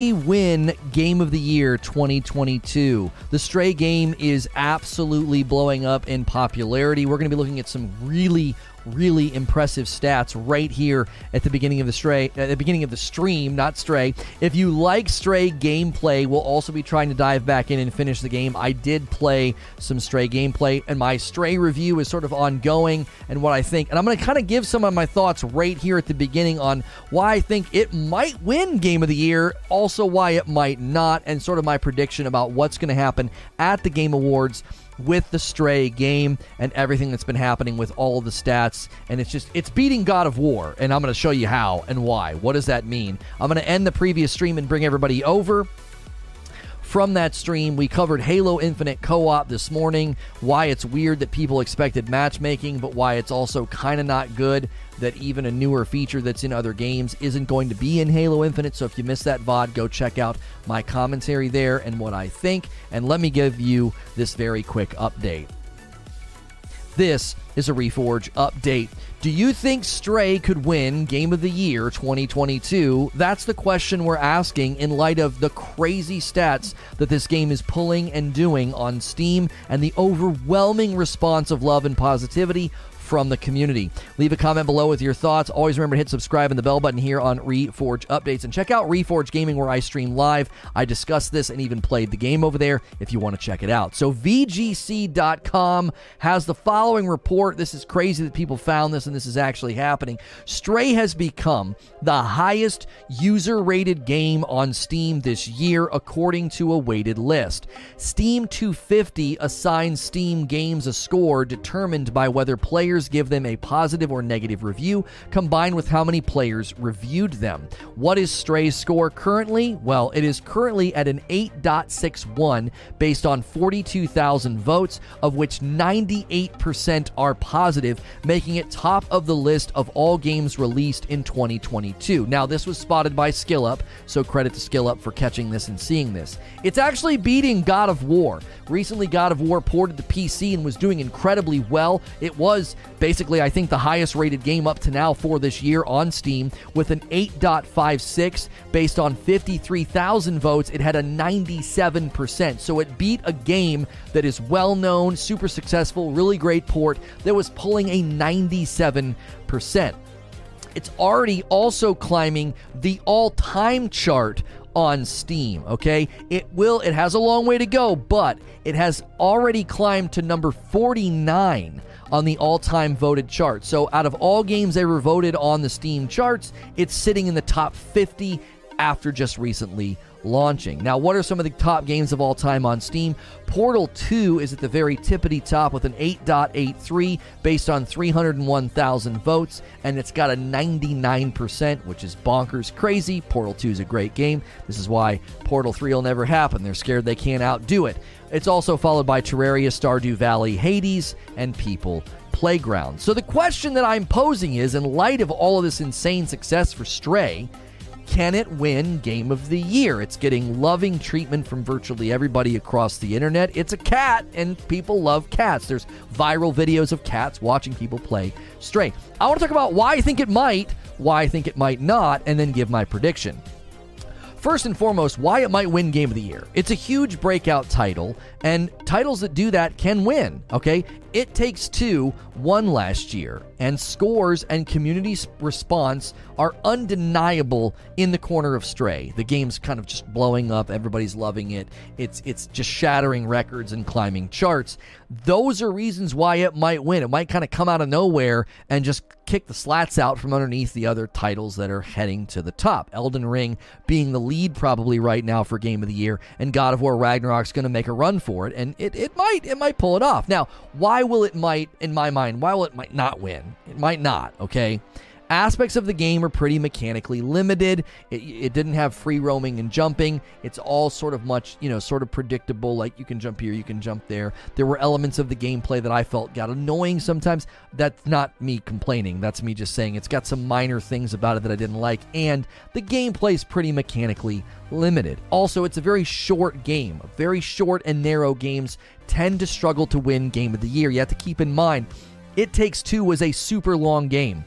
win game of the year 2022 the stray game is absolutely blowing up in popularity. We're going to be looking at some really really impressive stats right here at the beginning of the stray at the beginning of the stream not stray. If you like stray gameplay we'll also be trying to dive back in and finish the game. I did play some stray gameplay and my stray review is sort of ongoing and what i think and i'm going to kind of give some of my thoughts right here at the beginning on why i think it might win game of the year also why it might not and sort of my prediction about what's going to happen at the game awards with the stray game and everything that's been happening with all the stats. And it's just it's beating god of war and i'm going to show you how and why. What does that mean? I'm going to end the previous stream and bring everybody over from that stream. We covered Halo Infinite co op this morning, why it's weird that people expected matchmaking, but why it's also kind of not good that even a newer feature that's in other games isn't going to be in Halo Infinite. So if you missed that VOD, go check out my commentary there and what I think. And let me give you this very quick update. This is a Reforge update. Do you think Stray could win Game of the Year 2022? That's the question we're asking in light of the crazy stats that this game is pulling and doing on Steam and the overwhelming response of love and positivity from the community. Leave a comment below with your thoughts. Always remember to hit subscribe and the bell button here on Reforge Updates. And check out Reforge Gaming where I stream live. I discussed this and even played the game over there if you want to check it out. So VGC.com has the following report. This is crazy that people found this and this is actually happening. Stray has become the highest user rated game on Steam this year according to a weighted list. Steam 250 assigns Steam games a score determined by whether players players give them a positive or negative review, combined with how many players reviewed them. What is Stray's score currently? Well, it is currently at an 8.61 based on 42,000 votes, of which 98% are positive, making it top of the list of all games released in 2022. Now, this was spotted by SkillUp, so credit to SkillUp for catching this and seeing this. It's actually beating God of War. Recently, God of War ported to PC and was doing incredibly well. It was basically, I think, the highest rated game up to now for this year on Steam with an 8.56 based on 53,000 votes. It had a 97%. So it beat a game that is well known, super successful, really great port that was pulling a 97%. It's already also climbing the all time chart on Steam, okay? It will it has a long way to go, but it has already climbed to number 49 on the all time voted chart. So, out of all games ever voted on the Steam charts, it's sitting in the top 50 after just recently launching. Now, what are some of the top games of all time on Steam? Portal 2 is at the very tippity top with an 8.83 based on 301,000 votes, and it's got a 99%, which is bonkers crazy. Portal 2 is a great game. This is why Portal 3 will never happen. They're scared they can't outdo it. It's also followed by Terraria, Stardew Valley, Hades, and People Playground. So the question that I'm posing is in light of all of this insane success for Stray, can it win Game of the Year? It's getting loving treatment from virtually everybody across the internet. It's a cat, and people love cats. There's viral videos of cats watching people play Stray. I want to talk about why I think it might, why I think it might not, and then give my prediction. First and foremost, why it might win Game of the Year. It's a huge breakout title, and titles that do that can win, okay? It Takes Two won last year, and scores and community response are undeniable in the corner of Stray. The game's kind of just blowing up, everybody's loving it. It's it's just shattering records and climbing charts. Those are reasons why it might win. It might kind of come out of nowhere and just kick the slats out from underneath the other titles that are heading to the top. Elden Ring being the lead probably right now for game of the year, and God of War Ragnarok's going to make a run for it, and it, it might it might pull it off. Now, why will it might in my mind? Why will it might not win? It might not. Okay. Aspects of the game are pretty mechanically limited. It, it, didn't have free roaming and jumping. It's all sort of much, you know, sort of predictable. Like you can jump here, you can jump there. There were elements of the gameplay that I felt got annoying sometimes. That's not me complaining. That's me just saying it's got some minor things about it that I didn't like. And the gameplay is pretty mechanically limited. Also, it's a very short game. Very short and narrow games tend to struggle to win Game of the Year. You have to keep in mind, It Takes Two was a super long game.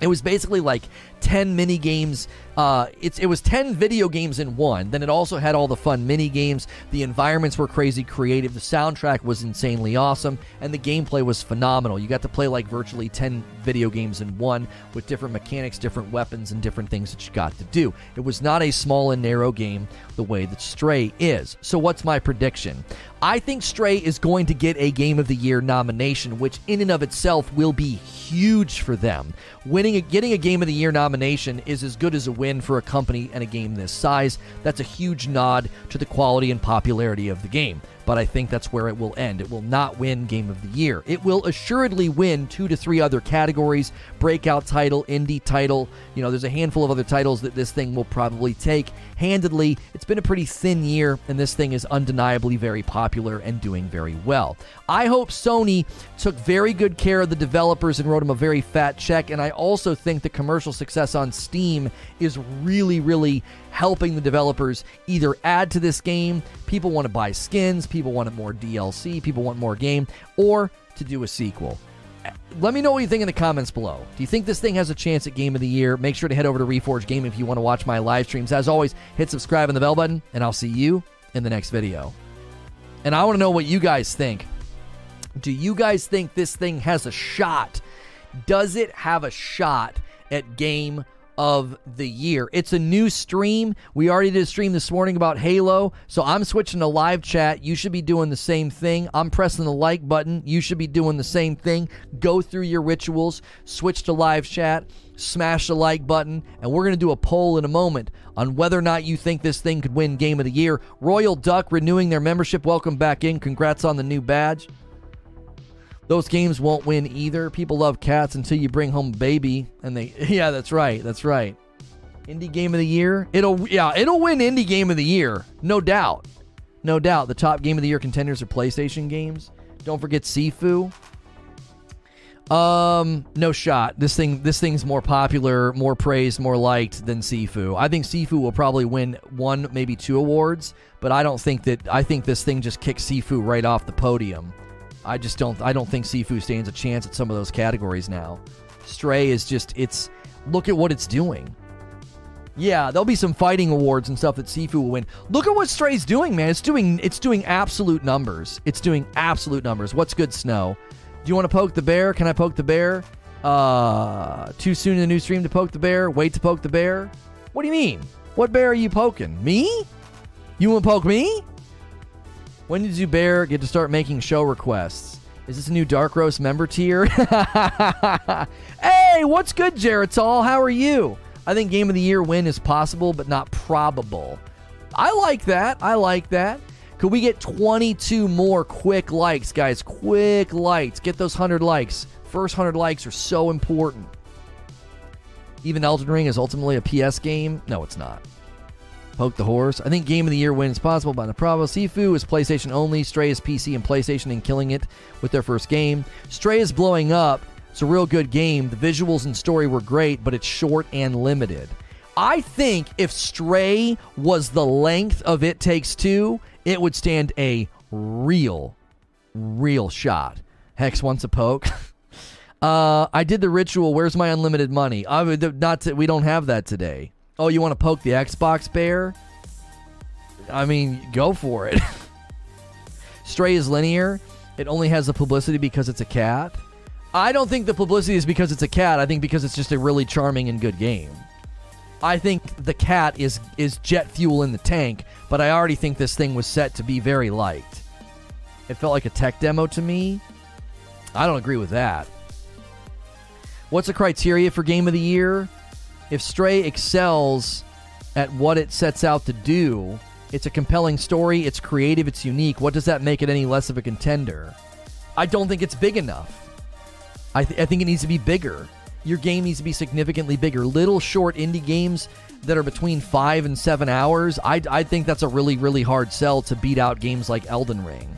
It was basically like 10 mini games. Uh, it's it was 10 video games in one. Then it also had all the fun mini games. The environments were crazy creative. The soundtrack was insanely awesome, and the gameplay was phenomenal. You got to play like virtually 10 video games in one with different mechanics, different weapons, and different things that you got to do. It was not a small and narrow game the way that Stray is. So, what's my prediction? I think Stray is going to get a Game of the Year nomination, which in and of itself will be huge for them. Winning, a, getting a Game of the Year nomination is as good as a win for a company and a game this size. That's a huge nod to the quality and popularity of the game but I think that's where it will end. It will not win Game of the Year. It will assuredly win two to three other categories breakout title, indie title. You know, there's a handful of other titles that this thing will probably take handedly. It's been a pretty thin year, and this thing is undeniably very popular and doing very well. I hope Sony took very good care of the developers and wrote them a very fat check, and I also think the commercial success on Steam is really, really helping the developers either add to this game, people want to buy skins, people want more DLC, people want more game, or to do a sequel. Let me know what you think in the comments below. Do you think this thing has a chance at Game of the Year? Make sure to head over to Reforge Game if you want to watch my live streams. As always, hit subscribe and the bell button, and I'll see you in the next video. And I want to know what you guys think. Do you guys think this thing has a shot? Does it have a shot at Game of the year. It's a new stream. We already did a stream this morning about Halo, so I'm switching to live chat. You should be doing the same thing. I'm pressing the like button. You should be doing the same thing. Go through your rituals, switch to live chat, smash the like button, and we're going to do a poll in a moment on whether or not you think this thing could win Game of the Year. Royal Duck renewing their membership. Welcome back in. Congrats on the new badge. Those games won't win either. People love cats until you bring home baby, and they yeah, that's right, that's right. Indie game of the year. It'll yeah, it'll win indie game of the year, no doubt, no doubt. The top game of the year contenders are PlayStation games. Don't forget Sifu. Um, no shot. This thing, this thing's more popular, more praised, more liked than Sifu. I think Sifu will probably win one, maybe two awards, but I don't think that. I think this thing just kicks Sifu right off the podium. I just don't I don't think Sifu stands a chance at some of those categories now. Stray is just it's look at what it's doing. Yeah, there'll be some fighting awards and stuff that Sifu will win. Look at what Stray's doing, man. It's doing it's doing absolute numbers. It's doing absolute numbers. What's good, Snow? Do you want to poke the bear? Can I poke the bear? Uh, too soon in the new stream to poke the bear? Wait to poke the bear? What do you mean? What bear are you poking? Me? You want to poke me? When did bear get to start making show requests? Is this a new Dark Roast member tier? hey, what's good, Jaretol? How are you? I think Game of the Year win is possible, but not probable. I like that. I like that. Could we get 22 more quick likes, guys? Quick likes. Get those 100 likes. First 100 likes are so important. Even Elden Ring is ultimately a PS game? No, it's not. Poke the horse. I think Game of the Year win is possible by the Bravo. Sifu is PlayStation only. Stray is PC and PlayStation and killing it with their first game. Stray is blowing up. It's a real good game. The visuals and story were great, but it's short and limited. I think if Stray was the length of It Takes Two, it would stand a real, real shot. Hex wants a poke. uh, I did the ritual. Where's my unlimited money? I not. To, we don't have that today. Oh, you want to poke the Xbox bear? I mean, go for it. Stray is linear. It only has the publicity because it's a cat. I don't think the publicity is because it's a cat. I think because it's just a really charming and good game. I think the cat is is jet fuel in the tank, but I already think this thing was set to be very liked. It felt like a tech demo to me. I don't agree with that. What's the criteria for game of the year? If Stray excels at what it sets out to do, it's a compelling story, it's creative, it's unique. What does that make it any less of a contender? I don't think it's big enough. I, th- I think it needs to be bigger. Your game needs to be significantly bigger. Little short indie games that are between five and seven hours, I, I think that's a really, really hard sell to beat out games like Elden Ring.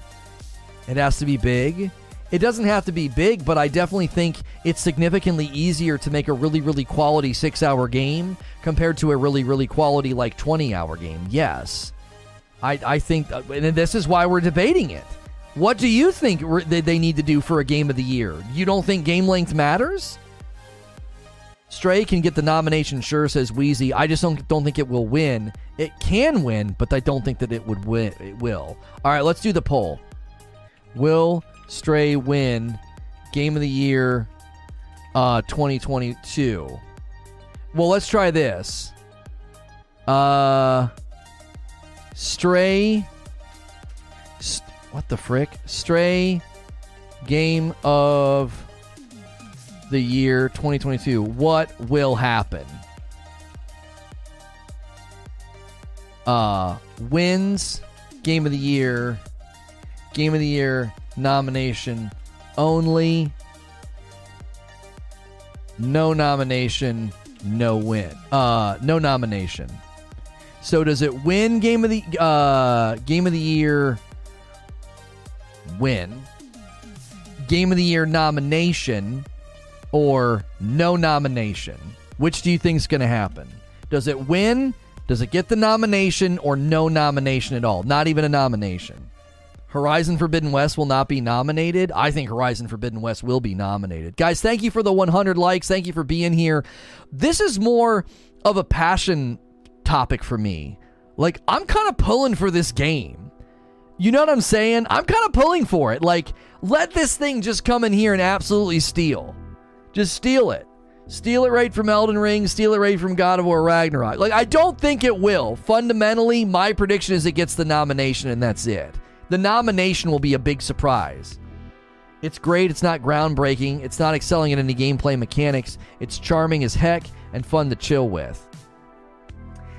It has to be big. It doesn't have to be big, but I definitely think it's significantly easier to make a really, really quality six hour game compared to a really, really quality like 20 hour game. Yes. I, I think, uh, and this is why we're debating it. What do you think they need to do for a game of the year? You don't think game length matters? Stray can get the nomination, sure, says Wheezy. I just don't don't think it will win. It can win, but I don't think that it would win. It will. All right, let's do the poll. Will Stray win Game of the Year uh, 2022? Well, let's try this. Uh, Stray. St- what the frick? Stray Game of the year 2022. What will happen? Uh, wins, game of the year, game of the year nomination only. No nomination, no win. Uh, no nomination. So does it win game of the uh game of the year? Win. Game of the year nomination or no nomination? Which do you think is going to happen? Does it win? Does it get the nomination or no nomination at all? Not even a nomination. Horizon Forbidden West will not be nominated. I think Horizon Forbidden West will be nominated. Guys, thank you for the 100 likes. Thank you for being here. This is more of a passion topic for me. Like, I'm kind of pulling for this game. You know what I'm saying? I'm kind of pulling for it. Like, let this thing just come in here and absolutely steal. Just steal it. Steal it right from Elden Ring, steal it right from God of War Ragnarok. Like, I don't think it will. Fundamentally, my prediction is it gets the nomination and that's it. The nomination will be a big surprise. It's great, it's not groundbreaking, it's not excelling in any gameplay mechanics, it's charming as heck and fun to chill with.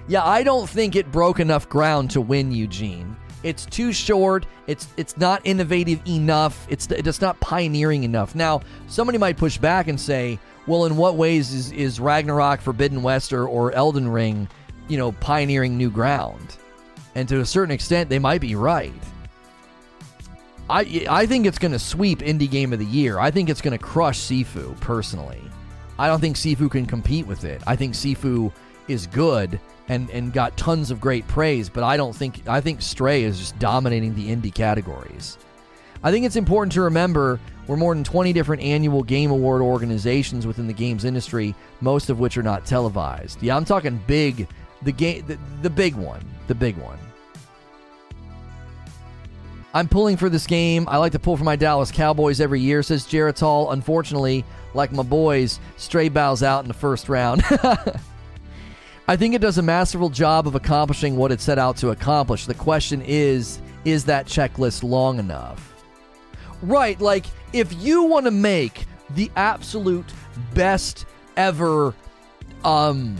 Yeah, I don't think it broke enough ground to win Eugene. It's too short. It's it's not innovative enough. It's it's not pioneering enough. Now, somebody might push back and say, "Well, in what ways is is Ragnarok, Forbidden West, or, or Elden Ring, you know, pioneering new ground?" And to a certain extent, they might be right. I I think it's going to sweep Indie Game of the Year. I think it's going to crush Sifu personally. I don't think Sifu can compete with it. I think Sifu is good and and got tons of great praise, but I don't think I think Stray is just dominating the indie categories. I think it's important to remember we're more than 20 different annual game award organizations within the games industry, most of which are not televised. Yeah, I'm talking big the game the, the big one, the big one. I'm pulling for this game. I like to pull for my Dallas Cowboys every year, says Jarrett Hall. Unfortunately, like my boys, Stray bows out in the first round. I think it does a masterful job of accomplishing what it set out to accomplish. The question is is that checklist long enough? Right, like if you want to make the absolute best ever um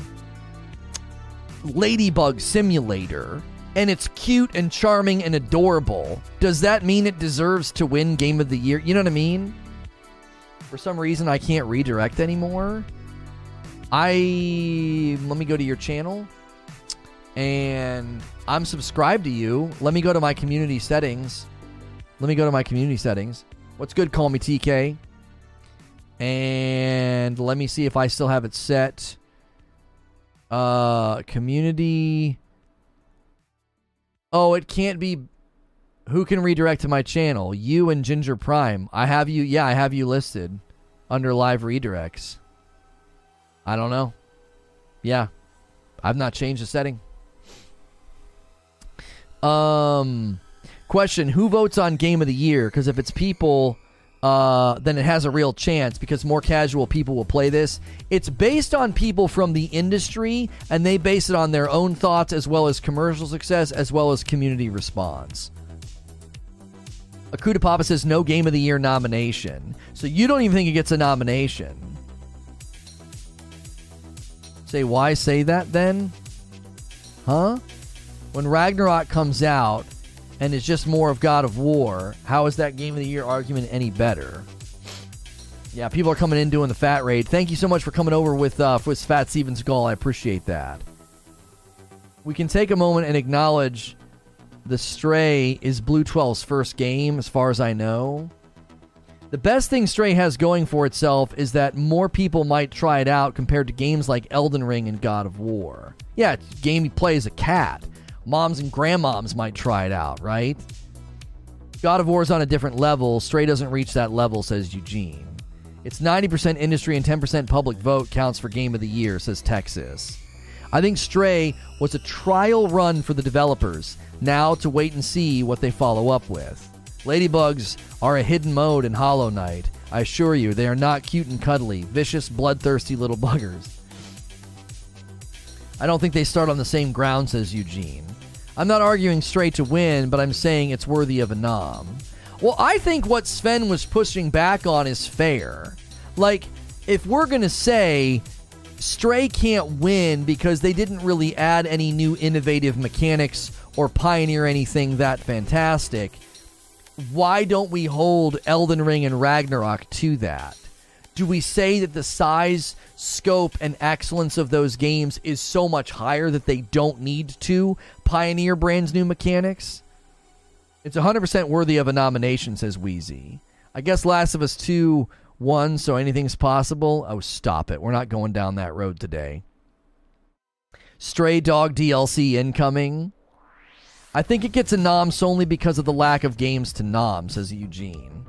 ladybug simulator and it's cute and charming and adorable, does that mean it deserves to win game of the year? You know what I mean? For some reason I can't redirect anymore. I let me go to your channel and I'm subscribed to you. Let me go to my community settings. Let me go to my community settings. What's good? Call me TK. And let me see if I still have it set. Uh community Oh, it can't be who can redirect to my channel? You and Ginger Prime. I have you yeah, I have you listed under live redirects. I don't know. Yeah. I've not changed the setting. Um question, who votes on game of the year? Cuz if it's people uh, then it has a real chance because more casual people will play this. It's based on people from the industry, and they base it on their own thoughts as well as commercial success as well as community response. Akuta Papa says no game of the year nomination. So you don't even think it gets a nomination. Say, why say that then? Huh? When Ragnarok comes out and it's just more of God of War, how is that Game of the Year argument any better? Yeah, people are coming in doing the fat raid. Thank you so much for coming over with uh, with Fat Steven Seagal. I appreciate that. We can take a moment and acknowledge the Stray is BlueTwelve's first game, as far as I know. The best thing Stray has going for itself is that more people might try it out compared to games like Elden Ring and God of War. Yeah, game you play as a cat. Moms and grandmoms might try it out, right? God of War is on a different level. Stray doesn't reach that level, says Eugene. It's 90% industry and 10% public vote counts for game of the year, says Texas. I think Stray was a trial run for the developers. Now to wait and see what they follow up with. Ladybugs are a hidden mode in Hollow Knight. I assure you, they are not cute and cuddly, vicious, bloodthirsty little buggers. I don't think they start on the same ground, says Eugene. I'm not arguing Stray to win, but I'm saying it's worthy of a nom. Well, I think what Sven was pushing back on is fair. Like, if we're going to say Stray can't win because they didn't really add any new innovative mechanics or pioneer anything that fantastic, why don't we hold Elden Ring and Ragnarok to that? Do we say that the size, scope, and excellence of those games is so much higher that they don't need to pioneer brand new mechanics? It's 100% worthy of a nomination, says Wheezy. I guess Last of Us 2 won, so anything's possible. Oh, stop it. We're not going down that road today. Stray Dog DLC incoming. I think it gets a nom solely because of the lack of games to nom, says Eugene.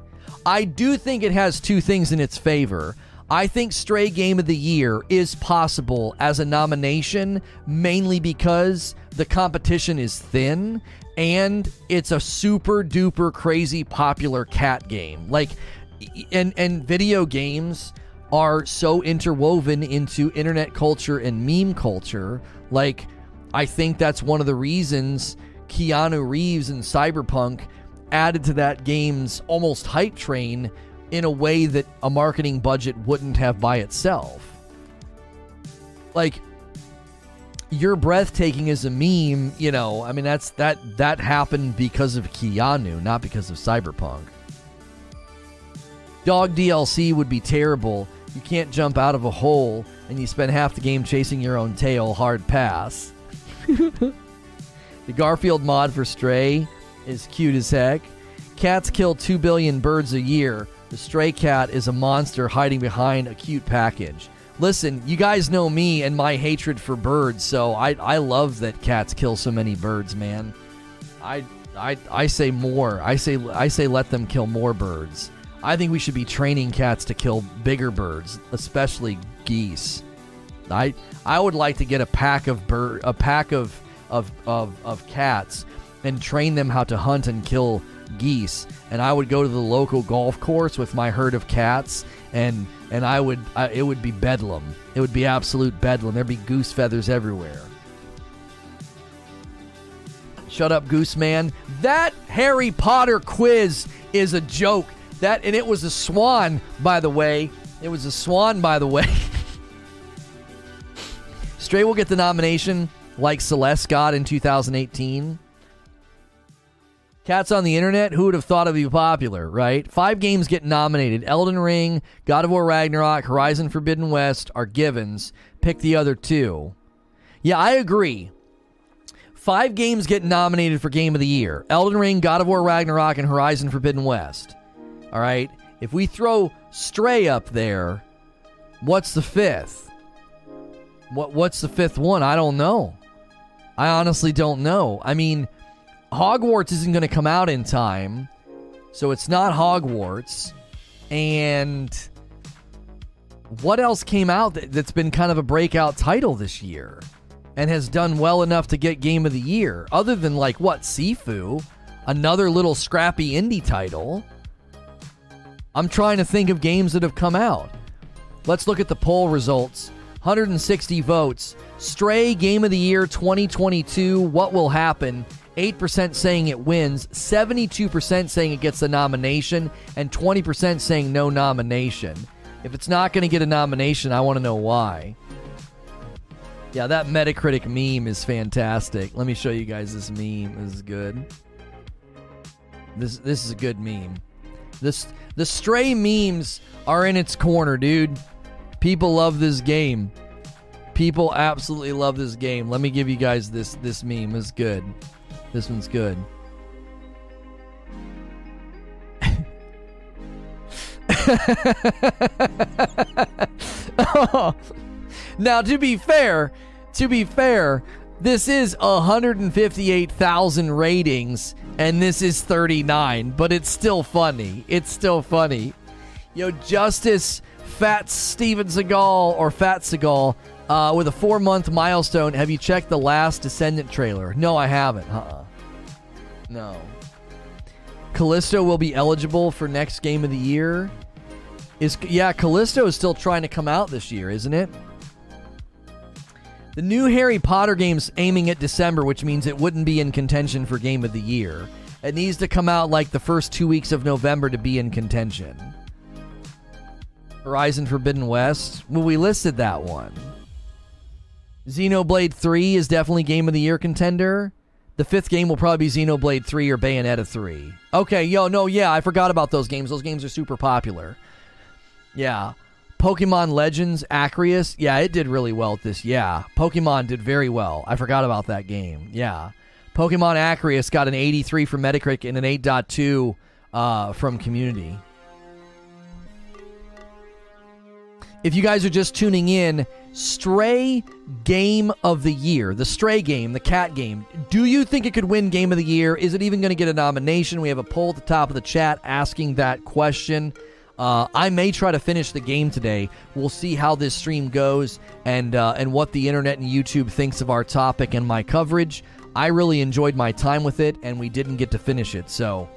I do think it has two things in its favor. I think Stray Game of the Year is possible as a nomination mainly because the competition is thin and it's a super duper crazy popular cat game. Like and and video games are so interwoven into internet culture and meme culture. Like I think that's one of the reasons Keanu Reeves and Cyberpunk added to that game's almost hype train in a way that a marketing budget wouldn't have by itself. Like you're breathtaking as a meme, you know, I mean that's that that happened because of Keanu, not because of Cyberpunk. Dog DLC would be terrible. You can't jump out of a hole and you spend half the game chasing your own tail, hard pass. the Garfield mod for Stray is cute as heck. Cats kill 2 billion birds a year. The stray cat is a monster hiding behind a cute package. Listen, you guys know me and my hatred for birds, so I, I love that cats kill so many birds, man. I, I, I say more. I say I say let them kill more birds. I think we should be training cats to kill bigger birds, especially geese. I I would like to get a pack of bird a pack of of, of, of cats and train them how to hunt and kill geese. And I would go to the local golf course with my herd of cats, and and I would I, it would be bedlam. It would be absolute bedlam. There'd be goose feathers everywhere. Shut up, Goose Man. That Harry Potter quiz is a joke. That and it was a swan, by the way. It was a swan, by the way. Stray will get the nomination like Celeste got in 2018. Cats on the internet, who would have thought it'd be popular, right? Five games get nominated. Elden Ring, God of War Ragnarok, Horizon Forbidden West are givens. Pick the other two. Yeah, I agree. Five games get nominated for Game of the Year Elden Ring, God of War Ragnarok, and Horizon Forbidden West. All right? If we throw Stray up there, what's the fifth? What What's the fifth one? I don't know. I honestly don't know. I mean, Hogwarts isn't going to come out in time, so it's not Hogwarts. And what else came out that, has been kind of a breakout title this year and has done well enough to get Game of the Year? Other than, like, what, Sifu? Another little scrappy indie title. I'm trying to think of games that have come out. Let's look at the poll results 160 votes. Stray Game of the Year 2022. What will happen? 8% saying it wins, 72% saying it gets a nomination, and 20% saying no nomination. If it's not going to get a nomination, I want to know why. Yeah, that Metacritic meme is fantastic. Let me show you guys this meme. This is good. This this is a good meme. This the stray memes are in its corner, dude. People love this game. People absolutely love this game. Let me give you guys this this meme. It's good. This one's good. oh. Now, to be fair, to be fair, this is 158,000 ratings and this is 39, but it's still funny. It's still funny. Yo, Justice Fat Steven Seagal or Fat Seagal uh, with a four month milestone. Have you checked the last Descendant trailer? No, I haven't. Uh-uh. No. Callisto will be eligible for next game of the year. Is yeah, Callisto is still trying to come out this year, isn't it? The new Harry Potter game's aiming at December, which means it wouldn't be in contention for game of the year. It needs to come out like the first two weeks of November to be in contention. Horizon Forbidden West. Well, we listed that one. Xenoblade 3 is definitely game of the year contender. The fifth game will probably be Xenoblade 3 or Bayonetta 3. Okay, yo, no, yeah, I forgot about those games. Those games are super popular. Yeah. Pokemon Legends Acreus, Yeah, it did really well this. Yeah. Pokemon did very well. I forgot about that game. Yeah. Pokemon Acreus got an 83 from Metacritic and an 8.2 uh, from Community. If you guys are just tuning in, Stray Game of the Year, the Stray game, the cat game. Do you think it could win Game of the Year? Is it even going to get a nomination? We have a poll at the top of the chat asking that question. Uh, I may try to finish the game today. We'll see how this stream goes and uh, and what the internet and YouTube thinks of our topic and my coverage. I really enjoyed my time with it, and we didn't get to finish it. So,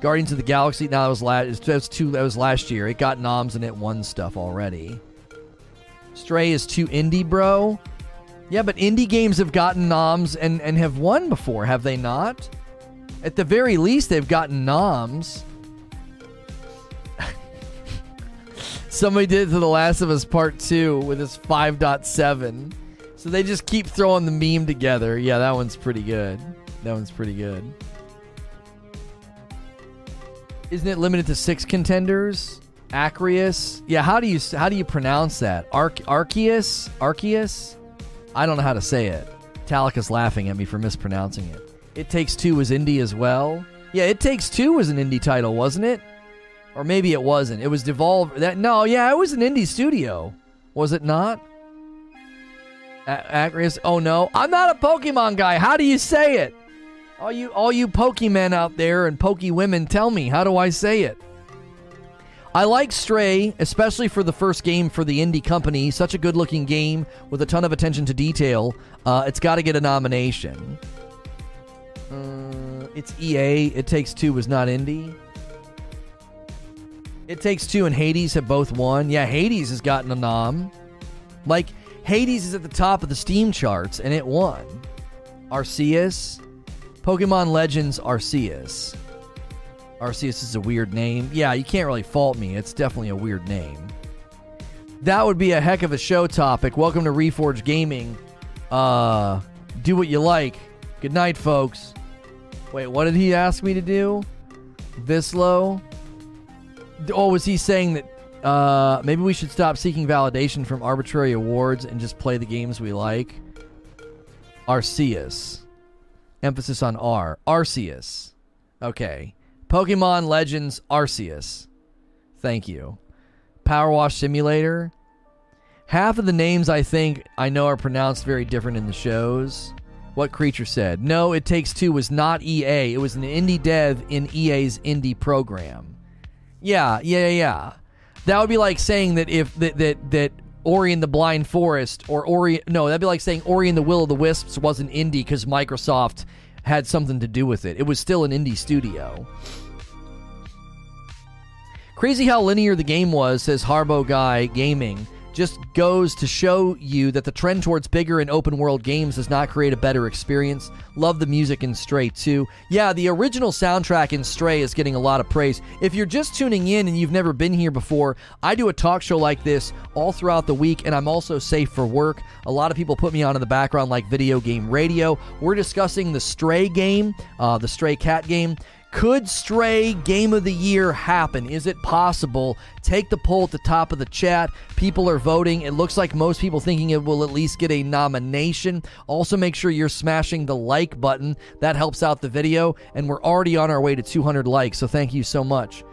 Guardians of the Galaxy. Now that was last. That was two. That was last year. It got noms and it won stuff already. Stray is too indie, bro. Yeah, but indie games have gotten noms and and have won before, have they not? At the very least, they've gotten noms. Somebody did to The Last of Us Part 2 with his 5.7. So they just keep throwing the meme together. Yeah, that one's pretty good. That one's pretty good. Isn't it limited to six contenders? Acreus? Yeah, how do you how do you pronounce that? Arc Arceus? Arceus? I don't know how to say it. Talika's laughing at me for mispronouncing it. It Takes Two was indie as well. Yeah, It Takes Two was an indie title, wasn't it? Or maybe it wasn't. It was Devolver. That no, yeah, it was an indie studio. Was it not? A- Oh no, I'm not a Pokemon guy. How do you say it? All you, all you Pokemon out there and Poke women, tell me how do I say it? I like Stray, especially for the first game for the indie company. Such a good looking game with a ton of attention to detail. Uh, it's got to get a nomination. Uh, it's EA. It Takes Two was not indie. It Takes Two and Hades have both won. Yeah, Hades has gotten a nom. Like, Hades is at the top of the Steam charts, and it won. Arceus. Pokemon Legends Arceus. Arceus is a weird name. Yeah, you can't really fault me. It's definitely a weird name. That would be a heck of a show topic. Welcome to Reforge Gaming. Uh, do what you like. Good night, folks. Wait, what did he ask me to do? This low? Oh, was he saying that uh, maybe we should stop seeking validation from arbitrary awards and just play the games we like? Arceus. Emphasis on R. Arceus. Okay. Pokemon Legends Arceus. Thank you. Power Wash Simulator. Half of the names I think I know are pronounced very different in the shows. What Creature said. No, It Takes Two was not EA. It was an indie dev in EA's indie program. Yeah, yeah, yeah. That would be like saying that if that that, that Ori and the Blind Forest or Ori no, that'd be like saying Ori and the Will of the Wisps wasn't indie because Microsoft had something to do with it. It was still an indie studio. Crazy how linear the game was, says Harbo Guy Gaming just goes to show you that the trend towards bigger and open world games does not create a better experience. Love the music in Stray too. Yeah, the original soundtrack in Stray is getting a lot of praise. If you're just tuning in and you've never been here before, I do a talk show like this all throughout the week, and I'm also safe for work. A lot of people put me on in the background like video game radio. We're discussing the Stray game, uh, the Stray Cat game. Could Stray Game of the Year happen? Is it possible? Take the poll at the top of the chat. People are voting. It looks like most people thinking it will at least get a nomination. Also, make sure you're smashing the like button. That helps out the video, and we're already on our way to 200 likes. So thank you so much.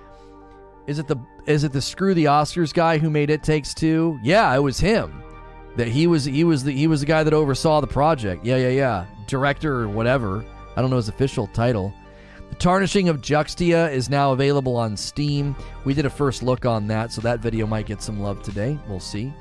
Is it the is it the screw the Oscars guy who made It Takes Two? Yeah, it was him. That he was he was the he was the guy that oversaw the project. Yeah, yeah, yeah. Director or whatever. I don't know his official title. The Tarnishing of Juxtia is now available on Steam. We did a first look on that, so that video might get some love today. We'll see.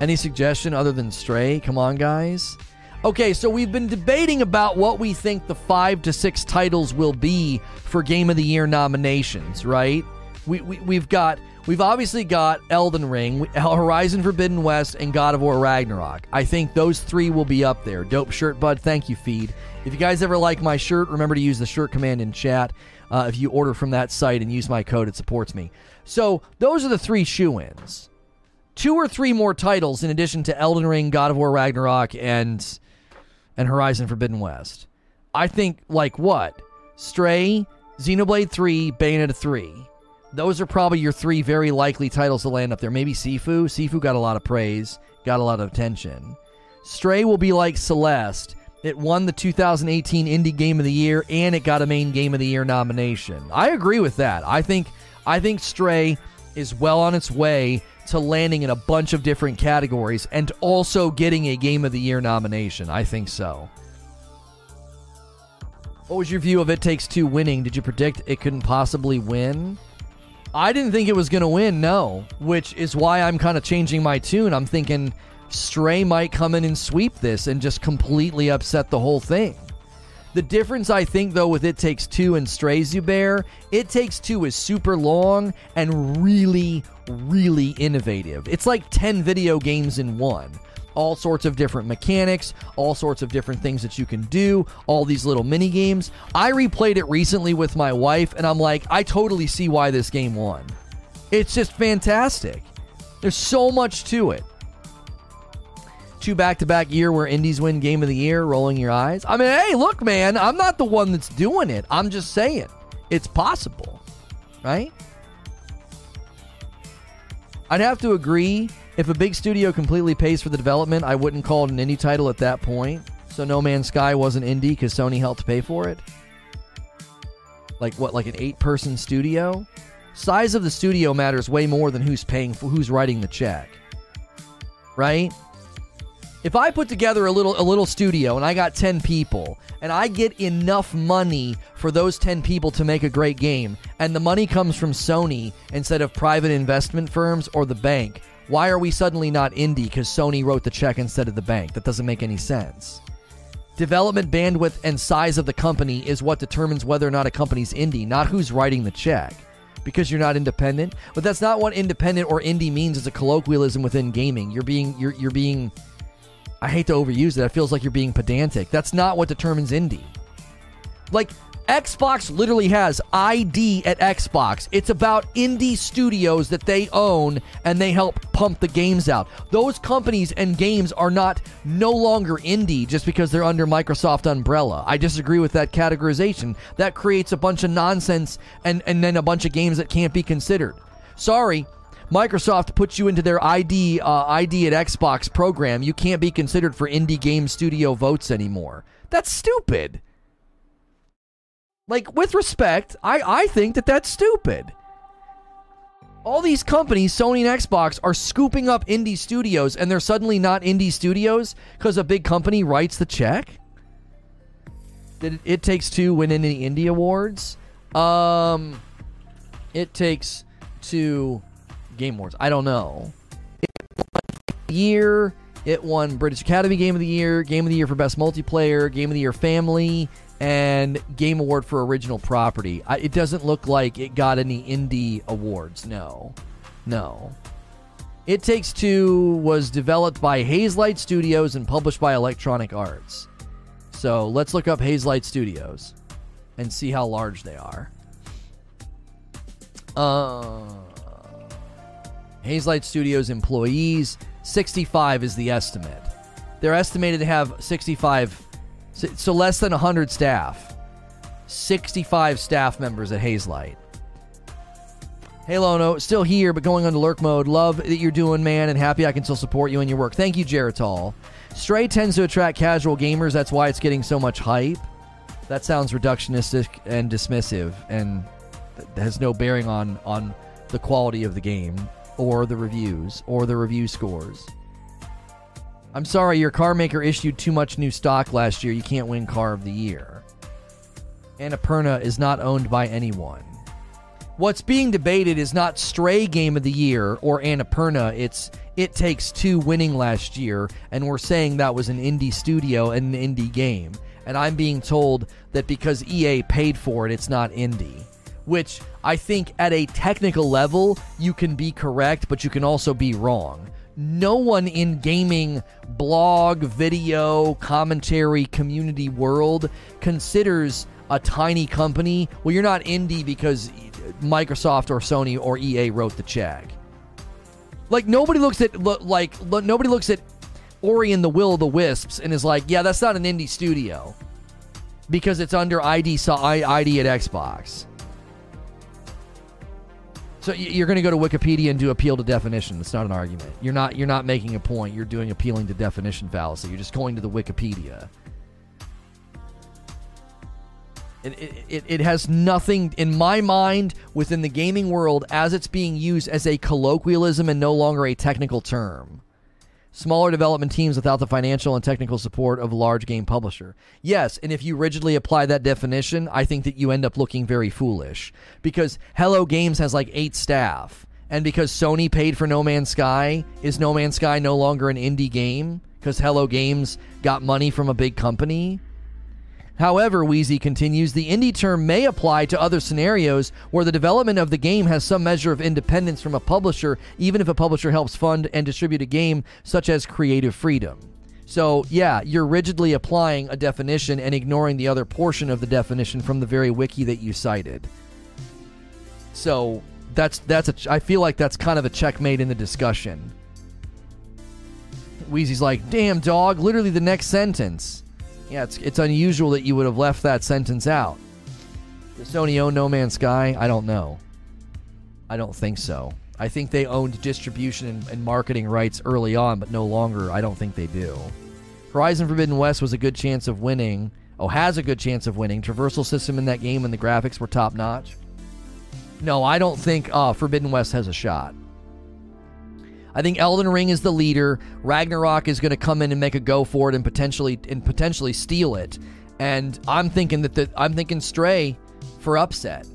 Any suggestion other than Stray? Come on, guys. Okay, so we've been debating about what we think the five to six titles will be for Game of the Year nominations, right? We, we, we've got We've obviously got Elden Ring, Horizon Forbidden West, and God of War Ragnarok. I think those three will be up there. Dope shirt, bud. Thank you, feed. If you guys ever like my shirt, remember to use the shirt command in chat. Uh, if you order from that site and use my code, it supports me. So those are the three shoe ins. Two or three more titles in addition to Elden Ring, God of War Ragnarok, and and Horizon Forbidden West. I think like what? Stray, Xenoblade 3, Bayonetta 3 those are probably your three very likely titles to land up there. Maybe Sifu. Sifu got a lot of praise, got a lot of attention. Stray will be like Celeste. It won the 2018 Indie Game of the Year and it got a main Game of the Year nomination. I agree with that. I think I think Stray is well on its way to landing in a bunch of different categories and also getting a Game of the Year nomination. I think so. What was your view of It Takes Two winning? Did you predict it couldn't possibly win? I didn't think it was going to win, no, which is why I'm kind of changing my tune. I'm thinking Stray might come in and sweep this and just completely upset the whole thing. The difference, I think, though, with It Takes Two and Stray Zubair, It Takes Two is super long and really, really innovative. It's like 10 video games in one all sorts of different mechanics, all sorts of different things that you can do, all these little mini games. I replayed it recently with my wife, and I'm like, I totally see why this game won. It's just fantastic. There's so much to it. Two back to back year where indies win game of the year, rolling your eyes. I mean, hey, look, man, I'm not the one that's doing it. I'm just saying it's possible, right? I'd have to agree if a big studio completely pays for the development, I wouldn't call it an indie title at that point. So No Man's Sky wasn't indie because Sony helped pay for it. Like what? Like an eight-person studio? Size of the studio matters way more than who's paying for who's writing the check. Right? If I put together a little a little studio and I got 10 people and I get enough money for those 10 people to make a great game and the money comes from Sony instead of private investment firms or the bank, why are we suddenly not indie because Sony wrote the check instead of the bank? That doesn't make any sense. Development bandwidth and size of the company is what determines whether or not a company's indie, not who's writing the check. Because you're not independent, but that's not what independent or indie means as a colloquialism within gaming. You're being you're you're being I hate to overuse it. It feels like you're being pedantic. That's not what determines indie. Like Xbox literally has ID at Xbox. It's about indie studios that they own and they help pump the games out. Those companies and games are not no longer indie just because they're under Microsoft umbrella. I disagree with that categorization. That creates a bunch of nonsense and, and then a bunch of games that can't be considered. Sorry, Microsoft puts you into their ID uh, ID at Xbox program. You can't be considered for indie game studio votes anymore. That's stupid. Like, with respect, I, I think that that's stupid. All these companies, Sony and Xbox, are scooping up indie studios, and they're suddenly not indie studios because a big company writes the check. Did it, it Takes Two win any indie awards? Um, It Takes Two Game Awards. I don't know. year. It won British Academy Game of the Year, Game of the Year for Best Multiplayer, Game of the Year Family, and Game Award for Original Property. I, it doesn't look like it got any indie awards. No. No. It Takes Two was developed by Hazelight Studios and published by Electronic Arts. So let's look up Hazelight Studios and see how large they are. Uh, Hazelight Studios employees, 65 is the estimate. They're estimated to have 65 so, less than 100 staff. 65 staff members at Hazelight. Hey Lono, still here, but going on to lurk mode. Love that you're doing, man, and happy I can still support you in your work. Thank you, Geritol. Stray tends to attract casual gamers. That's why it's getting so much hype. That sounds reductionistic and dismissive, and has no bearing on on the quality of the game or the reviews or the review scores. I'm sorry, your car maker issued too much new stock last year. You can't win car of the year. Annapurna is not owned by anyone. What's being debated is not Stray Game of the Year or Annapurna. It's It Takes Two winning last year, and we're saying that was an indie studio and an indie game. And I'm being told that because EA paid for it, it's not indie. Which I think at a technical level, you can be correct, but you can also be wrong. No one in gaming blog, video, commentary, community world considers a tiny company. Well, you're not indie because Microsoft or Sony or EA wrote the check. Like nobody looks at like nobody looks at Ori and the Will of the Wisps and is like, yeah, that's not an indie studio because it's under ID ID at Xbox. So you're going to go to Wikipedia and do appeal to definition. It's not an argument. You're not you're not making a point. You're doing appealing to definition fallacy. You're just going to the Wikipedia. It, it, it has nothing, in my mind, within the gaming world as it's being used as a colloquialism and no longer a technical term. Smaller development teams without the financial and technical support of a large game publisher. Yes, and if you rigidly apply that definition, I think that you end up looking very foolish. Because Hello Games has like eight staff. And because Sony paid for No Man's Sky, is No Man's Sky no longer an indie game? Because Hello Games got money from a big company? However, Wheezy continues, the indie term may apply to other scenarios where the development of the game has some measure of independence from a publisher, even if a publisher helps fund and distribute a game, such as creative freedom. So, yeah, you're rigidly applying a definition and ignoring the other portion of the definition from the very wiki that you cited. So, that's that's a I feel like that's kind of a checkmate in the discussion. Wheezy's like, "Damn dog, literally the next sentence." Yeah, it's it's unusual that you would have left that sentence out. Does Sony own No Man's Sky? I don't know. I don't think so. I think they owned distribution and, and, marketing rights early on, but no longer. I don't think they do. Horizon Forbidden West was a good chance of winning. Oh, has a good chance of winning. Traversal system in that game and the graphics were top notch. No, I don't think uh, Forbidden West has a shot. I think Elden Ring is the leader. Ragnarok is going to come in and make a go for it and potentially and potentially steal it. And I'm thinking that the, I'm thinking Stray for upset.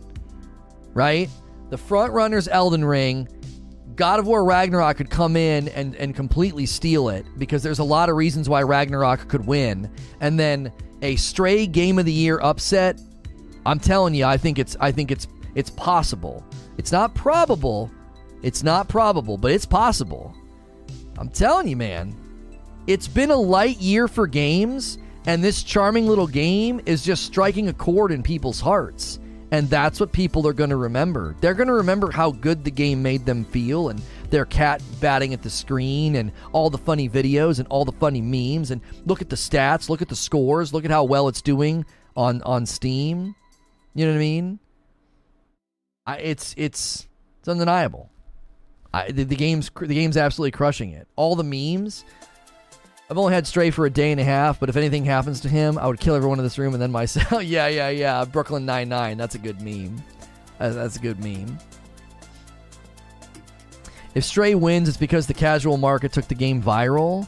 Right? The front runner's Elden Ring. God of War Ragnarok could come in and, and completely steal it because there's a lot of reasons why Ragnarok could win. And then a stray game of the year upset, I'm telling you, I think it's I think it's it's possible. It's not probable, it's not probable, but it's possible. I'm telling you, man. It's been a light year for games, and this charming little game is just striking a chord in people's hearts. And that's what people are going to remember. They're going to remember how good the game made them feel and their cat batting at the screen and all the funny videos and all the funny memes and look at the stats, look at the scores, look at how well it's doing on on Steam. You know what I mean? I, it's it's it's undeniable. I, the, the game's the game's absolutely crushing it. All the memes. I've only had Stray for a day and a half, but if anything happens to him, I would kill everyone in this room and then myself. yeah, yeah, yeah. Brooklyn Nine Nine. That's a good meme. That's, that's a good meme. If Stray wins, it's because the casual market took the game viral.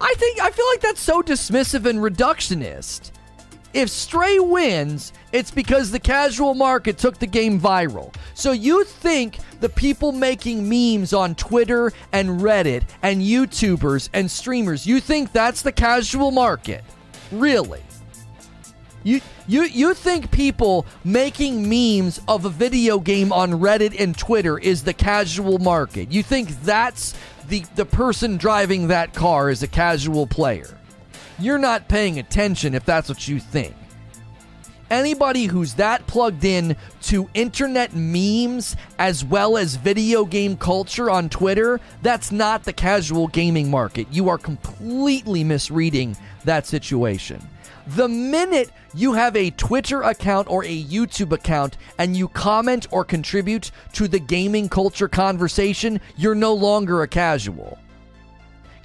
I think I feel like that's so dismissive and reductionist. If Stray wins, it's because the casual market took the game viral. So you think the people making memes on Twitter and Reddit and YouTubers and streamers, you think that's the casual market? Really? You you you think people making memes of a video game on Reddit and Twitter is the casual market? You think that's the the person driving that car is a casual player? You're not paying attention if that's what you think. Anybody who's that plugged in to internet memes as well as video game culture on Twitter, that's not the casual gaming market. You are completely misreading that situation. The minute you have a Twitter account or a YouTube account and you comment or contribute to the gaming culture conversation, you're no longer a casual.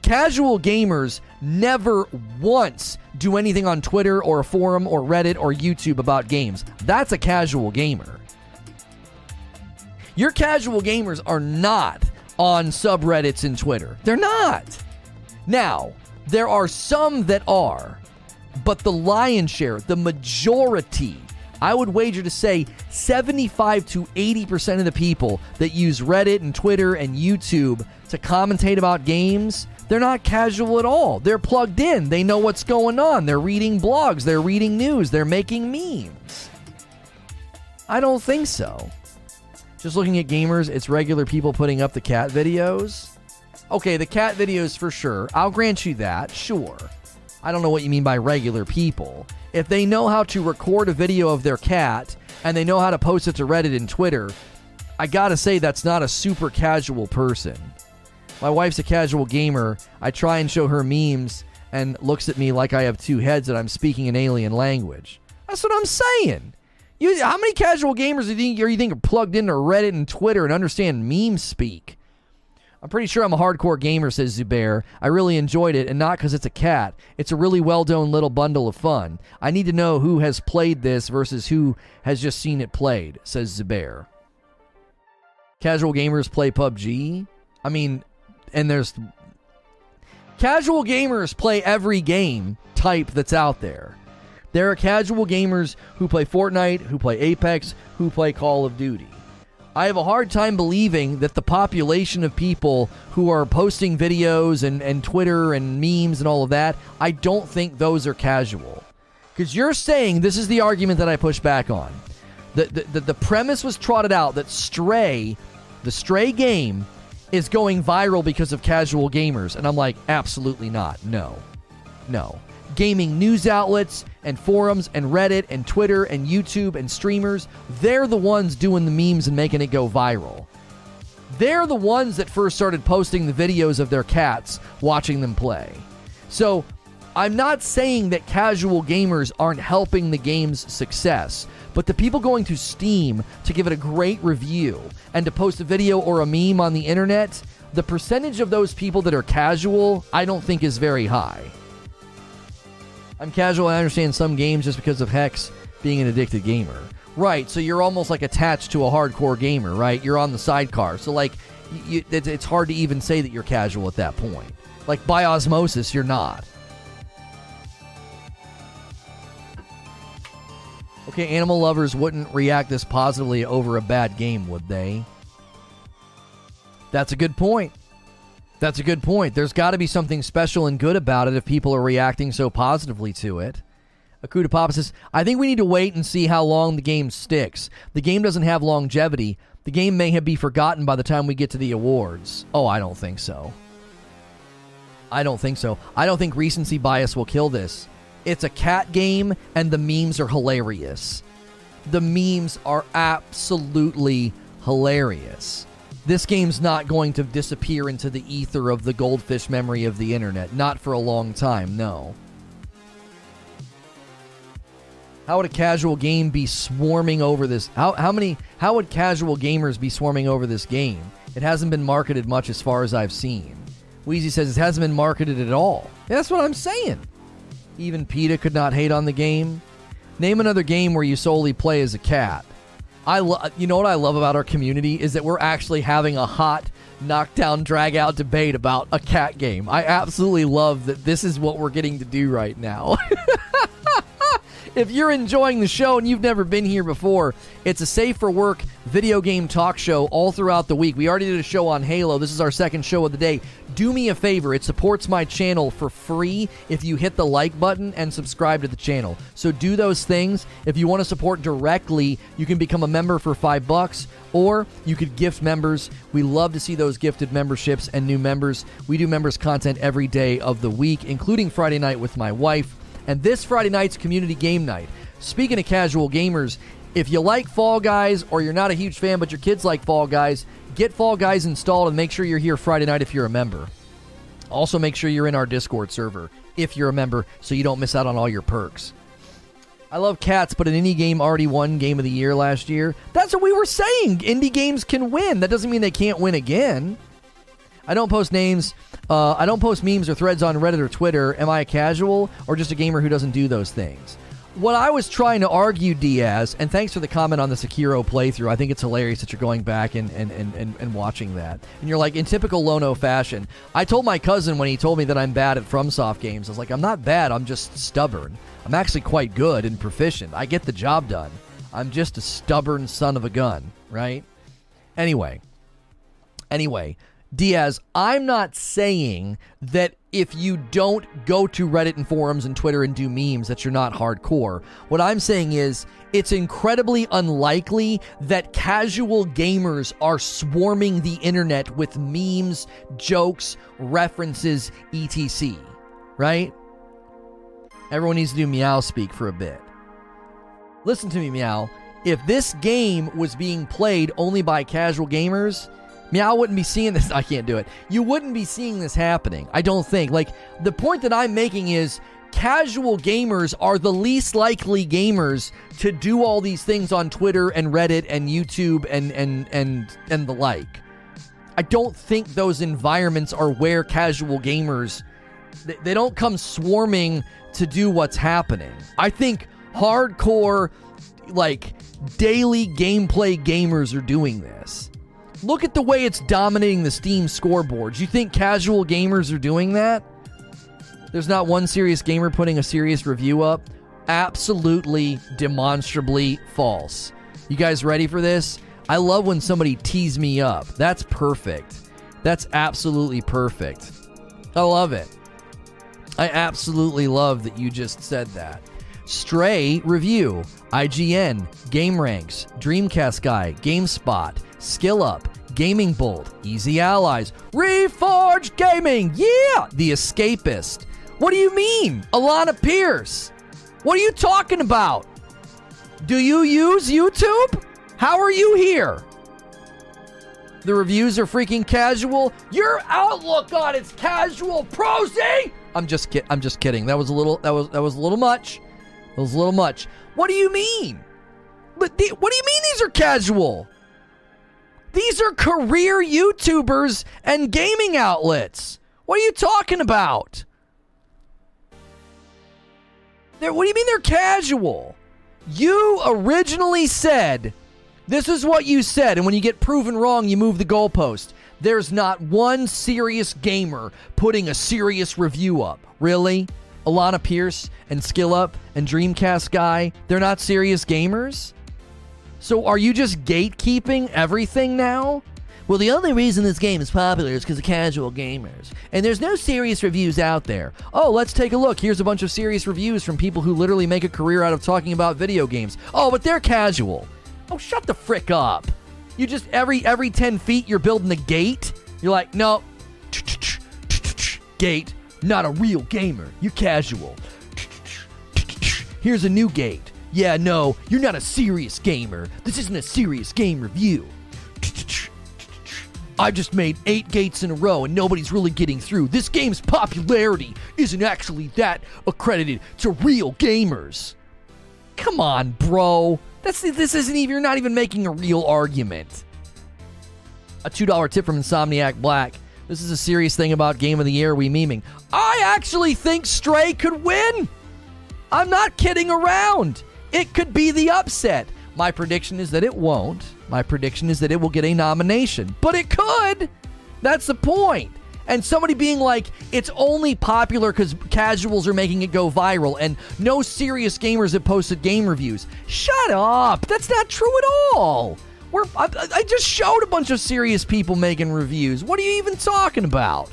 Casual gamers never once do anything on Twitter or a forum or Reddit or YouTube about games. That's a casual gamer. Your casual gamers are not on subreddits and Twitter. They're not. Now, there are some that are, but the lion's share, the majority I would wager to say 75 to 80% of the people that use Reddit and Twitter and YouTube to commentate about games, they're not casual at all. They're plugged in. They know what's going on. They're reading blogs, they're reading news, they're making memes. I don't think so. Just looking at gamers, it's regular people putting up the cat videos. Okay, the cat videos for sure. I'll grant you that, sure. I don't know what you mean by regular people. If they know how to record a video of their cat and they know how to post it to Reddit and Twitter, I gotta say that's not a super casual person. My wife's a casual gamer. I try and show her memes and looks at me like I have two heads and I'm speaking an alien language. That's what I'm saying. You, how many casual gamers do you think, you think are plugged into Reddit and Twitter and understand meme speak? I'm pretty sure I'm a hardcore gamer, says Zubair. I really enjoyed it, and not because it's a cat. It's a really well done little bundle of fun. I need to know who has played this versus who has just seen it played, says Zubair. Casual gamers play PUBG? I mean, and there's. Casual gamers play every game type that's out there. There are casual gamers who play Fortnite, who play Apex, who play Call of Duty. I have a hard time believing that the population of people who are posting videos and, and Twitter and memes and all of that, I don't think those are casual. Because you're saying this is the argument that I push back on. The, the, the, the premise was trotted out that Stray, the Stray game, is going viral because of casual gamers. And I'm like, absolutely not. No. No gaming news outlets and forums and Reddit and Twitter and YouTube and streamers, they're the ones doing the memes and making it go viral. They're the ones that first started posting the videos of their cats watching them play. So, I'm not saying that casual gamers aren't helping the game's success, but the people going to Steam to give it a great review and to post a video or a meme on the internet, the percentage of those people that are casual, I don't think is very high. I'm casual. I understand some games just because of Hex being an addicted gamer. Right. So you're almost like attached to a hardcore gamer, right? You're on the sidecar. So like, you, it's hard to even say that you're casual at that point. Like by osmosis, you're not. Okay, animal lovers wouldn't react this positively over a bad game, would they? That's a good point. That's a good point. There's got to be something special and good about it if people are reacting so positively to it. Akuta Papa says, I think we need to wait and see how long the game sticks. The game doesn't have longevity. The game may have be forgotten by the time we get to the awards. Oh, I don't think so. I don't think so. I don't think recency bias will kill this. It's a cat game, and the memes are hilarious. The memes are absolutely hilarious this game's not going to disappear into the ether of the goldfish memory of the internet. Not for a long time, no. How would a casual game be swarming over this? How, how many? How would casual gamers be swarming over this game? It hasn't been marketed much as far as I've seen. Wheezy says it hasn't been marketed at all. That's what I'm saying. Even PETA could not hate on the game. Name another game where you solely play as a cat. I lo- you know what I love about our community is that we're actually having a hot knockdown drag out debate about a cat game. I absolutely love that this is what we're getting to do right now. if you're enjoying the show and you've never been here before, it's a safe for work video game talk show all throughout the week. We already did a show on Halo. This is our second show of the day. Do me a favor, it supports my channel for free if you hit the like button and subscribe to the channel. So do those things. If you want to support directly, you can become a member for 5 bucks or you could gift members. We love to see those gifted memberships and new members. We do members content every day of the week, including Friday night with my wife. And this Friday night's community game night. Speaking of casual gamers, if you like Fall Guys or you're not a huge fan but your kids like Fall Guys, get Fall Guys installed and make sure you're here Friday night if you're a member. Also, make sure you're in our Discord server if you're a member so you don't miss out on all your perks. I love cats, but an indie game already won Game of the Year last year. That's what we were saying. Indie games can win. That doesn't mean they can't win again. I don't post names. Uh, I don't post memes or threads on Reddit or Twitter. Am I a casual or just a gamer who doesn't do those things? what I was trying to argue, Diaz, and thanks for the comment on the Sekiro playthrough. I think it's hilarious that you're going back and, and, and, and, and watching that. And you're like, in typical Lono fashion. I told my cousin when he told me that I'm bad at FromSoft games, I was like, I'm not bad, I'm just stubborn. I'm actually quite good and proficient. I get the job done. I'm just a stubborn son of a gun, right? Anyway, anyway, Diaz, I'm not saying that if you don't go to Reddit and forums and Twitter and do memes that you're not hardcore. What I'm saying is it's incredibly unlikely that casual gamers are swarming the internet with memes, jokes, references, etc. Right? Everyone needs to do meow speak for a bit. Listen to me, meow. If this game was being played only by casual gamers, Meow wouldn't be seeing this. I can't do it. You wouldn't be seeing this happening. I don't think. Like, the point that I'm making is casual gamers are the least likely gamers to do all these things on Twitter and Reddit and YouTube and and and and the like. I don't think those environments are where casual gamers they, they don't come swarming to do what's happening. I think hardcore like daily gameplay gamers are doing this. Look at the way it's dominating the Steam scoreboards. You think casual gamers are doing that? There's not one serious gamer putting a serious review up. Absolutely, demonstrably false. You guys ready for this? I love when somebody tees me up. That's perfect. That's absolutely perfect. I love it. I absolutely love that you just said that. Stray review, IGN, GameRanx, Dreamcast Guy, GameSpot, Skill Up, Gaming Bolt, Easy Allies, Reforged Gaming, yeah! The Escapist. What do you mean? Alanah Pierce. What are you talking about? Do you use YouTube? How are you here? The reviews are freaking casual. Your outlook on it's casual Prozy. I'm just kidding. I'm just kidding. That was a little. That was that was a little much. It was a little much. What do you mean? But the, what do you mean these are casual? These are career YouTubers and gaming outlets. What are you talking about? They're, what do you mean they're casual? You originally said this is what you said, and when you get proven wrong, you move the goalpost. There's not one serious gamer putting a serious review up. Really? Alanah Pierce and Skill Up and Dreamcast Guy, they're not serious gamers? So are you just gatekeeping everything now? Well, the only reason this game is popular is because of casual gamers. And there's no serious reviews out there. Oh, let's take a look. Here's a bunch of serious reviews from people who literally make a career out of talking about video games. Oh, but they're casual. Oh, shut the frick up. You just every every 10 feet you're building a gate. You're like, "No. Gate, not a real gamer. You're casual." Here's a new gate. Yeah, no, you're not a serious gamer. This isn't a serious game review. I just made eight gates in a row and nobody's really getting through. This game's popularity isn't actually that accredited to real gamers. Come on, bro. That's this isn't even you're not even making a real argument. A $2 tip from Insomniac Black. This is a serious thing about Game of the Year we memeing. I actually think Stray could win. I'm not kidding around. It could be the upset. My prediction is that it won't. My prediction is that it will get a nomination, but it could. That's the point. And somebody being like, it's only popular because casuals are making it go viral and no serious gamers have posted game reviews. Shut up. That's not true at all. We're, I, I just showed a bunch of serious people making reviews. What are you even talking about?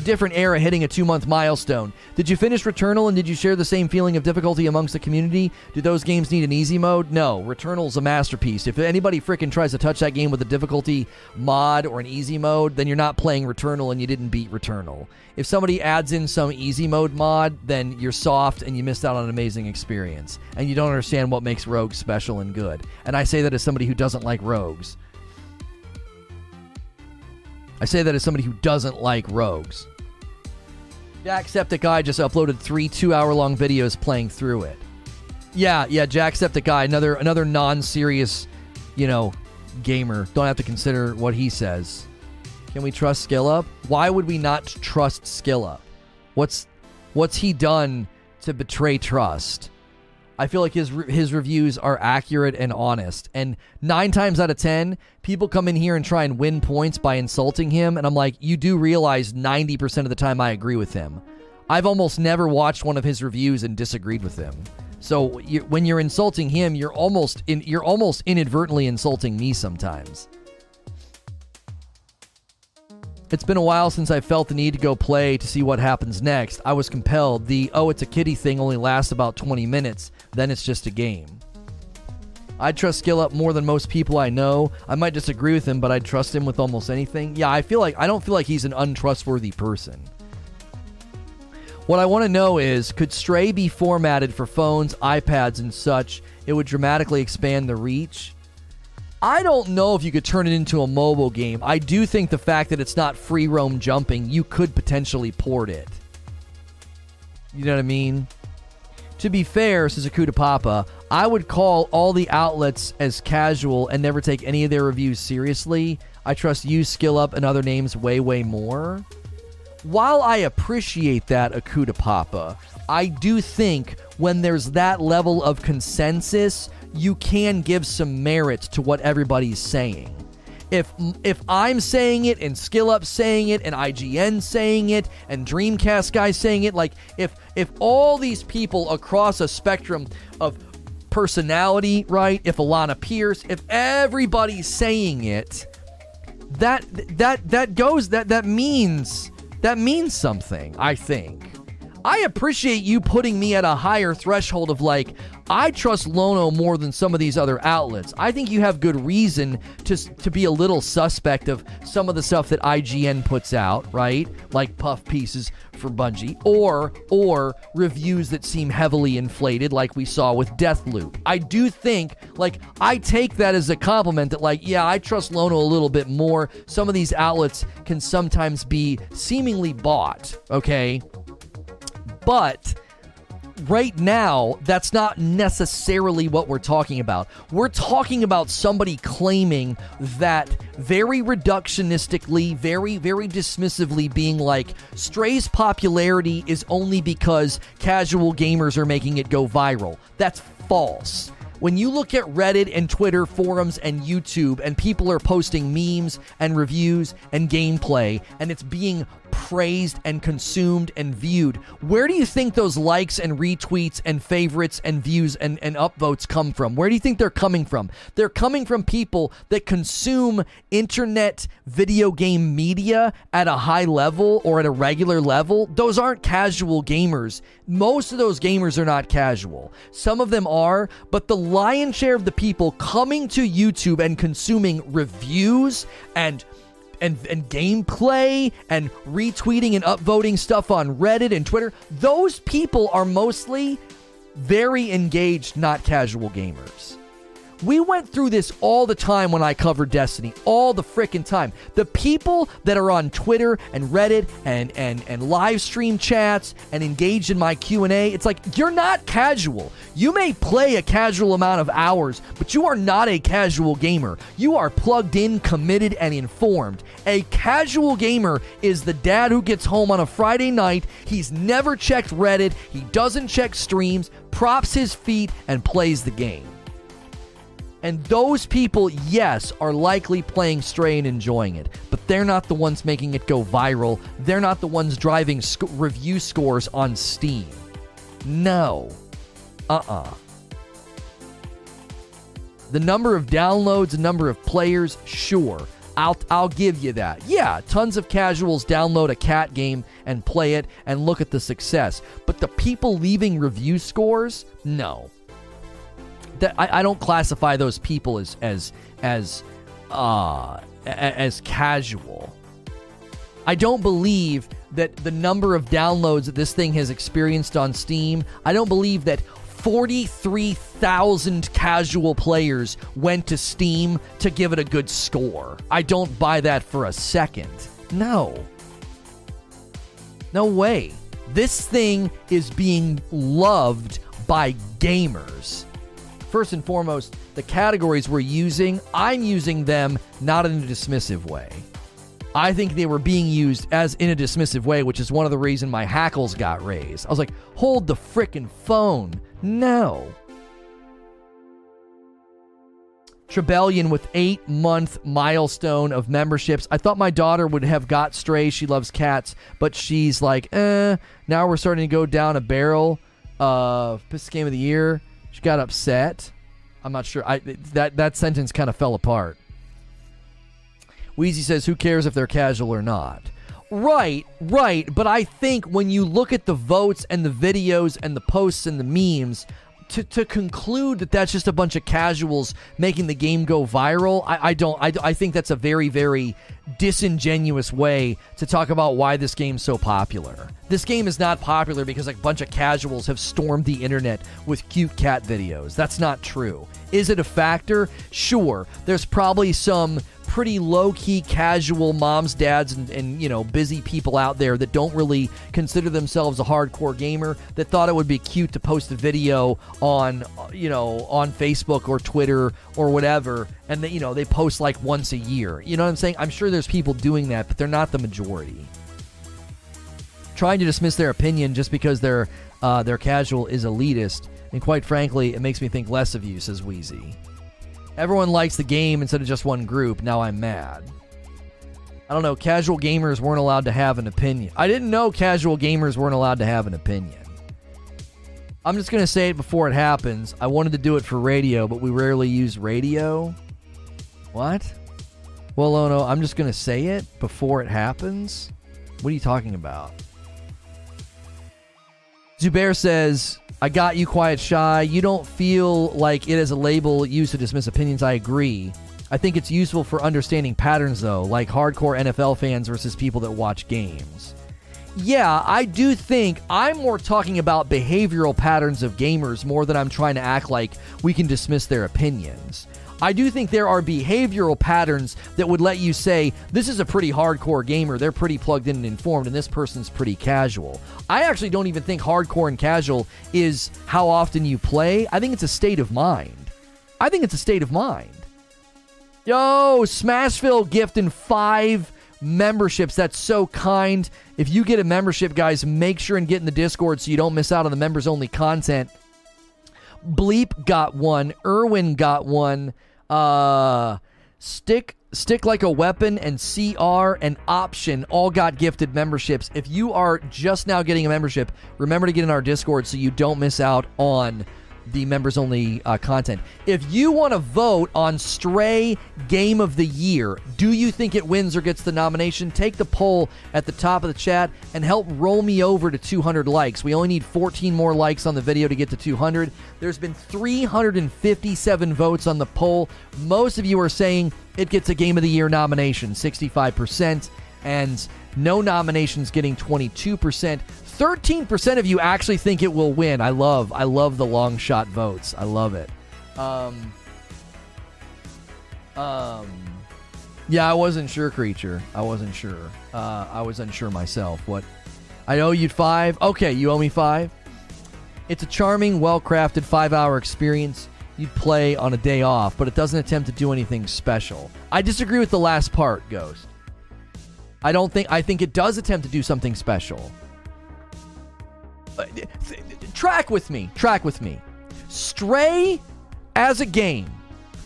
A different era hitting a two month milestone. Did you finish Returnal and did you share the same feeling of difficulty amongst the community? Do those games need an easy mode? No. Returnal's a masterpiece. If anybody freaking tries to touch that game with a difficulty mod or an easy mode, then you're not playing Returnal and you didn't beat Returnal. If somebody adds in some easy mode mod, then you're soft and you missed out on an amazing experience. And you don't understand what makes rogues special and good. And I say that as somebody who doesn't like rogues. I say that as somebody who doesn't like rogues. Jacksepticeye just uploaded three two-hour-long videos playing through it. Yeah, yeah, Jacksepticeye, another another non-serious, you know, gamer. Don't have to consider what he says. Can we trust Skill Up? Why would we not trust Skill Up? What's what's he done to betray trust? I feel like his his reviews are accurate and honest. And nine times out of ten, people come in here and try and win points by insulting him, and I'm like, you do realize ninety percent of the time I agree with him. I've almost never watched one of his reviews and disagreed with him. So you, when you're insulting him, you're almost in, you're almost inadvertently insulting me sometimes. It's been a while since I felt the need to go play to see what happens next. I was compelled. The oh, it's a kitty thing only lasts about 20 minutes, then it's just a game. I trust Skill Up more than most people I know. I might disagree with him, but I'd trust him with almost anything. Yeah, I feel like I don't feel like he's an untrustworthy person. What I want to know is could Stray be formatted for phones, iPads, and such? It would dramatically expand the reach. I don't know if you could turn it into a mobile game. I do think the fact that it's not free roam jumping, you could potentially port it. You know what I mean? To be fair, says Akuta Papa, I would call all the outlets as casual and never take any of their reviews seriously. I trust you, Skill Up, and other names way, way more while I appreciate that Akuta Papa, I do think when there's that level of consensus, you can give some merit to what everybody's saying. If if I'm saying it and Skill Up saying it and IGN saying it and Dreamcast guy saying it, like if if all these people across a spectrum of personality, right? If Alanah Pierce, if everybody's saying it, that that that goes that that means that means something, I think. I appreciate you putting me at a higher threshold of like, I trust Lono more than some of these other outlets. I think you have good reason to, to be a little suspect of some of the stuff that IGN puts out, right? Like puff pieces for Bungie, or or reviews that seem heavily inflated, like we saw with Deathloop. I do think, like, I take that as a compliment that, like, yeah, I trust Lono a little bit more. Some of these outlets can sometimes be seemingly bought, okay? But right now, that's not necessarily what we're talking about. We're talking about somebody claiming that very reductionistically, very, very dismissively being like, Stray's popularity is only because casual gamers are making it go viral. That's false. When you look at Reddit and Twitter forums and YouTube, and people are posting memes and reviews and gameplay, and it's being praised and consumed and viewed, where do you think those likes and retweets and favorites and views and, and upvotes come from? Where do you think they're coming from? They're coming from people that consume internet video game media at a high level or at a regular level. Those aren't casual gamers. Most of those gamers are not casual. Some of them are, but the lion's share of the people coming to YouTube and consuming reviews and and, and gameplay and retweeting and upvoting stuff on Reddit and Twitter, those people are mostly very engaged, not casual gamers. We went through this all the time when I covered Destiny, all the freaking time. The people that are on Twitter and Reddit and and and live stream chats and engaged in my Q&A, it's like you're not casual. You may play a casual amount of hours, but you are not a casual gamer. You are plugged in, committed and informed. A casual gamer is the dad who gets home on a Friday night, he's never checked Reddit, he doesn't check streams, props his feet and plays the game. And those people, yes, are likely playing Stray and enjoying it, but they're not the ones making it go viral. They're not the ones driving sc- review scores on Steam. No. Uh uh-uh. uh The number of downloads, the number of players, sure. I'll, I'll give you that. Yeah, tons of casuals download a cat game and play it and look at the success. But the people leaving review scores, no that I, I don't classify those people as as as uh, as casual. I don't believe that the number of downloads that this thing has experienced on Steam, I don't believe that 43,000 casual players went to Steam to give it a good score. I don't buy that for a second. No. No way. This thing is being loved by gamers first and foremost, the categories we're using, I'm using them not in a dismissive way. I think they were being used as in a dismissive way, which is one of the reasons my hackles got raised. I was like, hold the frickin' phone. No. Trebellion with eight month milestone of memberships. I thought my daughter would have got Stray. She loves cats, but she's like, eh. Now we're starting to go down a barrel Uh, piss game of the year. She got upset. I'm not sure. I that that sentence kind of fell apart. Wheezy says, "Who cares if they're casual or not?" Right, right. But I think when you look at the votes and the videos and the posts and the memes, to, to conclude that that's just a bunch of casuals making the game go viral, I, I don't. I, I think that's a very, very disingenuous way to talk about why this game's so popular. This game is not popular because a bunch of casuals have stormed the internet with cute cat videos. That's not true. Is it a factor? Sure. There's probably some pretty low key, casual moms, dads, and, and, you know, busy people out there that don't really consider themselves a hardcore gamer that thought it would be cute to post a video on, you know, on Facebook or Twitter or whatever. And, they, you know, they post like once a year. You know what I'm saying? I'm sure there's people doing that, but they're not the majority. Trying to dismiss their opinion just because they're, uh, they're casual is elitist. And quite frankly, it makes me think less of you, says Wheezy. Everyone likes the game instead of just one group. Now I'm mad. I don't know. Casual gamers weren't allowed to have an opinion. I didn't know casual gamers weren't allowed to have an opinion. I'm just going to say it before it happens. I wanted to do it for radio, but we rarely use radio. What? Well, Ono, I'm just going to say it before it happens. What are you talking about? Zubair says, I got you quiet shy. You don't feel like it is a label used to dismiss opinions. I agree. I think it's useful for understanding patterns, though, like hardcore NFL fans versus people that watch games. Yeah, I do think I'm more talking about behavioral patterns of gamers more than I'm trying to act like we can dismiss their opinions. I do think there are behavioral patterns that would let you say, this is a pretty hardcore gamer. They're pretty plugged in and informed, and this person's pretty casual. I actually don't even think hardcore and casual is how often you play. I think it's a state of mind. I think it's a state of mind. Yo, Smashville gifting five memberships. That's so kind. If you get a membership, guys, make sure and get in the Discord so you don't miss out on the members only content. Bleep got one. Irwin got one. Uh, stick stick like a weapon and CR and option all got gifted memberships. If you are just now getting a membership, remember to get in our Discord so you don't miss out on the members only uh, content. If you want to vote on Stray Game of the Year, do you think it wins or gets the nomination? Take the poll at the top of the chat and help roll me over to 200 likes. We only need 14 more likes on the video to get to 200. There's been 357 votes on the poll. Most of you are saying it gets a Game of the Year nomination, 65%, and no nominations getting 22%. 13% of you actually think it will win. I love I love the long shot votes. I love it. Um Um Yeah, I wasn't sure creature. I wasn't sure. Uh I was unsure myself. What I owe you 5. Okay, you owe me 5. It's a charming, well-crafted 5-hour experience you'd play on a day off, but it doesn't attempt to do anything special. I disagree with the last part, Ghost. I don't think I think it does attempt to do something special track with me. Track with me. Stray as a game,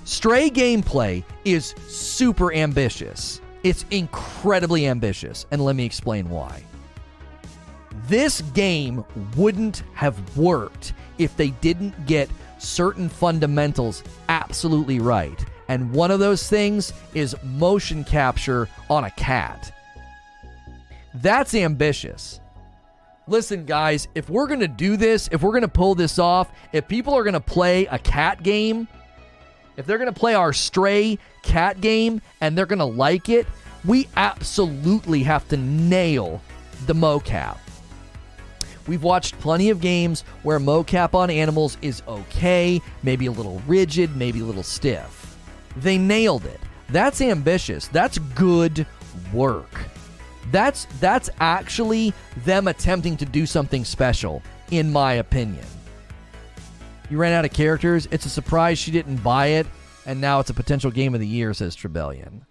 Stray gameplay is super ambitious. It's incredibly ambitious, and let me explain why. This game wouldn't have worked if they didn't get certain fundamentals absolutely right. And one of those things is motion capture on a cat. That's ambitious listen, guys, if we're going to do this, if we're going to pull this off, if people are going to play a cat game, if they're going to play our stray cat game and they're going to like it, we absolutely have to nail the mocap. We've watched plenty of games where mocap on animals is okay, maybe a little rigid, maybe a little stiff. They nailed it. That's ambitious. That's good work. That's that's actually them attempting to do something special, in my opinion. You ran out of characters. It's a surprise she didn't buy it, and now it's a potential game of the year, says Trebellion.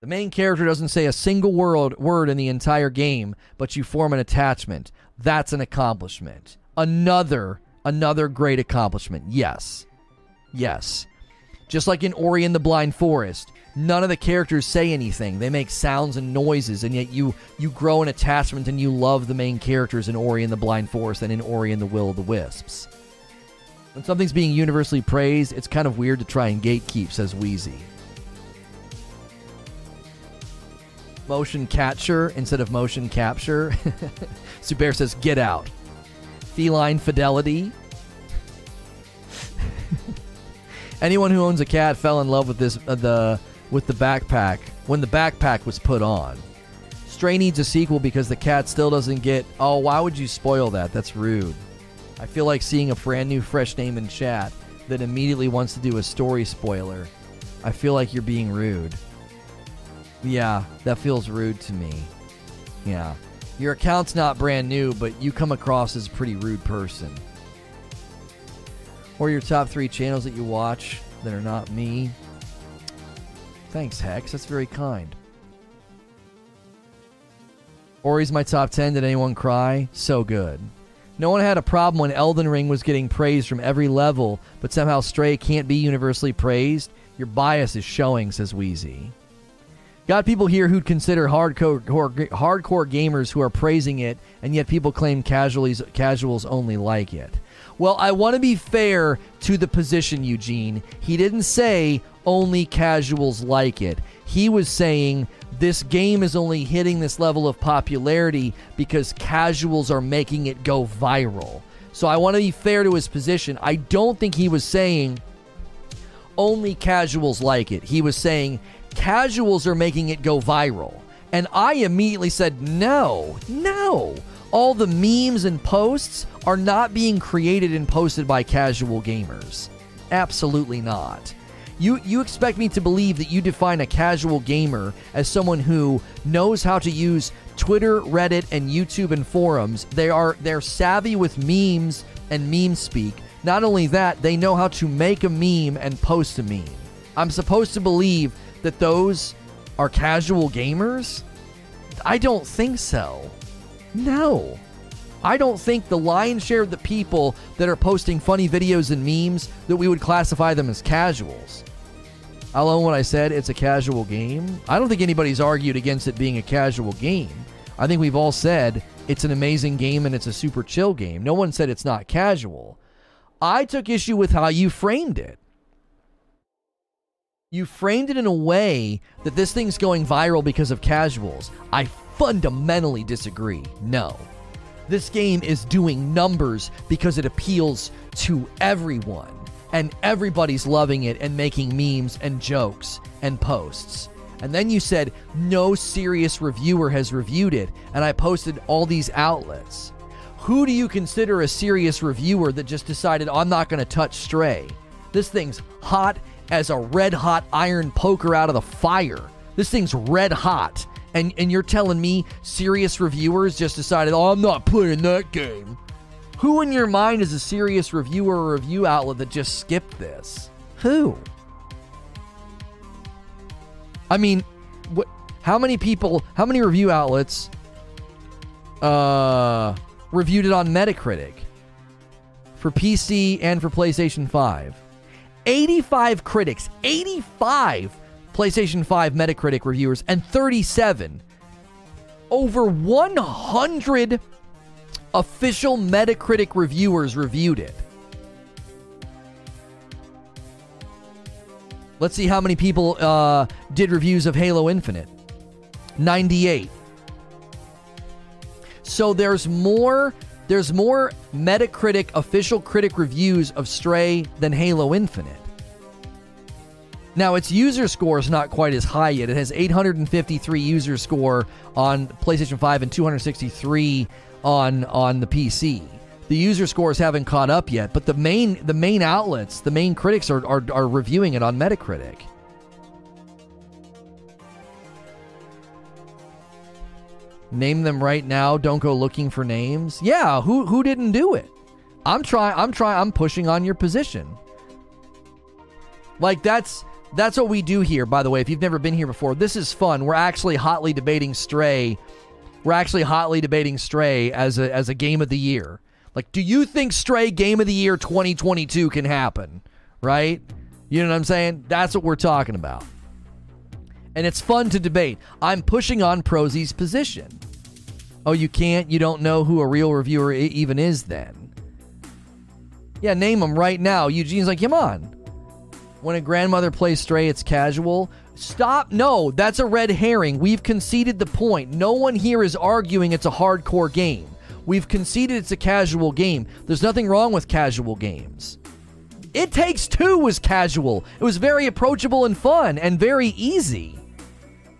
The main character doesn't say a single word, word in the entire game, but you form an attachment. That's an accomplishment. Another, another great accomplishment. Yes. Yes. Just like in Ori and the Blind Forest, none of the characters say anything. They make sounds and noises, and yet you you grow an attachment and you love the main characters in Ori and the Blind Forest and in Ori and the Will of the Wisps. When something's being universally praised, it's kind of weird to try and gatekeep, says Wheezy. Motion capture instead of motion capture. Super says, get out. Feline fidelity. Anyone who owns a cat fell in love with this uh, the with the backpack when the backpack was put on. Stray needs a sequel because the cat still doesn't get. Oh, why would you spoil that? That's rude. I feel like seeing a brand new fresh name in chat that immediately wants to do a story spoiler. I feel like you're being rude. Yeah, that feels rude to me. Yeah. Your account's not brand new, but you come across as a pretty rude person or your top three channels that you watch that are not me. Thanks, Hex. That's very kind. Ori's my top 10. Did anyone cry? So good. No one had a problem when Elden Ring was getting praised from every level, but somehow Stray can't be universally praised. Your bias is showing, says Wheezy. Got people here who'd consider hardcore, hardcore gamers who are praising it, and yet people claim casuals, casuals only like it. Well, I want to be fair to the position, Eugene. He didn't say only casuals like it. He was saying this game is only hitting this level of popularity because casuals are making it go viral. So I want to be fair to his position. I don't think he was saying only casuals like it. He was saying casuals are making it go viral. And I immediately said, no, no all the memes and posts are not being created and posted by casual gamers. Absolutely not. You you expect me to believe that you define a casual gamer as someone who knows how to use Twitter, Reddit, and YouTube and forums. They are they're savvy with memes and meme speak. Not only that, they know how to make a meme and post a meme. I'm supposed to believe that those are casual gamers? I don't think so. No. I don't think the lion's share of the people that are posting funny videos and memes that we would classify them as casuals. I'll own what I said, it's a casual game. I don't think anybody's argued against it being a casual game. I think we've all said it's an amazing game and it's a super chill game. No one said it's not casual. I took issue with how you framed it. You framed it in a way that this thing's going viral because of casuals. I fundamentally disagree. No. This game is doing numbers because it appeals to everyone, and everybody's loving it and making memes and jokes and posts. And then you said no serious reviewer has reviewed it, and I posted all these outlets. Who do you consider a serious reviewer that just decided I'm not going to touch Stray? This thing's hot as a red hot iron poker out of the fire. This thing's red hot and and you're telling me serious reviewers just decided, "Oh, I'm not playing that game." Who in your mind is a serious reviewer or review outlet that just skipped this? Who? I mean, what how many people, how many review outlets uh reviewed it on Metacritic for PC and for PlayStation 5? 85 critics, 85 PlayStation 5 Metacritic reviewers, and 37. Over 100 official Metacritic reviewers reviewed it. Let's see how many people uh, did reviews of Halo Infinite. 98. So there's more there's more Metacritic official critic reviews of Stray than Halo Infinite. Now, its user score is not quite as high yet. It has 853 user score on PlayStation 5 and 263 on on the PC. The user scores haven't caught up yet, but the main the main outlets, the main critics are, are, are reviewing it on Metacritic. Name them right now. Don't go looking for names. Yeah, who who didn't do it? I'm trying. I'm trying. I'm pushing on your position. Like that's that's what we do here, by the way. If you've never been here before, this is fun. We're actually hotly debating Stray. We're actually hotly debating Stray as a as a game of the year. Like, do you think Stray Game of the Year 2022 can happen? Right? You know what I'm saying? That's what we're talking about. And it's fun to debate. I'm pushing on Prozy's position. Oh, you can't? You don't know who a real reviewer even is then? Yeah, name them right now. Eugene's like, come on. When a grandmother plays Stray, it's casual. Stop. No, that's a red herring. We've conceded the point. No one here is arguing it's a hardcore game. We've conceded it's a casual game. There's nothing wrong with casual games. It Takes Two was casual. It was very approachable and fun and very easy.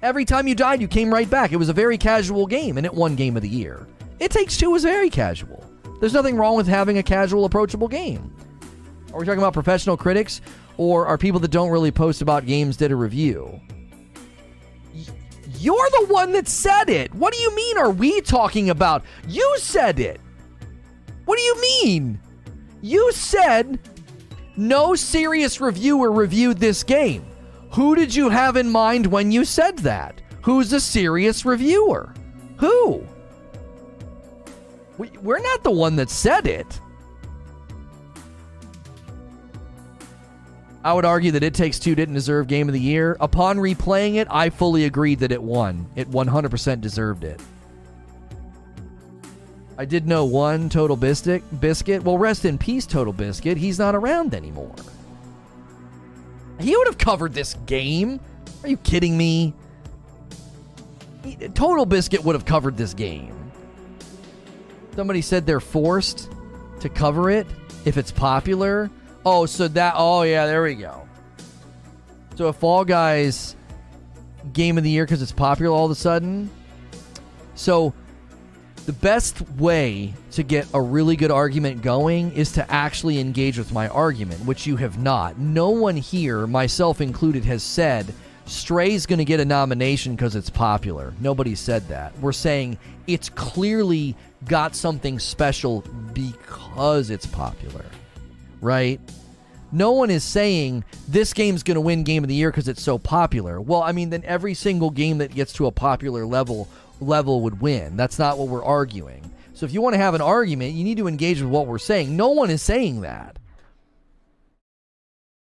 Every time you died, you came right back. It was a very casual game, and it won Game of the Year. It Takes Two was very casual. There's nothing wrong with having a casual, approachable game. Are we talking about professional critics or are people that don't really post about games did a review? You're the one that said it. What do you mean are we talking about? You said it. What do you mean? You said no serious reviewer reviewed this game. Who did you have in mind when you said that? Who's a serious reviewer? Who? We're not the one that said it. I would argue that It Takes Two didn't deserve Game of the Year. Upon replaying it, I fully agreed that it won. It 100% deserved it. I did know one Total Biscuit. Biscuit. Well, rest in peace, Total Biscuit. He's not around anymore. He would have covered this game. Are you kidding me? Total Biscuit would have covered this game. Somebody said they're forced to cover it if it's popular. Oh, so that. Oh, yeah, there we go. So a Fall Guys game of the year because it's popular all of a sudden. So the best way to get a really good argument going is to actually engage with my argument, which you have not. No one here, myself included, has said Stray's going to get a nomination because it's popular. Nobody said that. We're saying it's clearly got something special because it's popular, right? No one is saying this game's going to win game of the year because it's so popular. Well, I mean, then every single game that gets to a popular level level would win. That's not what we're arguing. So if you want to have an argument, you need to engage with what we're saying. No one is saying that.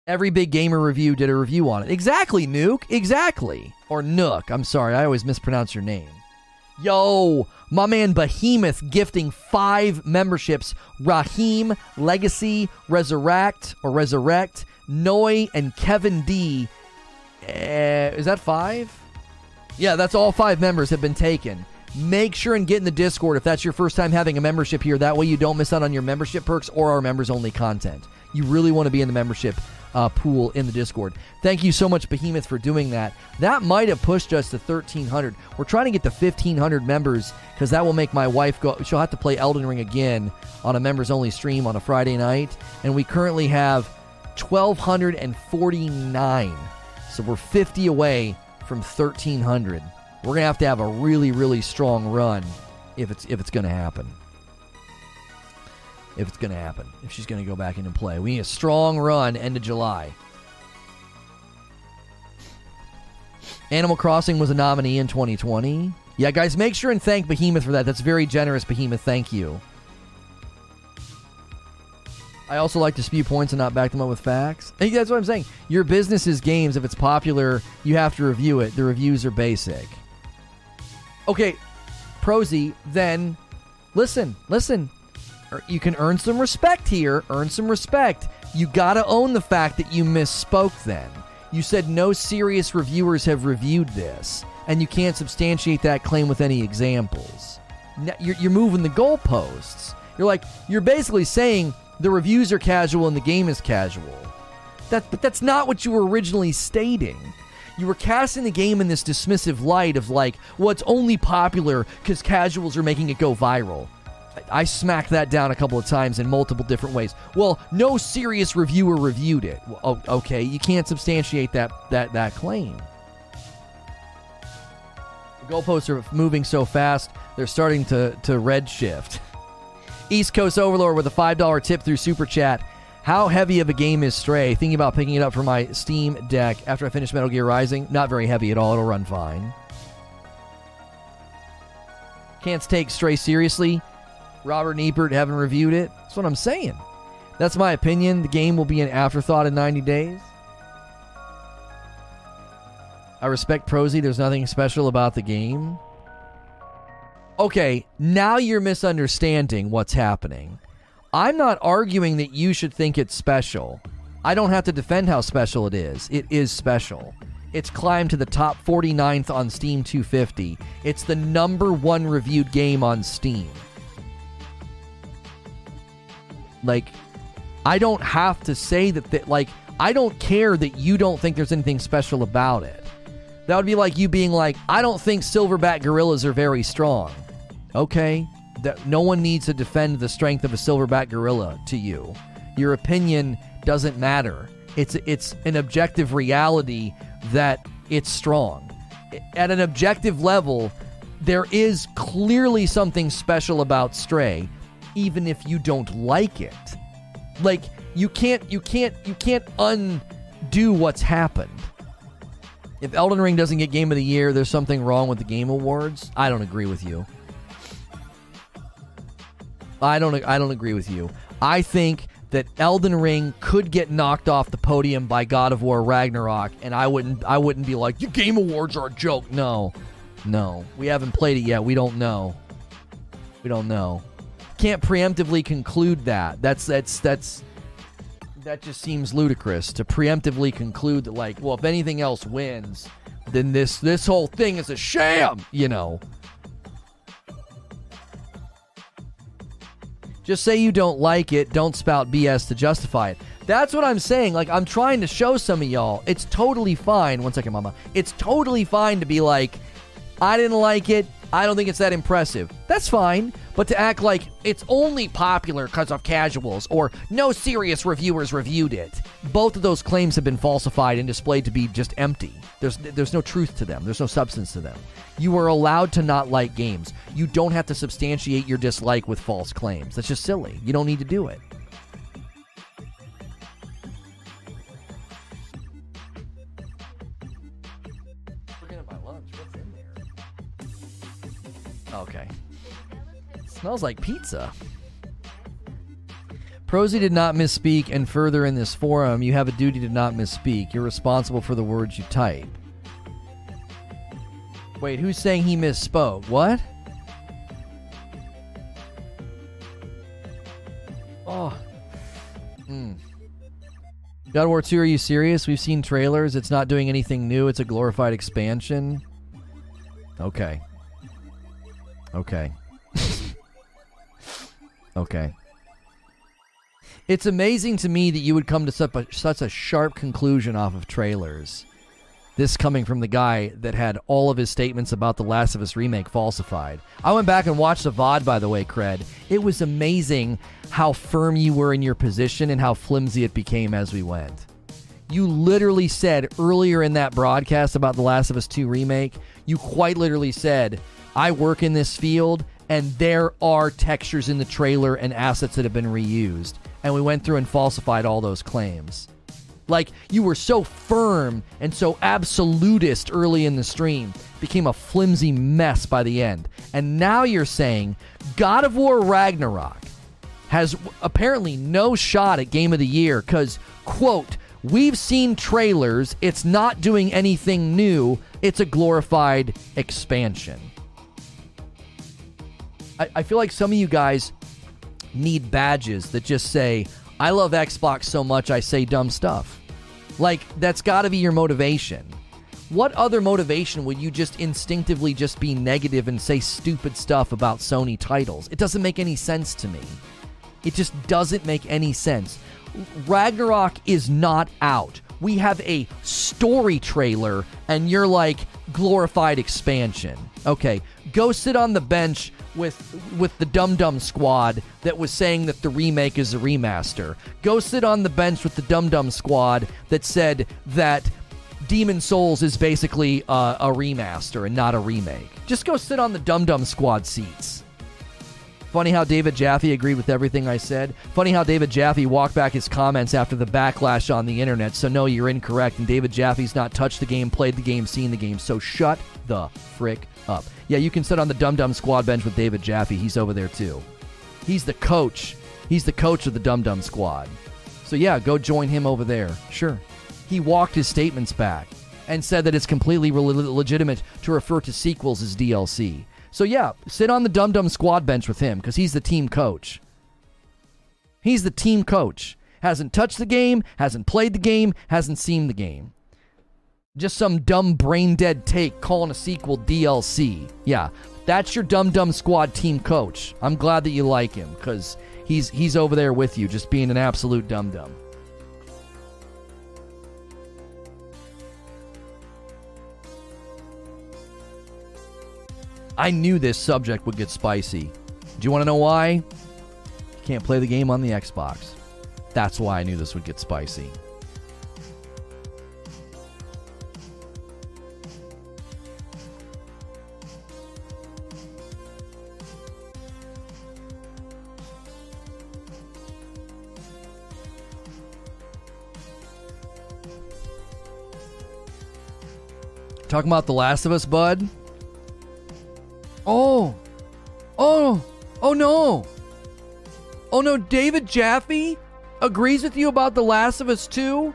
Every big gamer review did a review on it. Exactly, Nuke. Exactly. Or Nook. I'm sorry, I always mispronounce your name. Yo, my man Behemoth gifting five memberships. Raheem, Legacy, Resurrect, or Resurrect, Noi, and Kevin D. Uh, is that five? Yeah, that's all five members have been taken. Make sure and get in the Discord if that's your first time having a membership here. That way you don't miss out on your membership perks or our members only content. You really want to be in the membership uh, pool in the Discord. Thank you so much, Behemoth, for doing that. That might have pushed us to 1,300. We're trying to get to 1,500 members because that will make my wife go. She'll have to play Elden Ring again on a members only stream on a Friday night. And we currently have 1,249. So we're 50 away from 1,300. We're gonna have to have a really, really strong run if it's if it's gonna happen. If it's gonna happen, if she's gonna go back in and play, we need a strong run end of July. Animal Crossing was a nominee in 2020. Yeah, guys, make sure and thank Behemoth for that. That's very generous, Behemoth. Thank you. I also like to spew points and not back them up with facts. And that's what I'm saying. Your business is games. If it's popular, you have to review it. The reviews are basic. Okay, Prozy, then listen, listen. You can earn some respect here. Earn some respect. You got to own the fact that you misspoke then. You said no serious reviewers have reviewed this, and you can't substantiate that claim with any examples. You're, you're moving the goalposts. You're like, you're basically saying the reviews are casual and the game is casual. That, but that's not what you were originally stating. You were casting the game in this dismissive light of like, well, it's only popular because casuals are making it go viral. I smacked that down a couple of times in multiple different ways. Well, no serious reviewer reviewed it. Well, okay, you can't substantiate that that that claim. The goalposts are moving so fast; they're starting to to redshift. East Coast Overlord with a $5 tip through Super Chat. How heavy of a game is Stray? Thinking about picking it up for my Steam Deck after I finish Metal Gear Rising. Not very heavy at all. It'll run fine. Can't take Stray seriously. Robert Niepert haven't reviewed it. That's what I'm saying. That's my opinion. The game will be an afterthought in 90 days. I respect Prozy. There's nothing special about the game. Okay, now you're misunderstanding what's happening. I'm not arguing that you should think it's special. I don't have to defend how special it is. It is special. It's climbed to the top 49th on Steam 250. It's the number one reviewed game on Steam. Like, I don't have to say that, that like, I don't care that you don't think there's anything special about it. That would be like you being like, I don't think silverback gorillas are very strong. Okay, that no one needs to defend the strength of a silverback gorilla to you. Your opinion doesn't matter. It's it's an objective reality that it's strong. At an objective level, there is clearly something special about Stray, even if you don't like it. Like you can't you can't you can't undo what's happened. If Elden Ring doesn't get Game of the Year, there's something wrong with the Game Awards. I don't agree with you. I don't I don't agree with you. I think that Elden Ring could get knocked off the podium by God of War Ragnarok, and I wouldn't I wouldn't be like, "Your Game Awards are a joke." No, no, we haven't played it yet. We don't know. We don't know. Can't preemptively conclude that. That's that's that's that just seems ludicrous to preemptively conclude that like, well, if anything else wins, then this this whole thing is a sham. You know. Just say you don't like it. Don't spout BS to justify it. That's what I'm saying. Like, I'm trying to show some of y'all. It's totally fine. One second, mama. It's totally fine to be like, I didn't like it. I don't think it's that impressive. That's fine. But to act like it's only popular because of casuals or no serious reviewers reviewed it, both of those claims have been falsified and displayed to be just empty. There's there's no truth to them. There's no substance to them. You are allowed to not like games. You don't have to substantiate your dislike with false claims. That's just silly. You don't need to do it. Smells like pizza. Prozy did not misspeak, and further in this forum, you have a duty to not misspeak. You're responsible for the words you type. Wait, who's saying he misspoke? What? Oh. Mm. God War 2, are you serious? We've seen trailers. It's not doing anything new. It's a glorified expansion. Okay. Okay. Okay. It's amazing to me that you would come to such a, such a sharp conclusion off of trailers. This coming from the guy that had all of his statements about the Last of Us remake falsified. I went back and watched the VOD, by the way, Cred. It was amazing how firm you were in your position and how flimsy it became as we went. You literally said earlier in that broadcast about the Last of Us 2 remake, you quite literally said, I work in this field and there are textures in the trailer and assets that have been reused. And we went through and falsified all those claims. Like you were so firm and so absolutist early in the stream, became a flimsy mess by the end. And now you're saying God of War Ragnarok has apparently no shot at Game of the Year because, quote, we've seen trailers, it's not doing anything new, it's a glorified expansion. I, I feel like some of you guys need badges that just say, I love Xbox so much I say dumb stuff. Like, that's got to be your motivation. What other motivation would you just instinctively just be negative and say stupid stuff about Sony titles? It doesn't make any sense to me. It just doesn't make any sense. Ragnarok is not out. We have a story trailer, and you're like glorified expansion. Okay, go sit on the bench with with the Dum Dum Squad that was saying that the remake is a remaster. Go sit on the bench with the Dum Dum Squad that said that Demon's Souls is basically uh, a remaster and not a remake. Just go sit on the Dum Dum Squad seats. Funny how David Jaffe agreed with everything I said. Funny how David Jaffe walked back his comments after the backlash on the internet. So, no, you're incorrect. And David Jaffe's not touched the game, played the game, seen the game. So, shut the frick up. Yeah, you can sit on the Dum Dum Squad bench with David Jaffe. He's over there too. He's the coach. He's the coach of the Dum Dum Squad. So yeah, go join him over there. Sure. He walked his statements back. and said that it's completely re- legitimate to refer to sequels as DLC. So yeah, sit on the Dum Dum Squad bench with him because he's the team coach. He's the team coach. Hasn't touched the game, hasn't played the game, hasn't seen the game. Just some dumb brain dead take calling a sequel DLC. Yeah, that's your dumb dumb Squad team coach. I'm glad that you like him because he's he's over there with you, just being an absolute dumb dum. I knew this subject would get spicy. Do you want to know why? You can't play the game on the Xbox. That's why I knew this would get spicy. Talking about The Last of Us, bud? Oh. Oh. Oh no. Oh no, David Jaffe agrees with you about The Last of Us 2?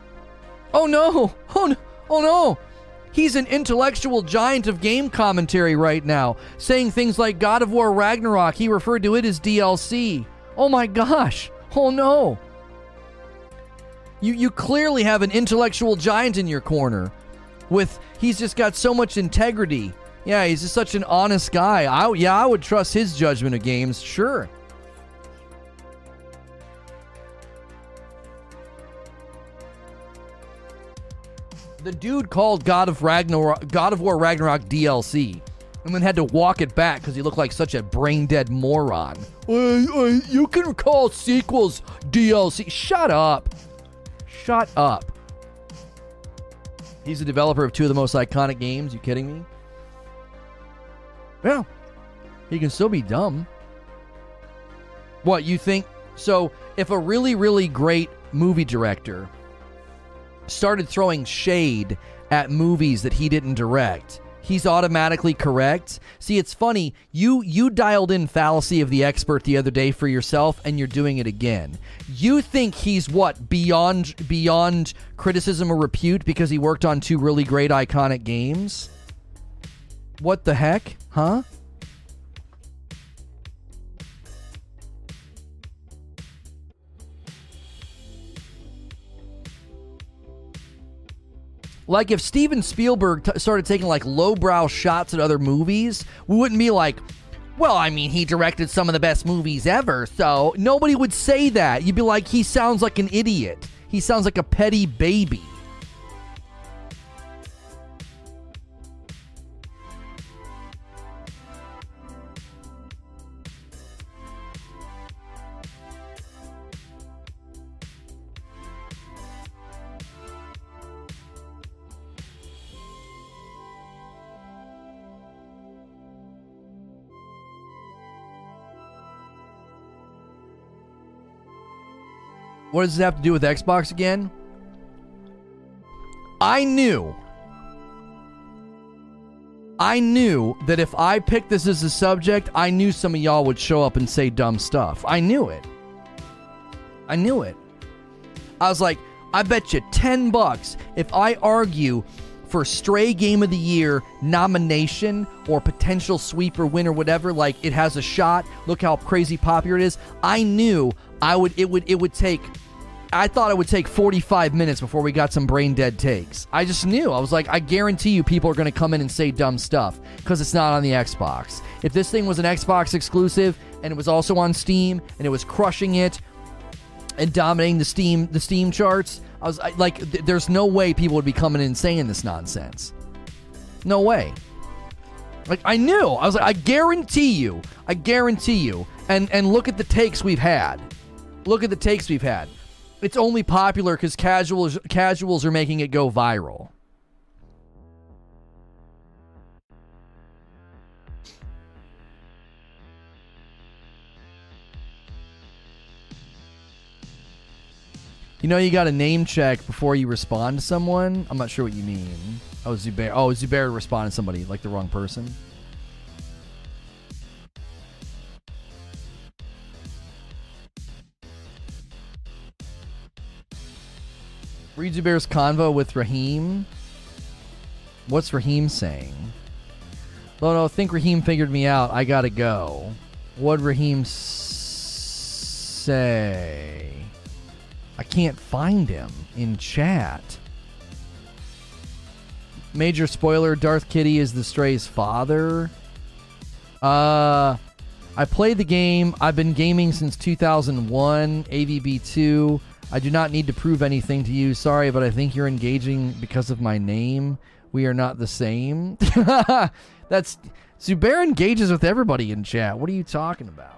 Oh no. Oh no. Oh no. He's an intellectual giant of game commentary right now, saying things like God of War Ragnarok, he referred to it as DLC. Oh my gosh. Oh no. You you clearly have an intellectual giant in your corner with he's just got so much integrity. Yeah, he's just such an honest guy. I, yeah, I would trust his judgment of games, sure. The dude called God of Ragnarok, God of War Ragnarok DLC, and then had to walk it back because he looked like such a brain dead moron. Uh, uh, you can call sequels DLC. Shut up. Shut up. He's the developer of two of the most iconic games. You kidding me? Yeah. He can still be dumb. What, you think? So, if a really, really great movie director started throwing shade at movies that he didn't direct, he's automatically correct. See, it's funny. You you dialed in fallacy of the expert the other day for yourself and you're doing it again. You think he's what? Beyond beyond criticism or repute because he worked on two really great iconic games? What the heck? Huh? Like if Steven Spielberg t- started taking like lowbrow shots at other movies, we wouldn't be like, well, I mean, he directed some of the best movies ever, so nobody would say that. You'd be like, he sounds like an idiot. He sounds like a petty baby. What does this have to do with Xbox again? I knew. I knew that if I picked this as a subject, I knew some of y'all would show up and say dumb stuff. I knew it. I knew it. I was like, I bet you 10 bucks if I argue for Stray Game of the Year nomination or potential sweep sweeper win or whatever, like it has a shot. Look how crazy popular it is. I knew I would it would it would take I thought it would take 45 minutes before we got some brain dead takes. I just knew. I was like, I guarantee you people are going to come in and say dumb stuff because it's not on the Xbox. If this thing was an Xbox exclusive and it was also on Steam and it was crushing it and dominating the Steam the Steam charts, I was like, th- there's no way people would be coming in and saying this nonsense. No way. Like I knew. I was like, I guarantee you. I guarantee you. And and look at the takes we've had. Look at the takes we've had. It's only popular because casuals casuals are making it go viral. You know, you got to name check before you respond to someone. I'm not sure what you mean. Oh, Zubair. Oh, Zubair responded to somebody like the wrong person. Read Zubair's convo with Raheem. What's Raheem saying? Oh no, think Raheem figured me out. I gotta go. What'd Raheem s- say? I can't find him in chat. Major spoiler Darth Kitty is the Stray's father. Uh, I played the game. I've been gaming since 2001, AVB2. I do not need to prove anything to you. Sorry, but I think you're engaging because of my name. We are not the same. That's Zubair engages with everybody in chat. What are you talking about?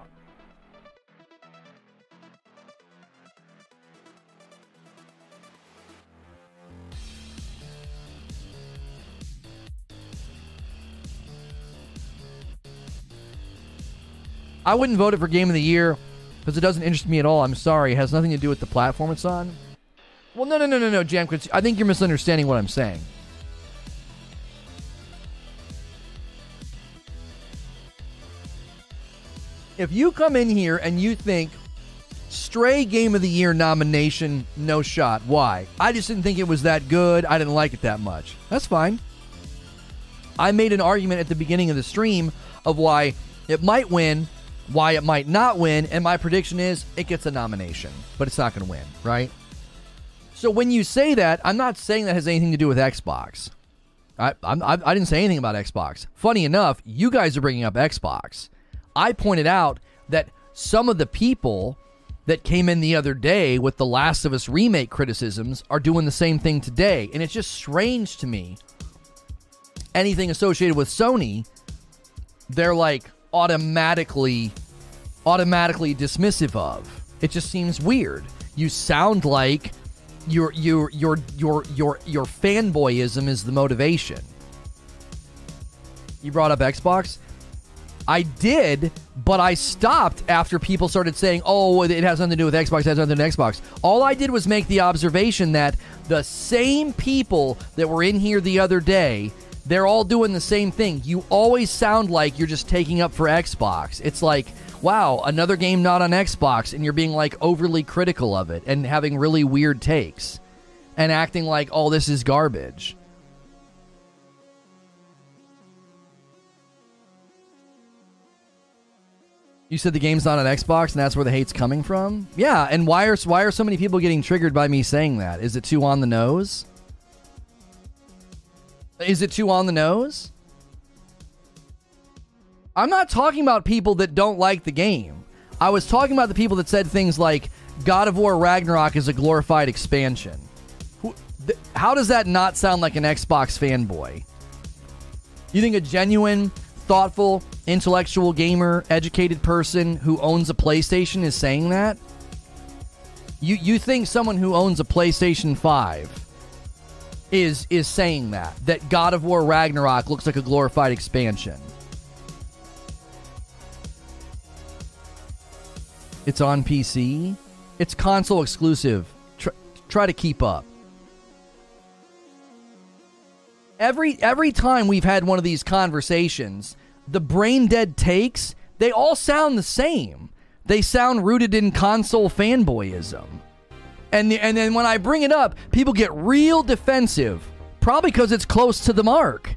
I wouldn't vote it for game of the year because it doesn't interest me at all. I'm sorry. It has nothing to do with the platform it's on. Well, no, no, no, no, no, Jam. I think you're misunderstanding what I'm saying. If you come in here and you think Stray Game of the Year nomination, no shot. Why? I just didn't think it was that good. I didn't like it that much. That's fine. I made an argument at the beginning of the stream of why it might win why it might not win, and my prediction is it gets a nomination, but it's not going to win, right? So when you say that, I'm not saying that has anything to do with Xbox. I, I, I didn't say anything about Xbox. Funny enough, you guys are bringing up Xbox. I pointed out that some of the people that came in the other day with the Last of Us remake criticisms are doing the same thing today, and it's just strange to me. Anything associated with Sony, they're like, automatically automatically dismissive of. It just seems weird. You sound like your your your your your your fanboyism is the motivation. You brought up Xbox? I did, but I stopped after people started saying, "Oh, it has nothing to do with Xbox. It has nothing to do with Xbox." All I did was make the observation that the same people that were in here the other day they're all doing the same thing. You always sound like you're just taking up for Xbox. It's like, wow, another game not on Xbox, and you're being like overly critical of it and having really weird takes and acting like, oh, this is garbage. You said the game's not on Xbox, and that's where the hate's coming from. Yeah, and why are why are so many people getting triggered by me saying that? Is it too on the nose? Is it too on the nose? I'm not talking about people that don't like the game. I was talking about the people that said things like God of War Ragnarok is a glorified expansion. How does that not sound like an Xbox fanboy? You think a genuine, thoughtful, intellectual gamer, educated person who owns a PlayStation is saying that? You you think someone who owns a PlayStation 5 is is saying that that God of War Ragnarok looks like a glorified expansion. It's on PC. It's console exclusive. Try, try to keep up. Every every time we've had one of these conversations, the brain dead takes, they all sound the same. They sound rooted in console fanboyism. And, the, and then when I bring it up, people get real defensive, probably because it's close to the mark.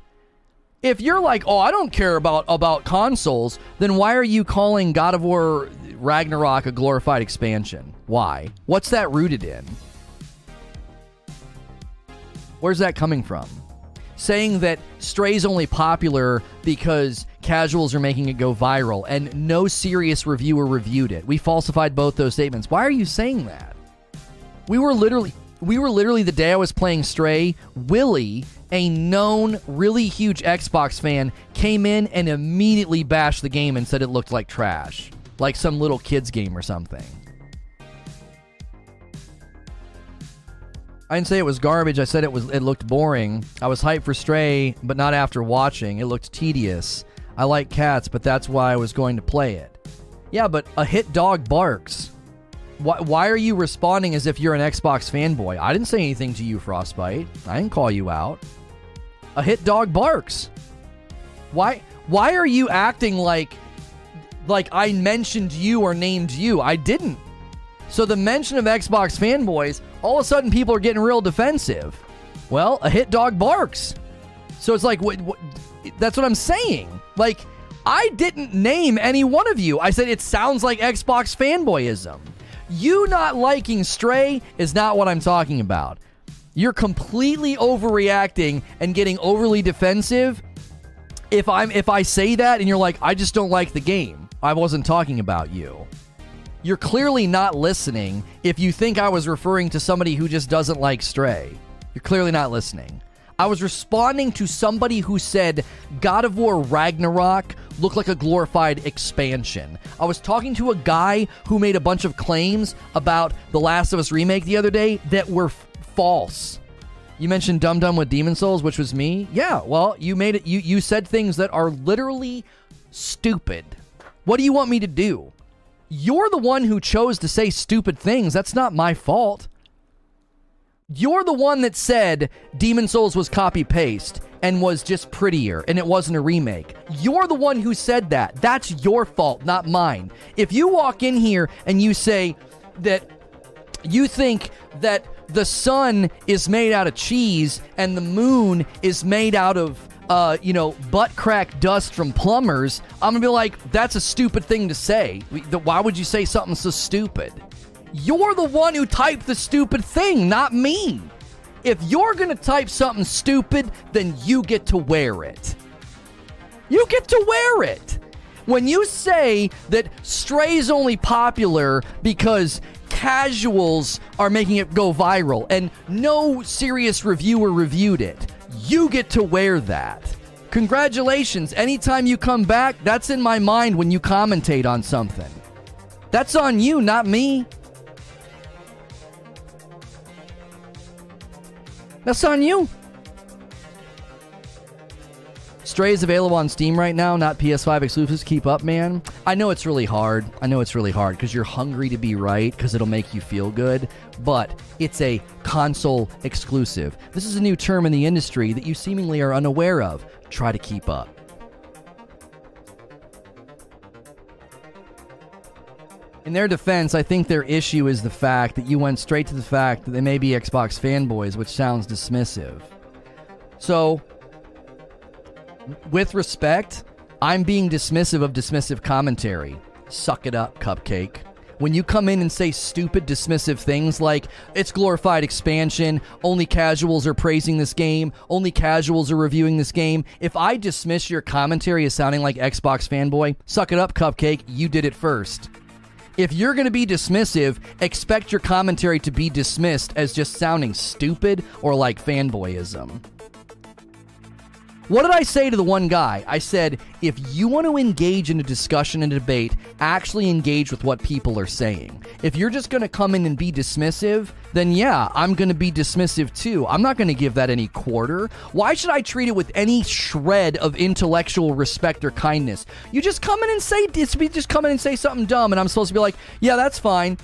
If you're like, oh, I don't care about, about consoles, then why are you calling God of War Ragnarok a glorified expansion? Why? What's that rooted in? Where's that coming from? Saying that Stray's only popular because casuals are making it go viral and no serious reviewer reviewed it. We falsified both those statements. Why are you saying that? We were literally we were literally the day I was playing Stray, Willie, a known really huge Xbox fan, came in and immediately bashed the game and said it looked like trash. Like some little kids game or something. I didn't say it was garbage. I said it was it looked boring. I was hyped for Stray, but not after watching. It looked tedious. I like cats, but that's why I was going to play it. Yeah, but a hit dog barks. Why, why are you responding as if you're an Xbox fanboy? I didn't say anything to you, Frostbite. I didn't call you out. A hit dog barks. Why why are you acting like like I mentioned you or named you? I didn't. So the mention of Xbox fanboys, all of a sudden people are getting real defensive. Well, a hit dog barks. So it's like, what, what, that's what I'm saying. Like, I didn't name any one of you. I said it sounds like Xbox fanboyism. You not liking Stray is not what I'm talking about. You're completely overreacting and getting overly defensive. If I'm if I say that and you're like, I just don't like the game. I wasn't talking about you. You're clearly not listening if you think I was referring to somebody who just doesn't like Stray. You're clearly not listening. I was responding to somebody who said God of War Ragnarok looked like a glorified expansion. I was talking to a guy who made a bunch of claims about The Last of Us remake the other day that were f- false. You mentioned Dum Dum with Demon's Souls, which was me. Yeah, well, you made it you you said things that are literally stupid. What do you want me to do? You're the one who chose to say stupid things. That's not my fault. You're the one that said Demon's Souls was copy paste and was just prettier and it wasn't a remake. You're the one who said that. That's your fault, not mine. If you walk in here and you say that you think that the sun is made out of cheese and the moon is made out of uh, you know, butt crack dust from plumbers, I'm gonna be like, that's a stupid thing to say. Why would you say something so stupid? You're the one who typed the stupid thing, not me. If you're going to type something stupid, then you get to wear it. You get to wear it. When you say that Stray's only popular because casuals are making it go viral and no serious reviewer reviewed it, you get to wear that. Congratulations. Anytime you come back, that's in my mind when you commentate on something. That's on you, not me. That's on you. Stray is available on Steam right now, not PS5 exclusives. Keep up, man. I know it's really hard. I know it's really hard because you're hungry to be right because it'll make you feel good, but it's a console exclusive. This is a new term in the industry that you seemingly are unaware of. Try to keep up. In their defense, I think their issue is the fact that you went straight to the fact that they may be Xbox fanboys, which sounds dismissive. So, with respect, I'm being dismissive of dismissive commentary. Suck it up, cupcake. When you come in and say stupid, dismissive things like, it's glorified expansion, only casuals are praising this game, only casuals are reviewing this game, if I dismiss your commentary as sounding like Xbox fanboy, suck it up, cupcake, you did it first if you're going to be dismissive, expect your commentary to be dismissed as just sounding stupid or like fanboyism. What did I say to the one guy? I said, if you want to engage in a discussion and debate, actually engage with what people are saying. If you're just going to come in and be dismissive, then yeah, I'm going to be dismissive too. I'm not going to give that any quarter. Why should I treat it with any shred of intellectual respect or kindness? You just come in and say, just come in and say something dumb, and I'm supposed to be like, yeah, that's fine.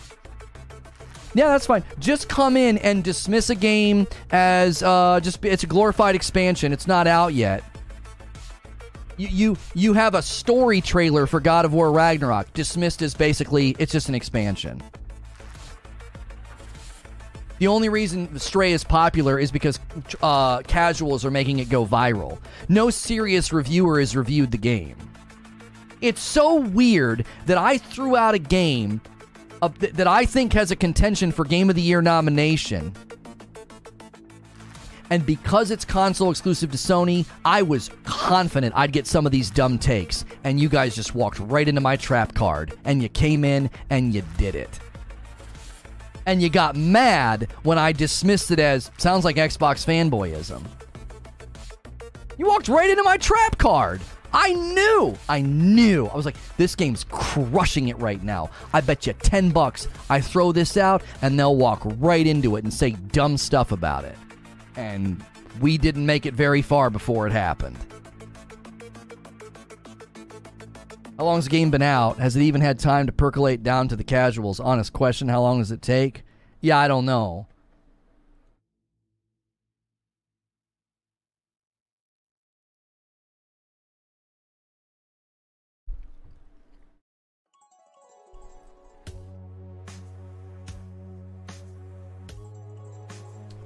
Yeah, that's fine. Just come in and dismiss a game as uh, just it's a glorified expansion. It's not out yet. You, you you have a story trailer for God of War Ragnarok dismissed as basically it's just an expansion. The only reason Stray is popular is because uh, casuals are making it go viral. No serious reviewer has reviewed the game. It's so weird that I threw out a game th- that I think has a contention for Game of the Year nomination. And because it's console exclusive to Sony, I was confident I'd get some of these dumb takes. And you guys just walked right into my trap card. And you came in and you did it. And you got mad when I dismissed it as sounds like Xbox fanboyism. You walked right into my trap card. I knew, I knew. I was like, this game's crushing it right now. I bet you 10 bucks I throw this out and they'll walk right into it and say dumb stuff about it. And we didn't make it very far before it happened. How long's the game been out? Has it even had time to percolate down to the casuals? Honest question, how long does it take? Yeah, I don't know.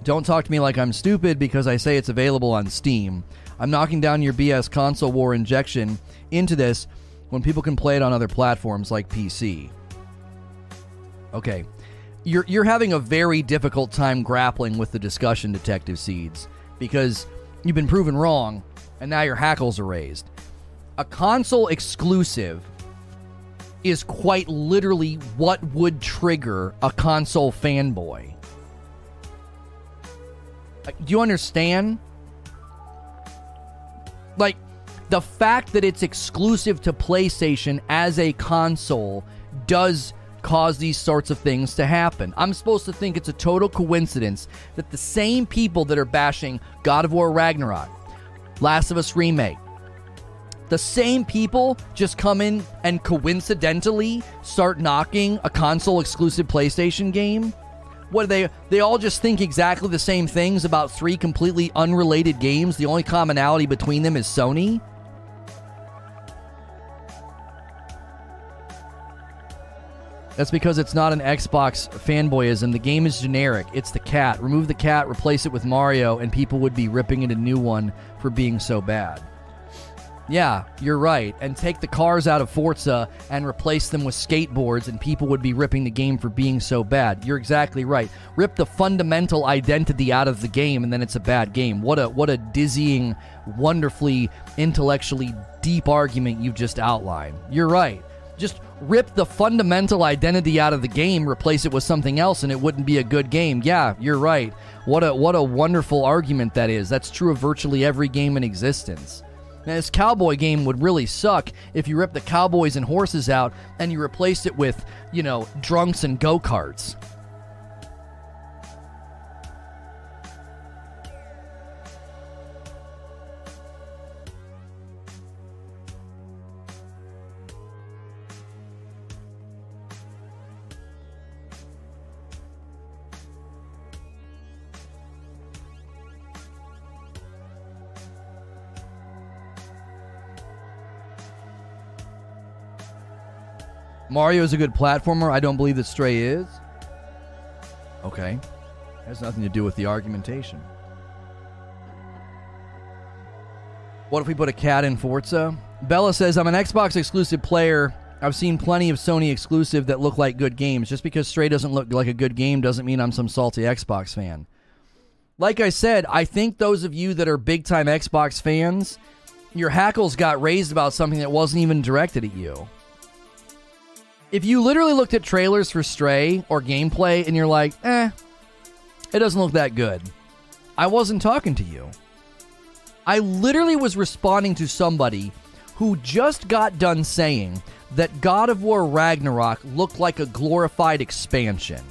Don't talk to me like I'm stupid because I say it's available on Steam. I'm knocking down your BS console war injection into this when people can play it on other platforms like PC. Okay. You're you're having a very difficult time grappling with the discussion detective seeds because you've been proven wrong and now your hackles are raised. A console exclusive is quite literally what would trigger a console fanboy. Do you understand? Like, the fact that it's exclusive to PlayStation as a console does cause these sorts of things to happen. I'm supposed to think it's a total coincidence that the same people that are bashing God of War Ragnarok, Last of Us Remake, the same people just come in and coincidentally start knocking a console exclusive PlayStation game? What they they all just think exactly the same things about three completely unrelated games. The only commonality between them is Sony. That's because it's not an Xbox fanboyism. The game is generic. It's the cat. Remove the cat, replace it with Mario, and people would be ripping it a new one for being so bad. Yeah, you're right. And take the cars out of Forza and replace them with skateboards, and people would be ripping the game for being so bad. You're exactly right. Rip the fundamental identity out of the game, and then it's a bad game. What a what a dizzying, wonderfully intellectually deep argument you've just outlined. You're right. Just rip the fundamental identity out of the game, replace it with something else, and it wouldn't be a good game. Yeah, you're right. What a what a wonderful argument that is. That's true of virtually every game in existence. Now, this cowboy game would really suck if you ripped the cowboys and horses out and you replaced it with, you know, drunks and go karts. Mario is a good platformer. I don't believe that Stray is. Okay. Has nothing to do with the argumentation. What if we put a cat in Forza? Bella says, I'm an Xbox exclusive player. I've seen plenty of Sony exclusive that look like good games. Just because Stray doesn't look like a good game doesn't mean I'm some salty Xbox fan. Like I said, I think those of you that are big time Xbox fans, your hackles got raised about something that wasn't even directed at you. If you literally looked at trailers for Stray or gameplay and you're like, eh, it doesn't look that good, I wasn't talking to you. I literally was responding to somebody who just got done saying that God of War Ragnarok looked like a glorified expansion.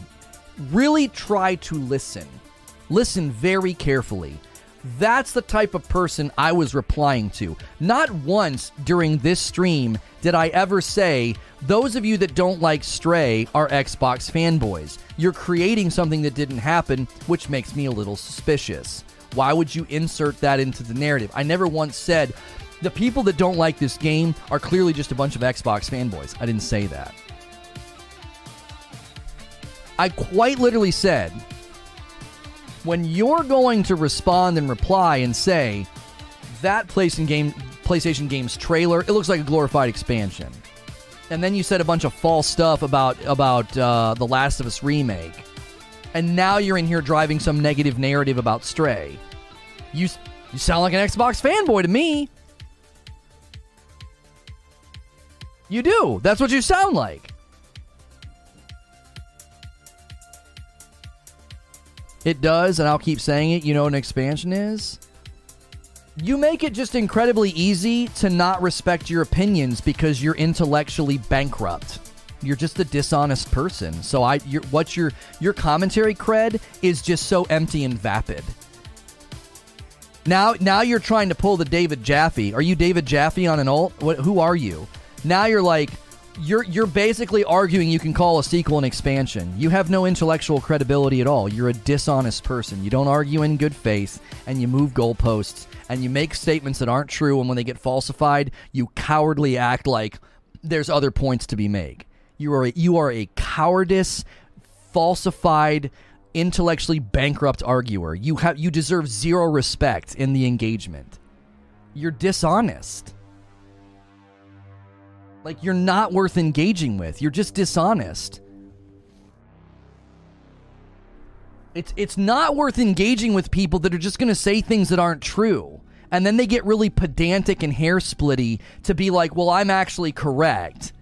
Really try to listen. Listen very carefully. That's the type of person I was replying to. Not once during this stream did I ever say, those of you that don't like Stray are Xbox fanboys. You're creating something that didn't happen, which makes me a little suspicious. Why would you insert that into the narrative? I never once said, the people that don't like this game are clearly just a bunch of Xbox fanboys. I didn't say that. I quite literally said, when you're going to respond and reply and say that PlayStation game PlayStation game's trailer, it looks like a glorified expansion. And then you said a bunch of false stuff about about uh, the Last of Us remake, and now you're in here driving some negative narrative about Stray. You you sound like an Xbox fanboy to me. You do. That's what you sound like. It does, and I'll keep saying it. You know what an expansion is? You make it just incredibly easy to not respect your opinions because you're intellectually bankrupt. You're just a dishonest person. So I, what's your your commentary cred is just so empty and vapid. Now, now you're trying to pull the David Jaffe. Are you David Jaffe on an alt? What, who are you? Now you're like, you're you're basically arguing you can call a sequel an expansion. You have no intellectual credibility at all. You're a dishonest person. You don't argue in good faith, and you move goalposts, and you make statements that aren't true. And when they get falsified, you cowardly act like there's other points to be made. You are a, you are a cowardice, falsified, intellectually bankrupt arguer. You have you deserve zero respect in the engagement. you're dishonest. Like you're not worth engaging with. You're just dishonest. It's it's not worth engaging with people that are just going to say things that aren't true. And then they get really pedantic and hair splitty to be like, "Well, I'm actually correct."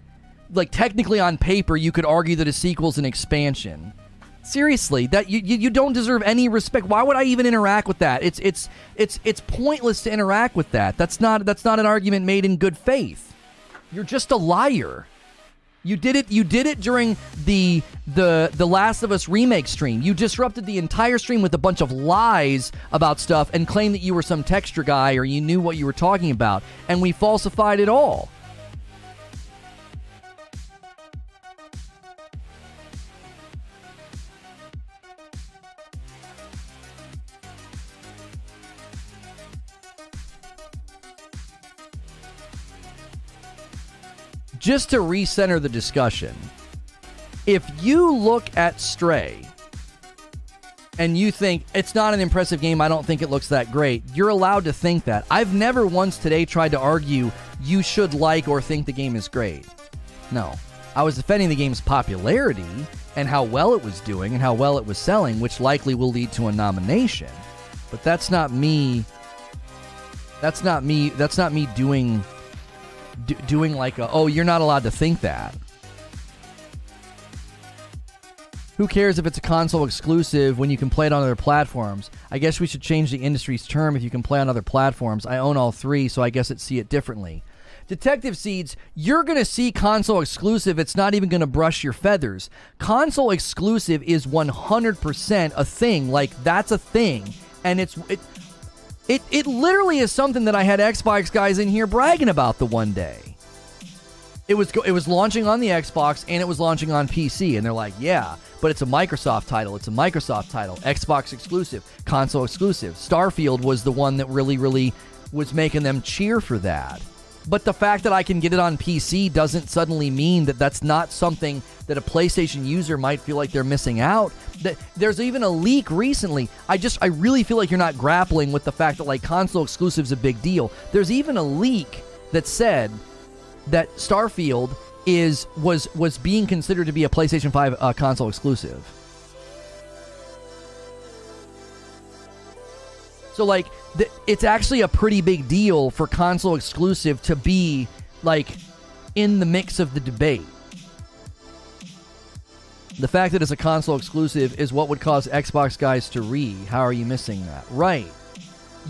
Like technically on paper, you could argue that a sequel's an expansion. Seriously, that you, you, you don't deserve any respect. Why would I even interact with that? It's it's it's it's pointless to interact with that. That's not that's not an argument made in good faith. You're just a liar. You did it. You did it during the the the Last of Us remake stream. You disrupted the entire stream with a bunch of lies about stuff and claimed that you were some texture guy or you knew what you were talking about, and we falsified it all. Just to recenter the discussion, if you look at Stray and you think it's not an impressive game, I don't think it looks that great, you're allowed to think that. I've never once today tried to argue you should like or think the game is great. No. I was defending the game's popularity and how well it was doing and how well it was selling, which likely will lead to a nomination. But that's not me. That's not me. That's not me doing do, doing like a, oh, you're not allowed to think that. Who cares if it's a console exclusive when you can play it on other platforms? I guess we should change the industry's term if you can play on other platforms. I own all three, so I guess it see it differently. Detective Seeds, you're going to see console exclusive. It's not even going to brush your feathers. Console exclusive is 100% a thing. Like, that's a thing. And it's. It, it it literally is something that I had Xbox guys in here bragging about the one day. It was it was launching on the Xbox and it was launching on PC and they're like, "Yeah, but it's a Microsoft title. It's a Microsoft title. Xbox exclusive, console exclusive." Starfield was the one that really really was making them cheer for that. But the fact that I can get it on PC doesn't suddenly mean that that's not something that a PlayStation user might feel like they're missing out. That There's even a leak recently. I just I really feel like you're not grappling with the fact that like console exclusives a big deal. There's even a leak that said that Starfield is was was being considered to be a PlayStation 5 uh, console exclusive. So like th- it's actually a pretty big deal for console exclusive to be like in the mix of the debate. The fact that it's a console exclusive is what would cause Xbox guys to re. How are you missing that? Right.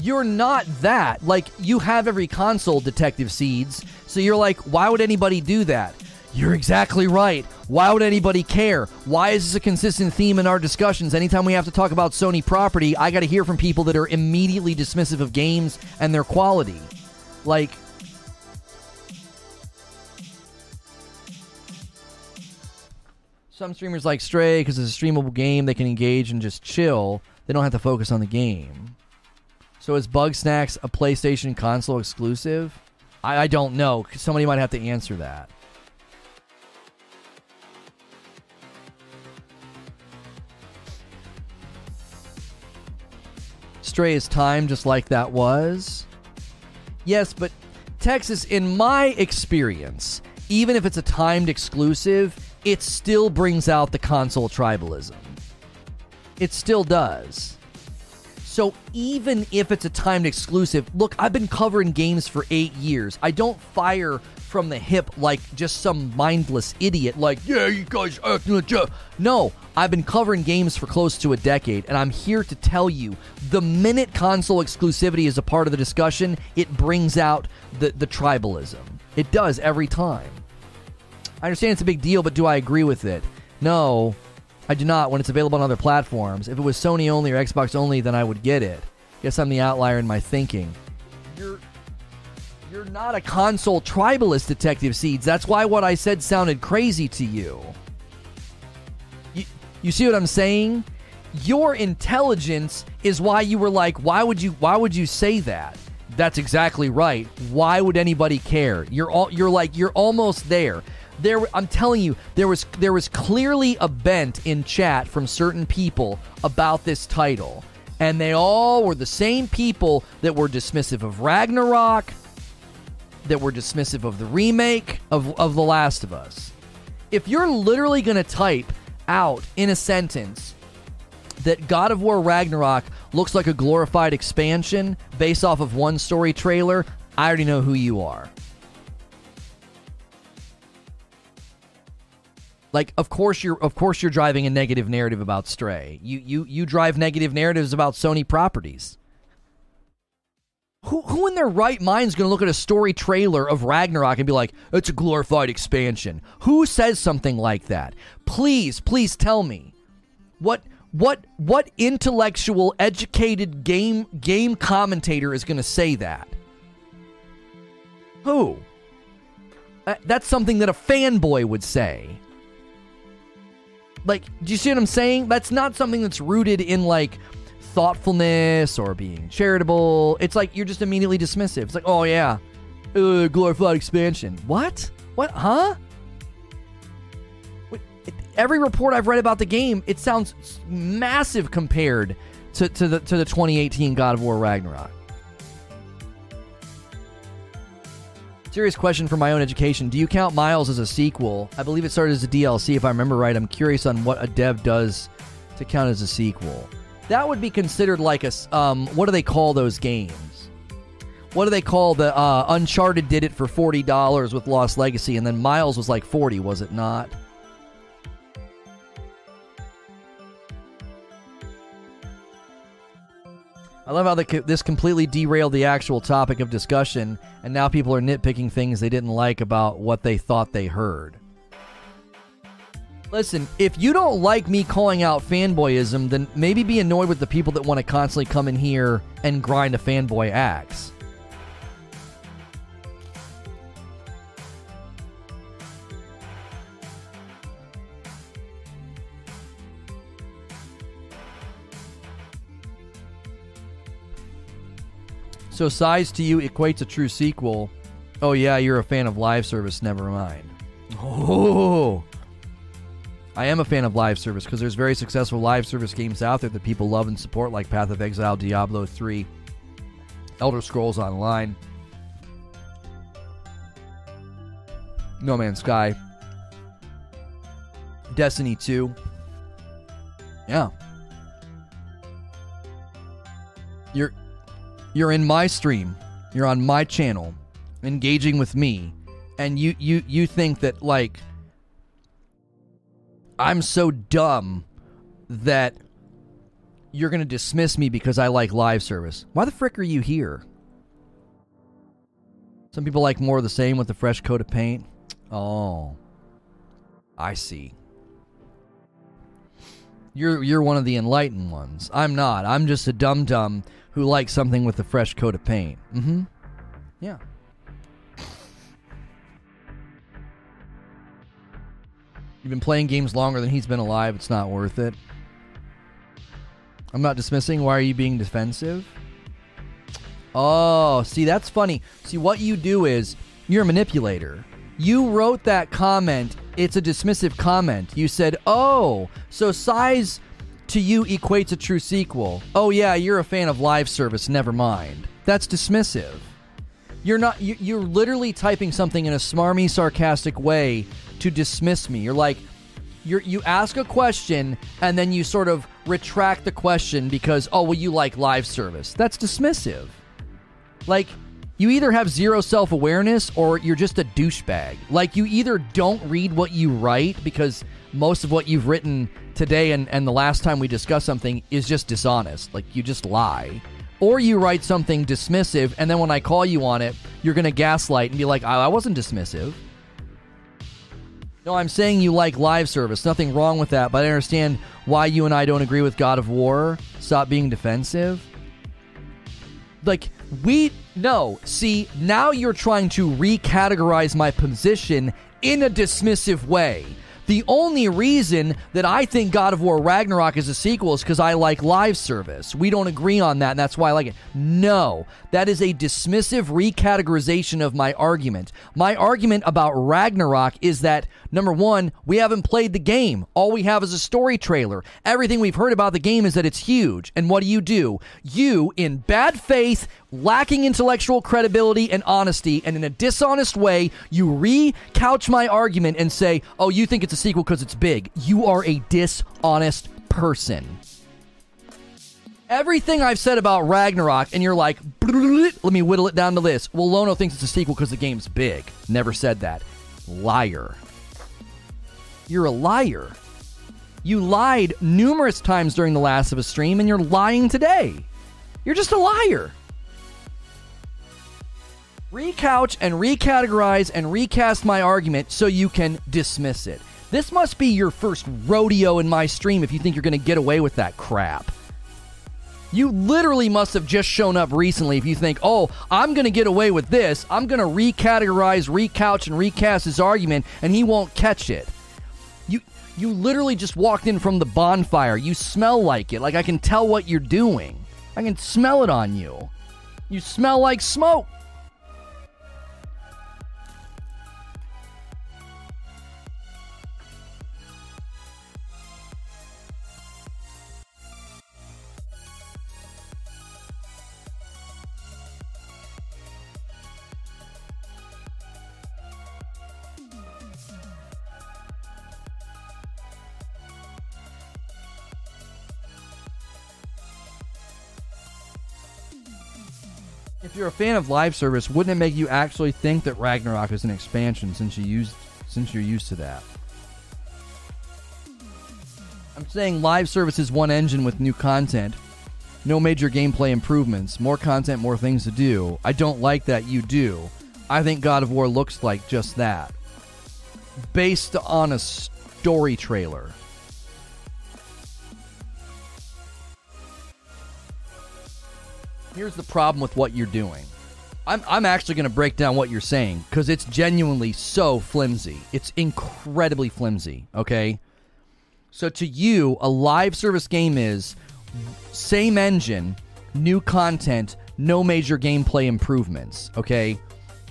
You're not that. Like, you have every console, Detective Seeds. So you're like, why would anybody do that? You're exactly right. Why would anybody care? Why is this a consistent theme in our discussions? Anytime we have to talk about Sony property, I got to hear from people that are immediately dismissive of games and their quality. Like, some streamers like Stray because it's a streamable game, they can engage and just chill. They don't have to focus on the game. So is Bugsnax a PlayStation console exclusive? I, I don't know. Somebody might have to answer that. Stray is time just like that was. Yes, but Texas, in my experience, even if it's a timed exclusive, it still brings out the console tribalism. It still does. So even if it's a timed exclusive, look, I've been covering games for eight years. I don't fire from the hip like just some mindless idiot, like, yeah, you guys acting like No, I've been covering games for close to a decade, and I'm here to tell you the minute console exclusivity is a part of the discussion, it brings out the, the tribalism. It does every time. I understand it's a big deal, but do I agree with it? No, I do not when it's available on other platforms. If it was Sony only or Xbox only, then I would get it. Guess I'm the outlier in my thinking. You're you're not a console tribalist, Detective Seeds. That's why what I said sounded crazy to you. You, you see what I'm saying? Your intelligence is why you were like, why would you why would you say that? That's exactly right. Why would anybody care? You're all you're like you're almost there there I'm telling you there was there was clearly a bent in chat from certain people about this title And they all were the same people that were dismissive of Ragnarok, that were dismissive of the remake of, of The Last of Us. If you're literally going to type out in a sentence that God of War Ragnarok looks like a glorified expansion based off of one story trailer, I already know who you are. Like, of course you're of course you're driving a negative narrative about Stray. You you you drive negative narratives about Sony properties. Who, who in their right mind is going to look at a story trailer of Ragnarok and be like, it's a glorified expansion? Who says something like that? Please, please tell me. What what what intellectual, educated game game commentator is going to say that? Who? Uh, that's something that a fanboy would say. Like, do you see what I'm saying? That's not something that's rooted in like thoughtfulness or being charitable. It's like you're just immediately dismissive. It's like, oh yeah, uh, glorified expansion. What? What? Huh? Wait, every report I've read about the game, it sounds massive compared to, to the to the 2018 God of War Ragnarok. Serious question for my own education. Do you count Miles as a sequel? I believe it started as a DLC, if I remember right. I'm curious on what a dev does to count as a sequel. That would be considered like a. Um, what do they call those games? What do they call the. Uh, Uncharted did it for $40 with Lost Legacy, and then Miles was like 40 was it not? I love how the, this completely derailed the actual topic of discussion, and now people are nitpicking things they didn't like about what they thought they heard. Listen, if you don't like me calling out fanboyism, then maybe be annoyed with the people that want to constantly come in here and grind a fanboy axe. So size to you equates a true sequel. Oh yeah, you're a fan of live service. Never mind. Oh, I am a fan of live service because there's very successful live service games out there that people love and support, like Path of Exile, Diablo 3, Elder Scrolls Online, No Man's Sky, Destiny 2. Yeah. You're you're in my stream, you're on my channel, engaging with me, and you you you think that like I'm so dumb that you're going to dismiss me because I like live service. Why the frick are you here? Some people like more of the same with a fresh coat of paint. Oh. I see. You're you're one of the enlightened ones. I'm not. I'm just a dum dum who likes something with a fresh coat of paint. Mm-hmm. Yeah. You've been playing games longer than he's been alive. It's not worth it. I'm not dismissing. Why are you being defensive? Oh, see, that's funny. See, what you do is you're a manipulator. You wrote that comment. It's a dismissive comment. You said, oh, so size to you equates a true sequel. Oh, yeah, you're a fan of live service. Never mind. That's dismissive. You're not, you're literally typing something in a smarmy, sarcastic way to dismiss me. You're like, you you ask a question and then you sort of retract the question because oh well you like live service. That's dismissive. Like you either have zero self awareness or you're just a douchebag. Like you either don't read what you write because most of what you've written today and, and the last time we discussed something is just dishonest. Like you just lie. Or you write something dismissive and then when I call you on it, you're gonna gaslight and be like, oh, I wasn't dismissive. No, I'm saying you like live service. Nothing wrong with that, but I understand why you and I don't agree with God of War. Stop being defensive. Like, we. No. See, now you're trying to recategorize my position in a dismissive way. The only reason that I think God of War Ragnarok is a sequel is because I like live service. We don't agree on that, and that's why I like it. No, that is a dismissive recategorization of my argument. My argument about Ragnarok is that number one, we haven't played the game. All we have is a story trailer. Everything we've heard about the game is that it's huge. And what do you do? You, in bad faith, lacking intellectual credibility and honesty, and in a dishonest way, you recouch my argument and say, oh, you think it's a sequel because it's big. You are a dishonest person. Everything I've said about Ragnarok, and you're like, let me whittle it down to this. Well, Lono thinks it's a sequel because the game's big. Never said that. Liar. You're a liar. You lied numerous times during the Last of a stream, and you're lying today. You're just a liar. Recouch and recategorize and recast my argument so you can dismiss it. This must be your first rodeo in my stream if you think you're going to get away with that crap. You literally must have just shown up recently if you think, oh, I'm going to get away with this. I'm going to recategorize, recouch, and recast his argument, and he won't catch it. You, you literally just walked in from the bonfire. You smell like it. Like I can tell what you're doing. I can smell it on you. You smell like smoke. You're a fan of live service, wouldn't it make you actually think that Ragnarok is an expansion since you used since you're used to that? I'm saying live service is one engine with new content, no major gameplay improvements, more content, more things to do. I don't like that you do. I think God of War looks like just that. Based on a story trailer. Here's the problem with what you're doing. I'm, I'm actually going to break down what you're saying because it's genuinely so flimsy. It's incredibly flimsy, okay? So, to you, a live service game is same engine, new content, no major gameplay improvements, okay?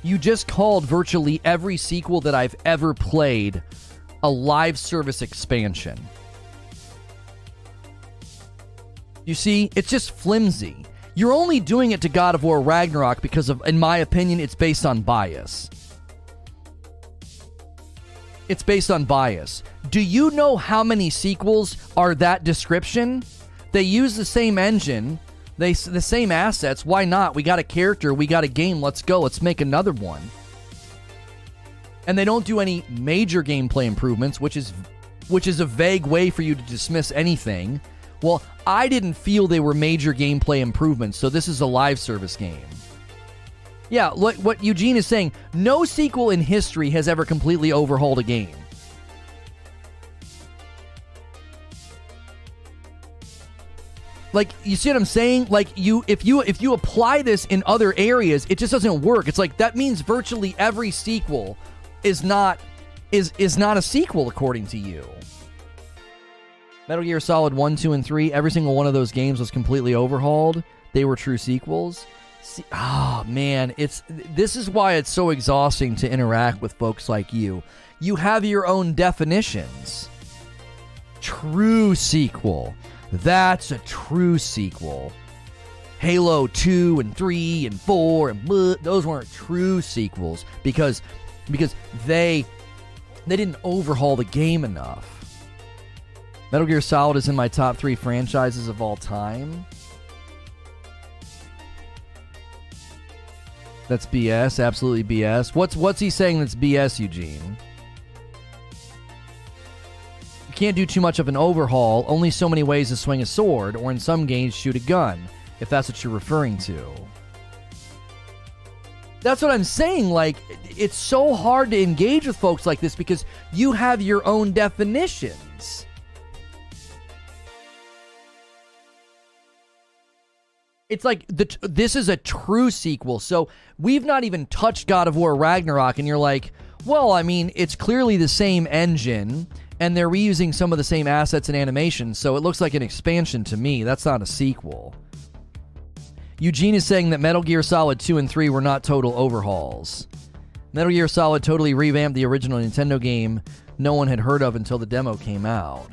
You just called virtually every sequel that I've ever played a live service expansion. You see, it's just flimsy. You're only doing it to God of War Ragnarok because of, in my opinion, it's based on bias. It's based on bias. Do you know how many sequels are that description? They use the same engine, they the same assets. Why not? We got a character, we got a game. Let's go. Let's make another one. And they don't do any major gameplay improvements, which is which is a vague way for you to dismiss anything. Well, I didn't feel they were major gameplay improvements, so this is a live service game. Yeah, what, what Eugene is saying, no sequel in history has ever completely overhauled a game. Like you see what I'm saying? Like you if you if you apply this in other areas, it just doesn't work. It's like that means virtually every sequel is not is is not a sequel according to you. Metal Gear Solid 1, 2, and 3, every single one of those games was completely overhauled. They were true sequels. See, oh man, it's this is why it's so exhausting to interact with folks like you. You have your own definitions. True sequel. That's a true sequel. Halo 2 and 3 and 4 and blah, those weren't true sequels because because they they didn't overhaul the game enough. Metal Gear Solid is in my top three franchises of all time. That's BS. Absolutely BS. What's what's he saying that's BS, Eugene? You can't do too much of an overhaul. Only so many ways to swing a sword, or in some games, shoot a gun. If that's what you're referring to. That's what I'm saying. Like, it's so hard to engage with folks like this because you have your own definitions. It's like the this is a true sequel. So we've not even touched God of War Ragnarok, and you're like, Well, I mean, it's clearly the same engine, and they're reusing some of the same assets and animations, so it looks like an expansion to me. That's not a sequel. Eugene is saying that Metal Gear Solid 2 and 3 were not total overhauls. Metal Gear Solid totally revamped the original Nintendo game no one had heard of until the demo came out.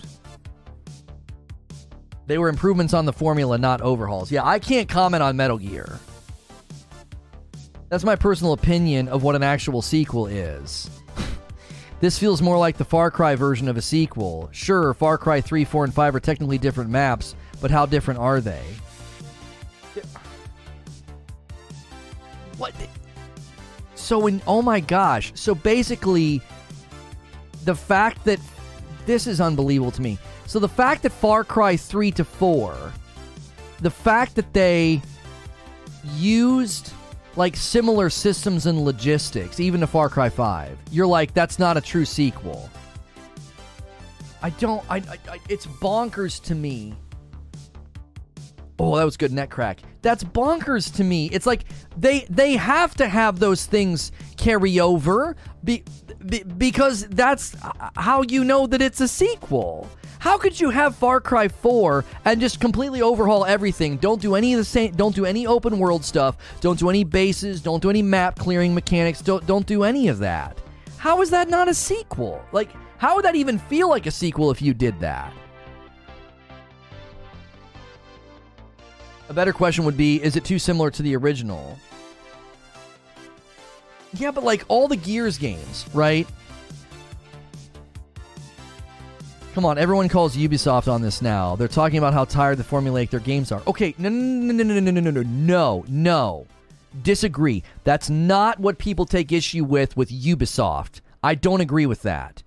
They were improvements on the formula, not overhauls. Yeah, I can't comment on Metal Gear. That's my personal opinion of what an actual sequel is. this feels more like the Far Cry version of a sequel. Sure, Far Cry 3, 4, and 5 are technically different maps, but how different are they? What? So, in, oh my gosh. So basically, the fact that this is unbelievable to me. So the fact that Far Cry 3 to 4, the fact that they used like similar systems and logistics, even to Far Cry 5, you're like, that's not a true sequel. I don't, I, I, I it's bonkers to me. Oh, that was good net crack. That's bonkers to me. It's like they they have to have those things carry over be, be, because that's how you know that it's a sequel. How could you have Far Cry 4 and just completely overhaul everything? Don't do any of the same don't do any open world stuff, don't do any bases, don't do any map clearing mechanics, don't don't do any of that. How is that not a sequel? Like how would that even feel like a sequel if you did that? A better question would be is it too similar to the original? Yeah, but like all the Gears games, right? Come on, everyone calls Ubisoft on this now. They're talking about how tired the formulaic their games are. Okay, no, no, no, no, no, no, no, no, no, no. Disagree. That's not what people take issue with with Ubisoft. I don't agree with that.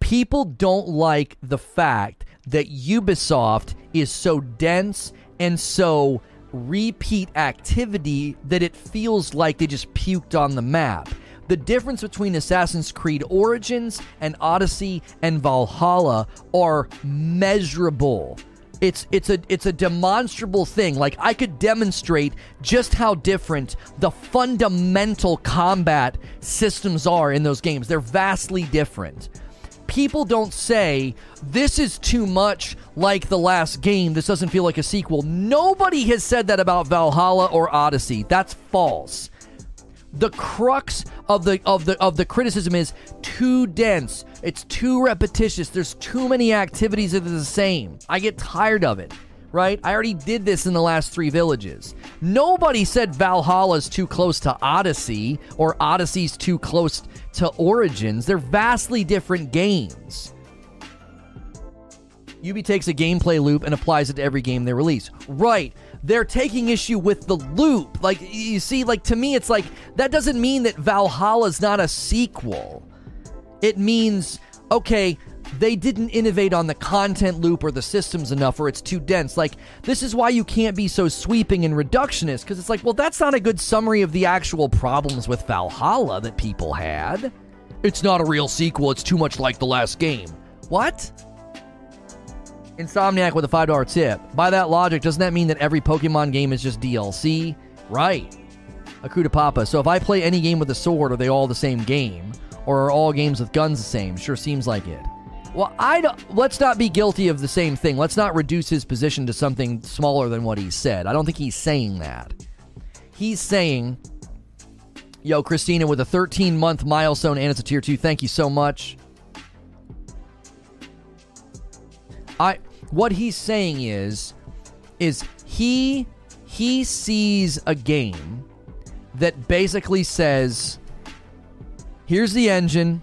People don't like the fact that Ubisoft is so dense and so repeat activity that it feels like they just puked on the map. The difference between Assassin's Creed Origins and Odyssey and Valhalla are measurable. It's it's a it's a demonstrable thing. Like I could demonstrate just how different the fundamental combat systems are in those games. They're vastly different. People don't say this is too much like the last game. This doesn't feel like a sequel. Nobody has said that about Valhalla or Odyssey. That's false the crux of the of the of the criticism is too dense. It's too repetitious. There's too many activities that are the same. I get tired of it. Right? I already did this in the last three villages. Nobody said Valhalla's too close to Odyssey or Odyssey's too close to Origins. They're vastly different games. Ubi takes a gameplay loop and applies it to every game they release. Right they're taking issue with the loop. Like, you see, like, to me, it's like, that doesn't mean that Valhalla's not a sequel. It means, okay, they didn't innovate on the content loop or the systems enough, or it's too dense. Like, this is why you can't be so sweeping and reductionist, because it's like, well, that's not a good summary of the actual problems with Valhalla that people had. It's not a real sequel, it's too much like the last game. What? Insomniac with a $5 tip. By that logic, doesn't that mean that every Pokemon game is just DLC? Right. Akuta Papa. So if I play any game with a sword, are they all the same game? Or are all games with guns the same? Sure seems like it. Well, I don't, let's not be guilty of the same thing. Let's not reduce his position to something smaller than what he said. I don't think he's saying that. He's saying, yo, Christina, with a 13 month milestone and it's a tier 2, thank you so much. I what he's saying is is he he sees a game that basically says here's the engine,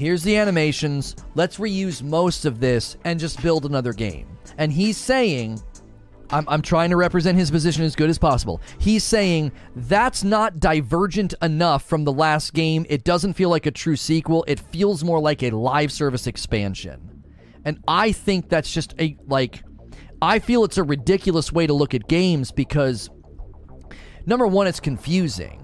here's the animations, let's reuse most of this and just build another game. And he's saying I'm, I'm trying to represent his position as good as possible. He's saying that's not divergent enough from the last game. It doesn't feel like a true sequel. It feels more like a live service expansion. And I think that's just a like I feel it's a ridiculous way to look at games because number one, it's confusing.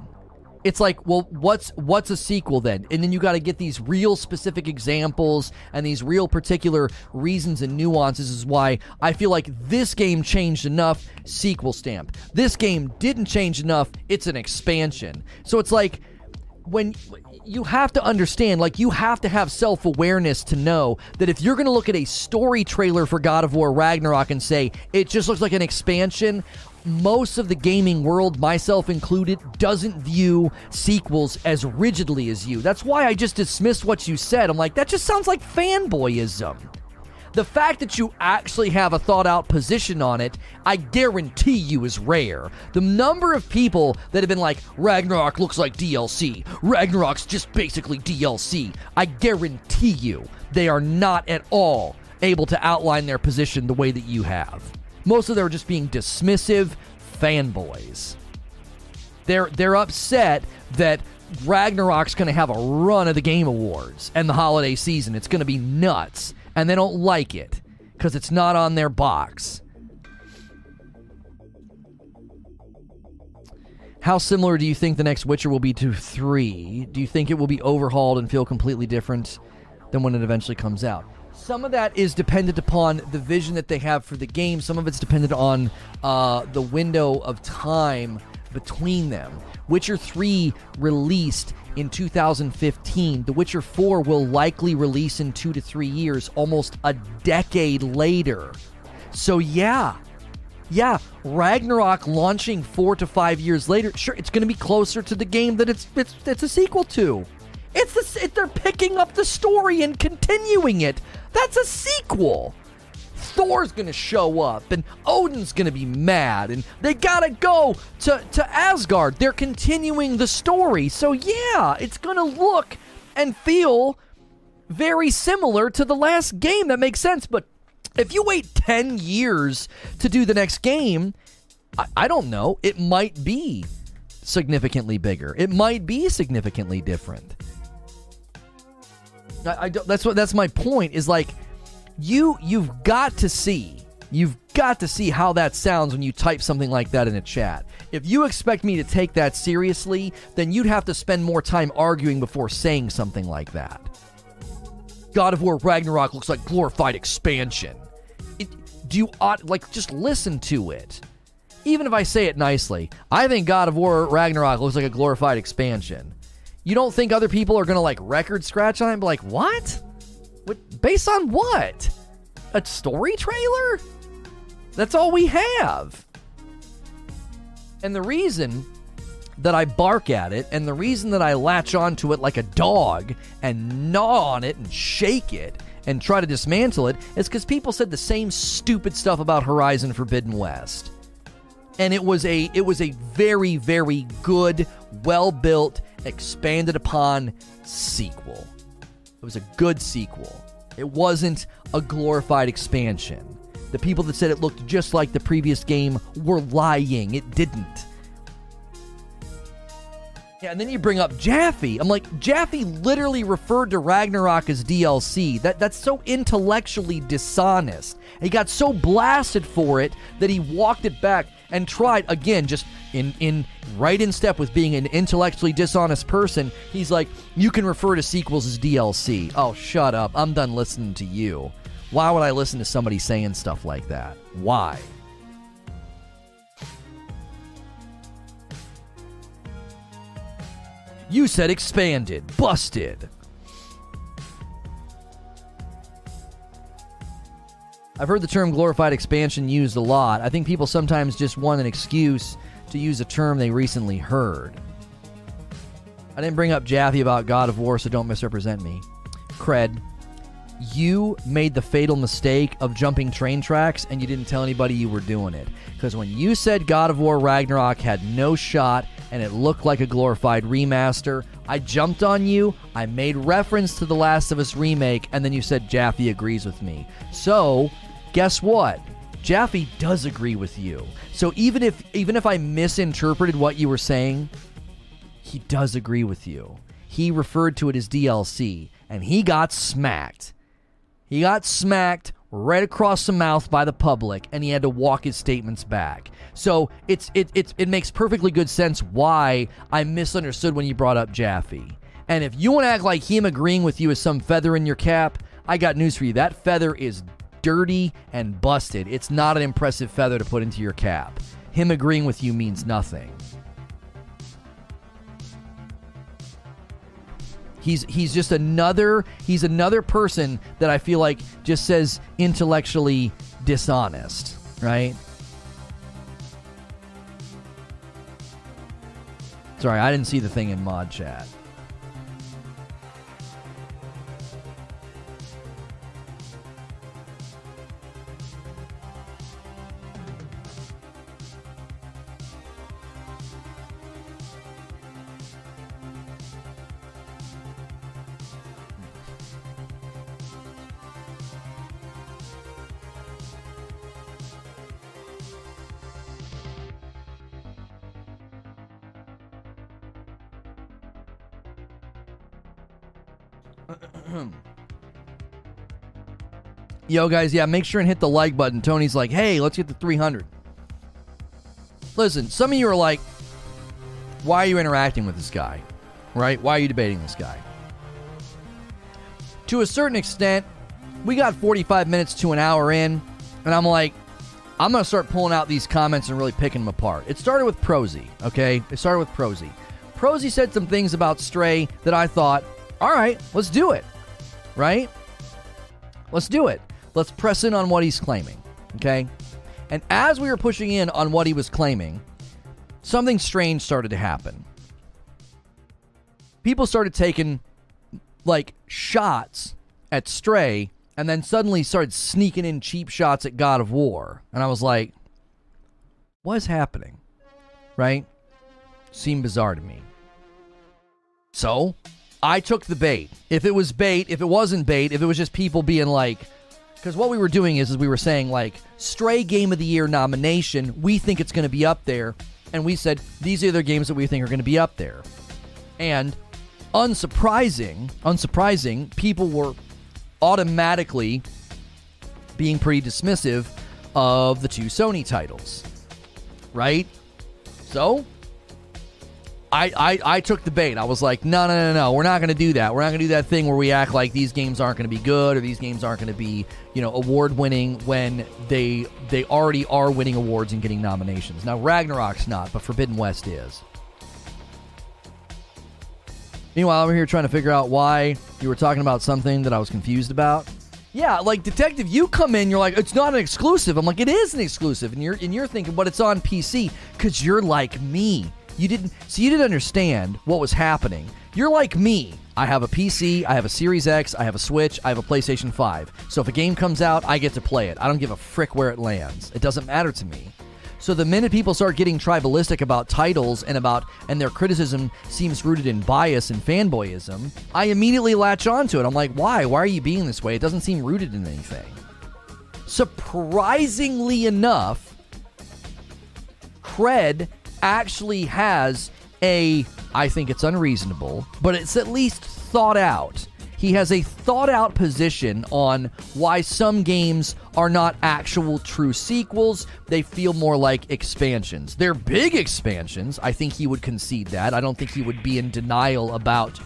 It's like, well, what's what's a sequel then? And then you got to get these real specific examples and these real particular reasons and nuances is why I feel like this game changed enough, sequel stamp. This game didn't change enough, it's an expansion. So it's like when you have to understand, like you have to have self awareness to know that if you're going to look at a story trailer for God of War Ragnarok and say it just looks like an expansion, most of the gaming world, myself included, doesn't view sequels as rigidly as you. That's why I just dismissed what you said. I'm like, that just sounds like fanboyism. The fact that you actually have a thought out position on it, I guarantee you is rare. The number of people that have been like, Ragnarok looks like DLC, Ragnarok's just basically DLC, I guarantee you they are not at all able to outline their position the way that you have. Most of them are just being dismissive fanboys. They're they're upset that Ragnarok's going to have a run of the Game Awards and the holiday season. It's going to be nuts and they don't like it because it's not on their box. How similar do you think the next Witcher will be to 3? Do you think it will be overhauled and feel completely different than when it eventually comes out? Some of that is dependent upon the vision that they have for the game. Some of it's dependent on uh, the window of time between them. Witcher 3 released in 2015. The Witcher 4 will likely release in two to three years, almost a decade later. So, yeah, yeah, Ragnarok launching four to five years later, sure, it's going to be closer to the game that it's it's, it's a sequel to. It's the it, they're picking up the story and continuing it. That's a sequel. Thor's gonna show up and Odin's gonna be mad and they gotta go to, to Asgard. They're continuing the story. So, yeah, it's gonna look and feel very similar to the last game. That makes sense. But if you wait 10 years to do the next game, I, I don't know. It might be significantly bigger, it might be significantly different. I, I that's what that's my point is like you you've got to see you've got to see how that sounds when you type something like that in a chat. If you expect me to take that seriously, then you'd have to spend more time arguing before saying something like that. God of War Ragnarok looks like glorified expansion. It, do you ought like just listen to it? Even if I say it nicely, I think God of War Ragnarok looks like a glorified expansion. You don't think other people are gonna like record scratch on it like, what? What, based on what? A story trailer? That's all we have. And the reason that I bark at it and the reason that I latch onto it like a dog and gnaw on it and shake it and try to dismantle it is because people said the same stupid stuff about Horizon Forbidden West. And it was a it was a very, very good, well built, expanded upon sequel. It was a good sequel. It wasn't a glorified expansion. The people that said it looked just like the previous game were lying. It didn't. Yeah, and then you bring up Jaffe. I'm like, Jaffe literally referred to Ragnarok as DLC. That that's so intellectually dishonest. He got so blasted for it that he walked it back and tried again, just in in right in step with being an intellectually dishonest person. He's like, you can refer to sequels as DLC. Oh, shut up! I'm done listening to you. Why would I listen to somebody saying stuff like that? Why? You said expanded, busted. I've heard the term glorified expansion used a lot. I think people sometimes just want an excuse to use a term they recently heard. I didn't bring up Jaffe about God of War, so don't misrepresent me. Cred, you made the fatal mistake of jumping train tracks and you didn't tell anybody you were doing it. Because when you said God of War Ragnarok had no shot and it looked like a glorified remaster, I jumped on you, I made reference to The Last of Us remake, and then you said Jaffe agrees with me. So, guess what? Jaffe does agree with you. So even if even if I misinterpreted what you were saying, he does agree with you. He referred to it as DLC and he got smacked. He got smacked right across the mouth by the public and he had to walk his statements back. So it's it it, it makes perfectly good sense why I misunderstood when you brought up Jaffe. And if you want to act like him agreeing with you is some feather in your cap, I got news for you. That feather is dirty and busted. It's not an impressive feather to put into your cap. Him agreeing with you means nothing. He's he's just another he's another person that I feel like just says intellectually dishonest, right? Sorry, I didn't see the thing in mod chat. Yo, guys, yeah, make sure and hit the like button. Tony's like, hey, let's get to 300. Listen, some of you are like, why are you interacting with this guy? Right? Why are you debating this guy? To a certain extent, we got 45 minutes to an hour in, and I'm like, I'm going to start pulling out these comments and really picking them apart. It started with Prozy, okay? It started with Prozy. Prozy said some things about Stray that I thought, all right, let's do it, right? Let's do it. Let's press in on what he's claiming, okay? And as we were pushing in on what he was claiming, something strange started to happen. People started taking like shots at Stray and then suddenly started sneaking in cheap shots at God of War. And I was like, what is happening? Right? Seemed bizarre to me. So I took the bait. If it was bait, if it wasn't bait, if it was just people being like, because what we were doing is, is we were saying like stray game of the year nomination we think it's going to be up there. And we said these are the games that we think are going to be up there. And unsurprising unsurprising people were automatically being pretty dismissive of the two sony titles. Right? So I, I, I took the bait. I was like, no, no, no, no. We're not going to do that. We're not going to do that thing where we act like these games aren't going to be good or these games aren't going to be, you know, award winning when they they already are winning awards and getting nominations. Now Ragnarok's not, but Forbidden West is. Meanwhile, I'm here trying to figure out why you were talking about something that I was confused about. Yeah, like detective, you come in, you're like, it's not an exclusive. I'm like, it is an exclusive, and you're and you're thinking, but it's on PC because you're like me. You didn't so you didn't understand what was happening. You're like me. I have a PC, I have a Series X, I have a Switch, I have a PlayStation 5. So if a game comes out, I get to play it. I don't give a frick where it lands. It doesn't matter to me. So the minute people start getting tribalistic about titles and about and their criticism seems rooted in bias and fanboyism, I immediately latch onto it. I'm like, why? Why are you being this way? It doesn't seem rooted in anything. Surprisingly enough, cred actually has a, I think it's unreasonable, but it's at least thought out. He has a thought out position on why some games are not actual true sequels. They feel more like expansions. They're big expansions. I think he would concede that. I don't think he would be in denial about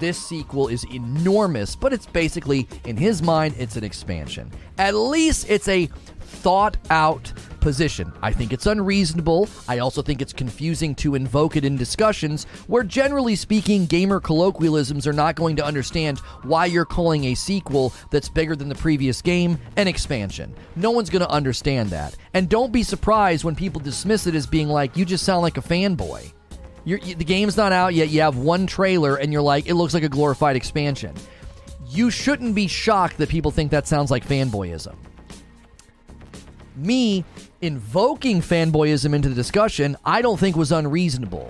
this sequel is enormous, but it's basically, in his mind, it's an expansion. At least it's a thought out position. I think it's unreasonable. I also think it's confusing to invoke it in discussions where, generally speaking, gamer colloquialisms are not going to understand why you're calling a sequel that's bigger than the previous game an expansion. No one's going to understand that. And don't be surprised when people dismiss it as being like, you just sound like a fanboy. You're, the game's not out yet. You have one trailer, and you're like, it looks like a glorified expansion. You shouldn't be shocked that people think that sounds like fanboyism me invoking fanboyism into the discussion, I don't think was unreasonable.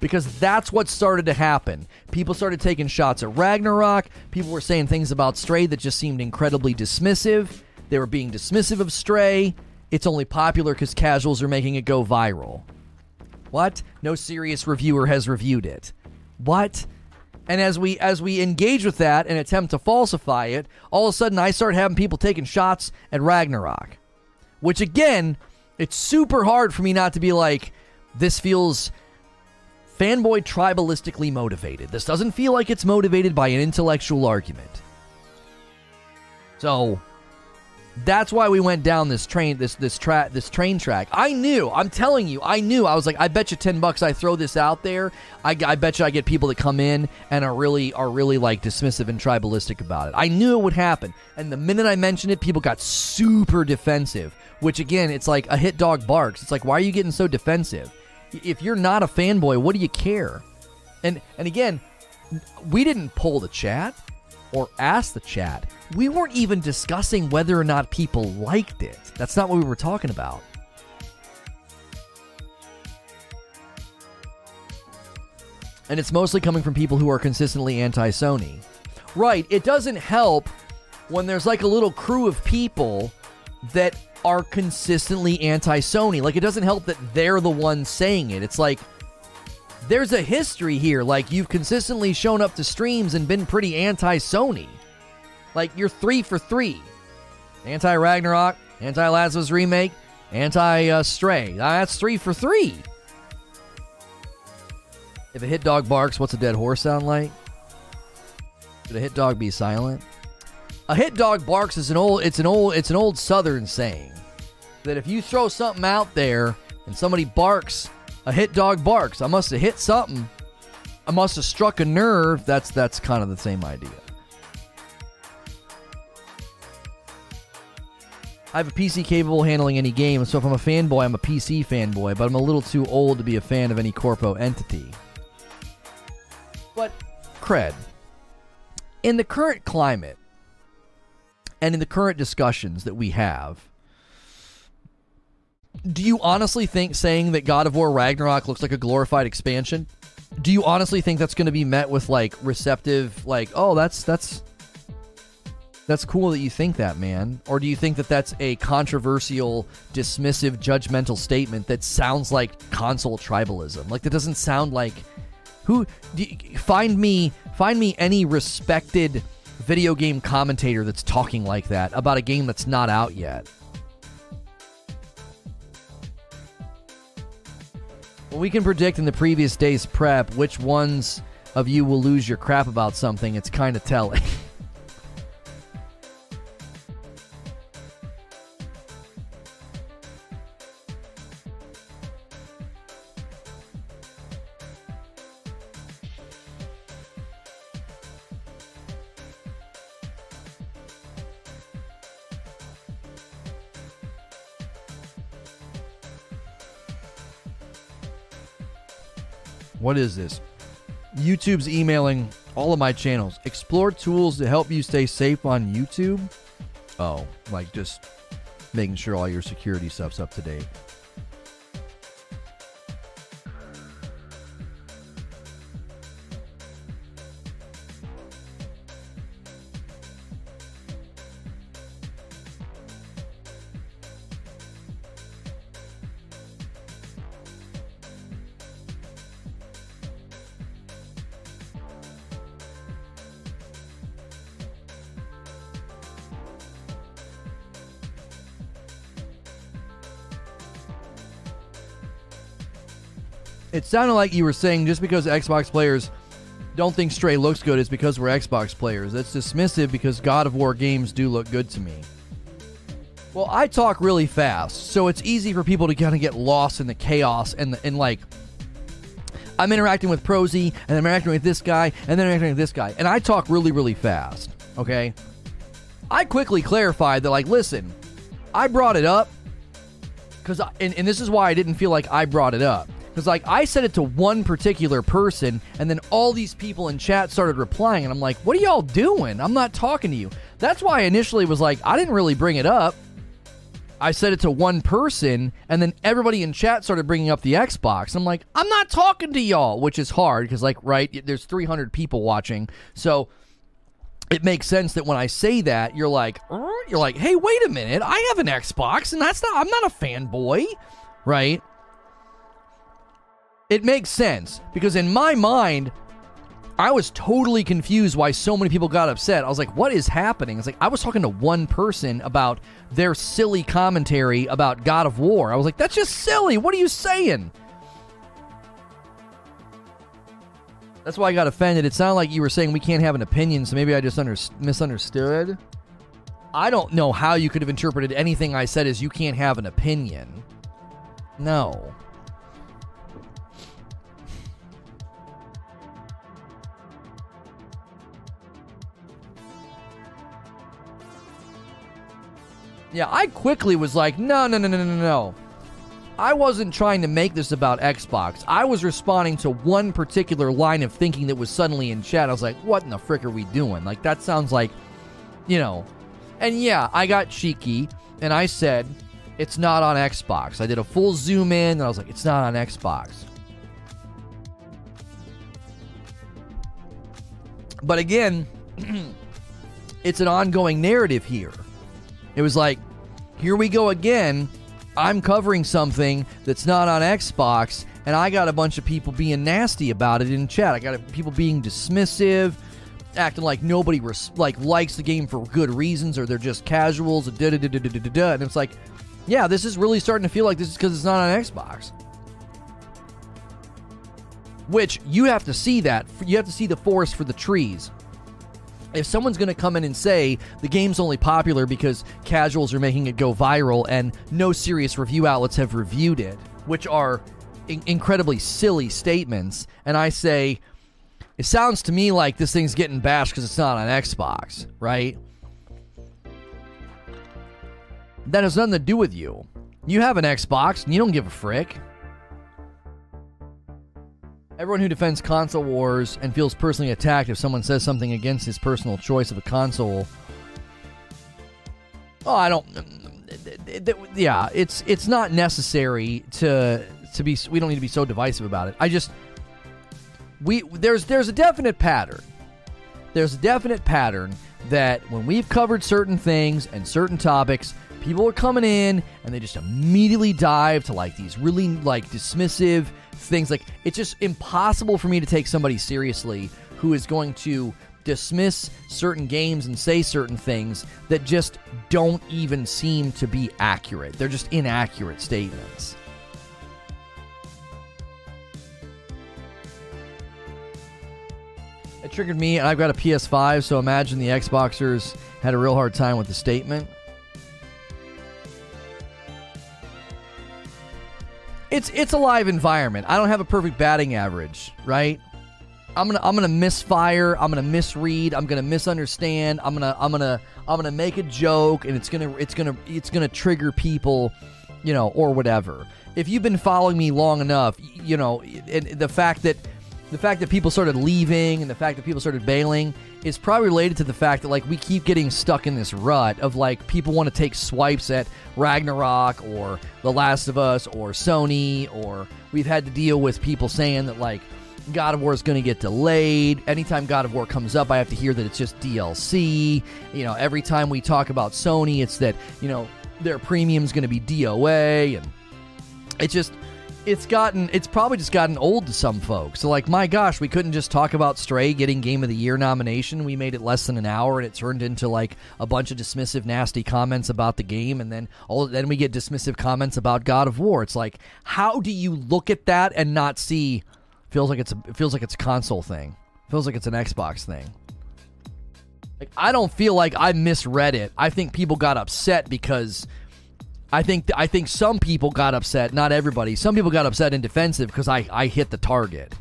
Because that's what started to happen. People started taking shots at Ragnarok. People were saying things about Stray that just seemed incredibly dismissive. They were being dismissive of Stray. It's only popular because casuals are making it go viral. What? No serious reviewer has reviewed it. What? And as we as we engage with that and attempt to falsify it, all of a sudden I start having people taking shots at Ragnarok. Which again, it's super hard for me not to be like, this feels fanboy tribalistically motivated. This doesn't feel like it's motivated by an intellectual argument. So, That's why we went down this train this this track this train track. I knew. I'm telling you. I knew. I was like, I bet you ten bucks. I throw this out there. I, I bet you I get people that come in and are really are really like dismissive and tribalistic about it. I knew it would happen. And the minute I mentioned it, people got super defensive. Which again, it's like a hit dog barks. It's like, why are you getting so defensive? If you're not a fanboy, what do you care? And and again, we didn't pull the chat or ask the chat. We weren't even discussing whether or not people liked it. That's not what we were talking about. And it's mostly coming from people who are consistently anti Sony. Right, it doesn't help when there's like a little crew of people that are consistently anti Sony. Like, it doesn't help that they're the ones saying it. It's like, there's a history here. Like, you've consistently shown up to streams and been pretty anti Sony. Like, you're three for three anti Ragnarok, anti Last of Us Remake, anti uh, Stray. that's three for three. If a hit dog barks, what's a dead horse sound like? Should a hit dog be silent? A hit dog barks is an old it's an old it's an old southern saying that if you throw something out there and somebody barks a hit dog barks. I must have hit something. I must have struck a nerve. That's that's kind of the same idea. I have a PC capable of handling any game, so if I'm a fanboy, I'm a PC fanboy, but I'm a little too old to be a fan of any corpo entity. But, cred. In the current climate, and in the current discussions that we have, do you honestly think saying that God of War Ragnarok looks like a glorified expansion? Do you honestly think that's going to be met with like receptive like, "Oh, that's that's that's cool that you think that, man." Or do you think that that's a controversial, dismissive, judgmental statement that sounds like console tribalism? Like that doesn't sound like who you, find me find me any respected video game commentator that's talking like that about a game that's not out yet. Well, we can predict in the previous day's prep which ones of you will lose your crap about something. It's kind of telling. What is this? YouTube's emailing all of my channels. Explore tools to help you stay safe on YouTube. Oh, like just making sure all your security stuff's up to date. It sounded like you were saying just because Xbox players don't think Stray looks good is because we're Xbox players. That's dismissive because God of War games do look good to me. Well, I talk really fast, so it's easy for people to kind of get lost in the chaos and the, and like I'm interacting with Prozy and I'm interacting with this guy and then interacting with this guy, and I talk really really fast. Okay, I quickly clarified that like, listen, I brought it up because and, and this is why I didn't feel like I brought it up because, like, I said it to one particular person, and then all these people in chat started replying, and I'm like, what are y'all doing? I'm not talking to you. That's why I initially was like, I didn't really bring it up. I said it to one person, and then everybody in chat started bringing up the Xbox. I'm like, I'm not talking to y'all, which is hard because, like, right, there's 300 people watching. So it makes sense that when I say that, you're like, you're like, hey, wait a minute, I have an Xbox, and that's not, I'm not a fanboy, right? It makes sense because in my mind, I was totally confused why so many people got upset. I was like, what is happening? It's like I was talking to one person about their silly commentary about God of War. I was like, that's just silly. What are you saying? That's why I got offended. It sounded like you were saying we can't have an opinion, so maybe I just under- misunderstood. I don't know how you could have interpreted anything I said as you can't have an opinion. No. Yeah, I quickly was like, no, no, no, no, no, no. I wasn't trying to make this about Xbox. I was responding to one particular line of thinking that was suddenly in chat. I was like, what in the frick are we doing? Like, that sounds like, you know. And yeah, I got cheeky and I said, it's not on Xbox. I did a full zoom in and I was like, it's not on Xbox. But again, it's an ongoing narrative here. It was like, here we go again. I'm covering something that's not on Xbox, and I got a bunch of people being nasty about it in chat. I got people being dismissive, acting like nobody res- like likes the game for good reasons, or they're just casuals. Da. And it's like, yeah, this is really starting to feel like this is because it's not on Xbox. Which you have to see that you have to see the forest for the trees if someone's going to come in and say the game's only popular because casuals are making it go viral and no serious review outlets have reviewed it, which are in- incredibly silly statements, and I say, it sounds to me like this thing's getting bashed because it's not on Xbox, right? That has nothing to do with you. You have an Xbox and you don't give a frick. Everyone who defends console wars and feels personally attacked if someone says something against his personal choice of a console. Oh, I don't. Yeah, it's it's not necessary to to be. We don't need to be so divisive about it. I just we there's there's a definite pattern. There's a definite pattern that when we've covered certain things and certain topics, people are coming in and they just immediately dive to like these really like dismissive things like it's just impossible for me to take somebody seriously who is going to dismiss certain games and say certain things that just don't even seem to be accurate. They're just inaccurate statements. It triggered me, and I've got a PS5, so imagine the Xboxers had a real hard time with the statement. It's it's a live environment. I don't have a perfect batting average, right? I'm gonna I'm gonna misfire. I'm gonna misread. I'm gonna misunderstand. I'm gonna I'm gonna I'm gonna make a joke, and it's gonna it's gonna it's gonna trigger people, you know, or whatever. If you've been following me long enough, you know, and the fact that the fact that people started leaving and the fact that people started bailing is probably related to the fact that like we keep getting stuck in this rut of like people want to take swipes at Ragnarok or The Last of Us or Sony or we've had to deal with people saying that like God of War is going to get delayed. Anytime God of War comes up, I have to hear that it's just DLC. You know, every time we talk about Sony, it's that, you know, their premium is going to be DOA and it's just it's gotten it's probably just gotten old to some folks. So like, my gosh, we couldn't just talk about Stray getting Game of the Year nomination. We made it less than an hour, and it turned into like a bunch of dismissive, nasty comments about the game, and then all then we get dismissive comments about God of War. It's like, how do you look at that and not see? Feels like it's a, it feels like it's a console thing. Feels like it's an Xbox thing. Like I don't feel like I misread it. I think people got upset because I think I think some people got upset, not everybody. Some people got upset and defensive because I, I hit the target.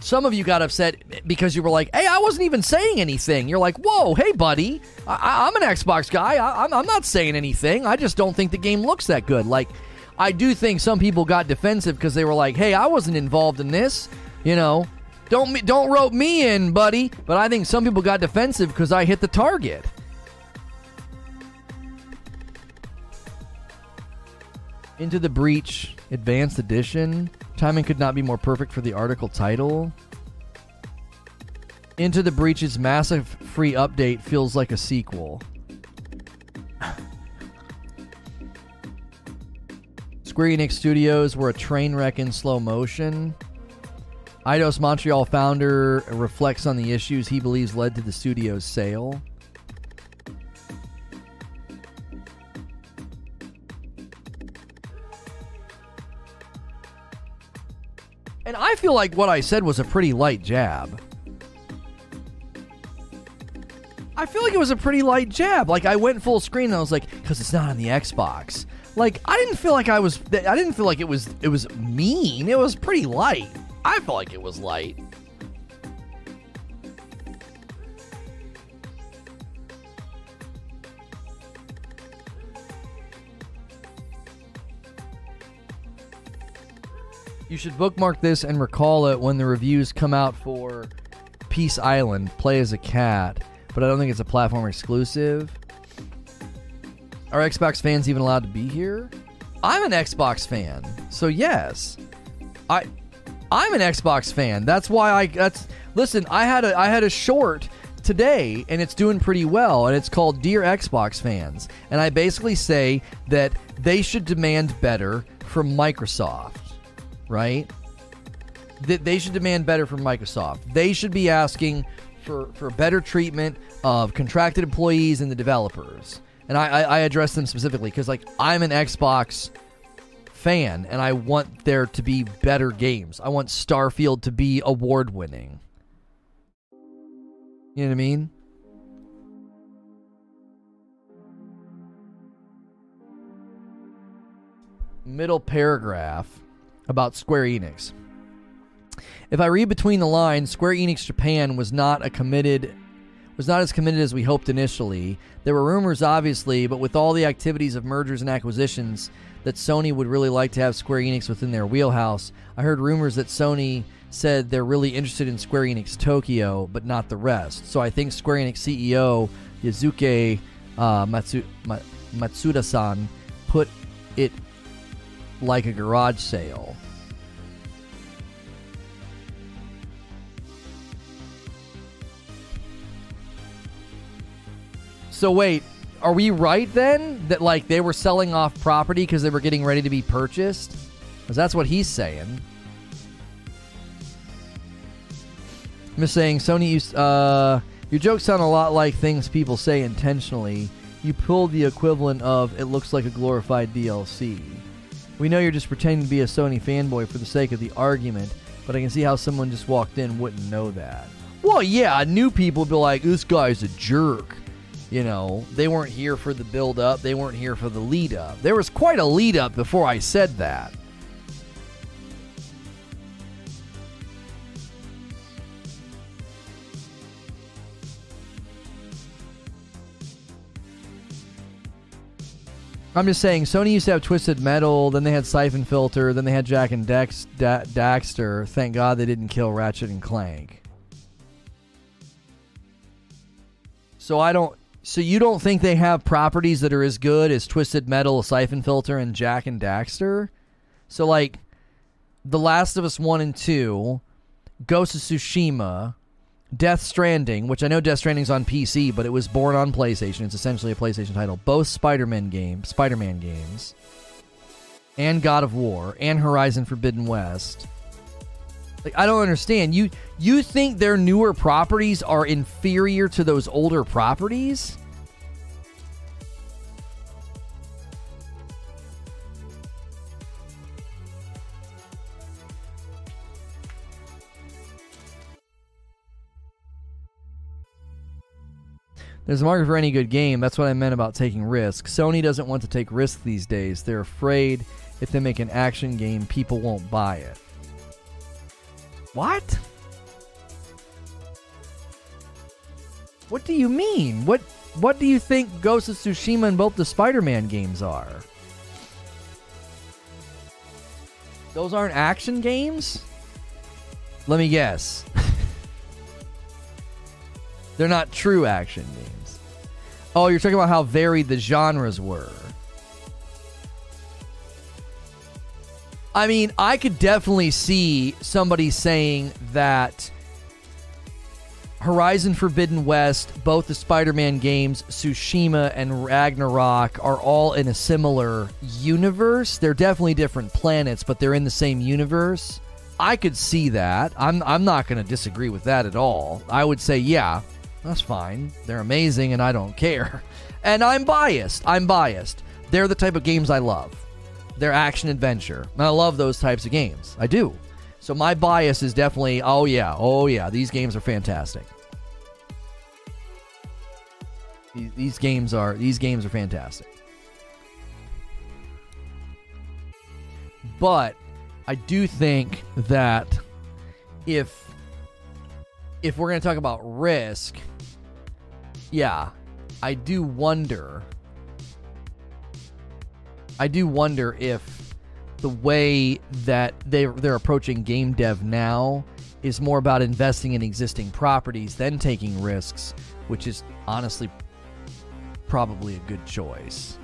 Some of you got upset because you were like, "Hey, I wasn't even saying anything." You're like, "Whoa, hey, buddy, I, am an Xbox guy. I, I'm, I'm not saying anything. I just don't think the game looks that good." Like, I do think some people got defensive because they were like, "Hey, I wasn't involved in this." You know, don't don't rope me in, buddy. But I think some people got defensive because I hit the target. Into the Breach Advanced Edition. Timing could not be more perfect for the article title. Into the Breach's massive free update feels like a sequel. Square Enix Studios were a train wreck in slow motion. Eidos Montreal founder reflects on the issues he believes led to the studio's sale. And I feel like what I said was a pretty light jab. I feel like it was a pretty light jab. Like I went full screen and I was like, because it's not on the Xbox. Like I didn't feel like I was. I didn't feel like it was. It was mean. It was pretty light. I felt like it was light. You should bookmark this and recall it when the reviews come out for Peace Island, Play as a Cat, but I don't think it's a platform exclusive. Are Xbox fans even allowed to be here? I'm an Xbox fan, so yes. I I'm an Xbox fan. That's why I that's listen, I had a I had a short today and it's doing pretty well and it's called Dear Xbox Fans. And I basically say that they should demand better from Microsoft right? That they should demand better from Microsoft. They should be asking for, for better treatment of contracted employees and the developers. And I, I, I address them specifically because, like, I'm an Xbox fan and I want there to be better games. I want Starfield to be award winning. You know what I mean? Middle paragraph about Square Enix. If I read between the lines, Square Enix Japan was not a committed was not as committed as we hoped initially. There were rumors obviously, but with all the activities of mergers and acquisitions that Sony would really like to have Square Enix within their wheelhouse. I heard rumors that Sony said they're really interested in Square Enix Tokyo, but not the rest. So I think Square Enix CEO Yosuke uh, Matsu- Matsuda-san put it like a garage sale. So wait, are we right then that like they were selling off property because they were getting ready to be purchased? Because that's what he's saying. I'm just saying, Sony you, uh, your jokes sound a lot like things people say intentionally. You pulled the equivalent of "it looks like a glorified DLC." We know you're just pretending to be a Sony fanboy for the sake of the argument, but I can see how someone just walked in wouldn't know that. Well, yeah, new people would be like, this guy's a jerk. You know, they weren't here for the build up, they weren't here for the lead up. There was quite a lead up before I said that. I'm just saying, Sony used to have Twisted Metal, then they had Siphon Filter, then they had Jak and Dex, da- Daxter. Thank God they didn't kill Ratchet and Clank. So I don't. So you don't think they have properties that are as good as Twisted Metal, Siphon Filter, and Jak and Daxter? So like, The Last of Us One and Two, Ghost of Tsushima, Death Stranding, which I know Death Stranding's on PC, but it was born on PlayStation. It's essentially a PlayStation title. Both Spider-Man games, Spider-Man games, and God of War, and Horizon Forbidden West. Like I don't understand. You you think their newer properties are inferior to those older properties? There's a market for any good game. That's what I meant about taking risks. Sony doesn't want to take risks these days. They're afraid if they make an action game, people won't buy it. What? What do you mean? What what do you think Ghost of Tsushima and both the Spider-Man games are? Those aren't action games? Let me guess. They're not true action games. Oh, you're talking about how varied the genres were. I mean, I could definitely see somebody saying that Horizon Forbidden West, both the Spider Man games, Tsushima and Ragnarok, are all in a similar universe. They're definitely different planets, but they're in the same universe. I could see that. I'm, I'm not going to disagree with that at all. I would say, yeah, that's fine. They're amazing and I don't care. And I'm biased. I'm biased. They're the type of games I love. They're action adventure. And I love those types of games. I do. So my bias is definitely, oh yeah, oh yeah, these games are fantastic. These, games are these games are fantastic. But I do think that if if we're going to talk about risk, yeah, I do wonder I do wonder if the way that they they're approaching game dev now is more about investing in existing properties than taking risks, which is honestly probably a good choice.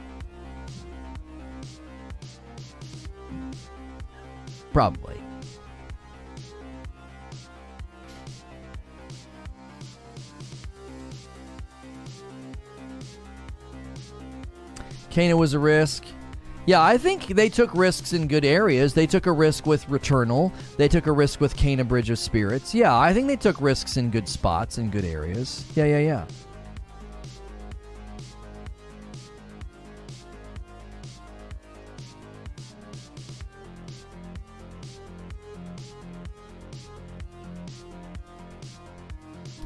Probably. Kena was a risk. Yeah, I think they took risks in good areas. They took a risk with Returnal. They took a risk with Kena Bridge of Spirits. Yeah, I think they took risks in good spots in good areas. Yeah, yeah, yeah.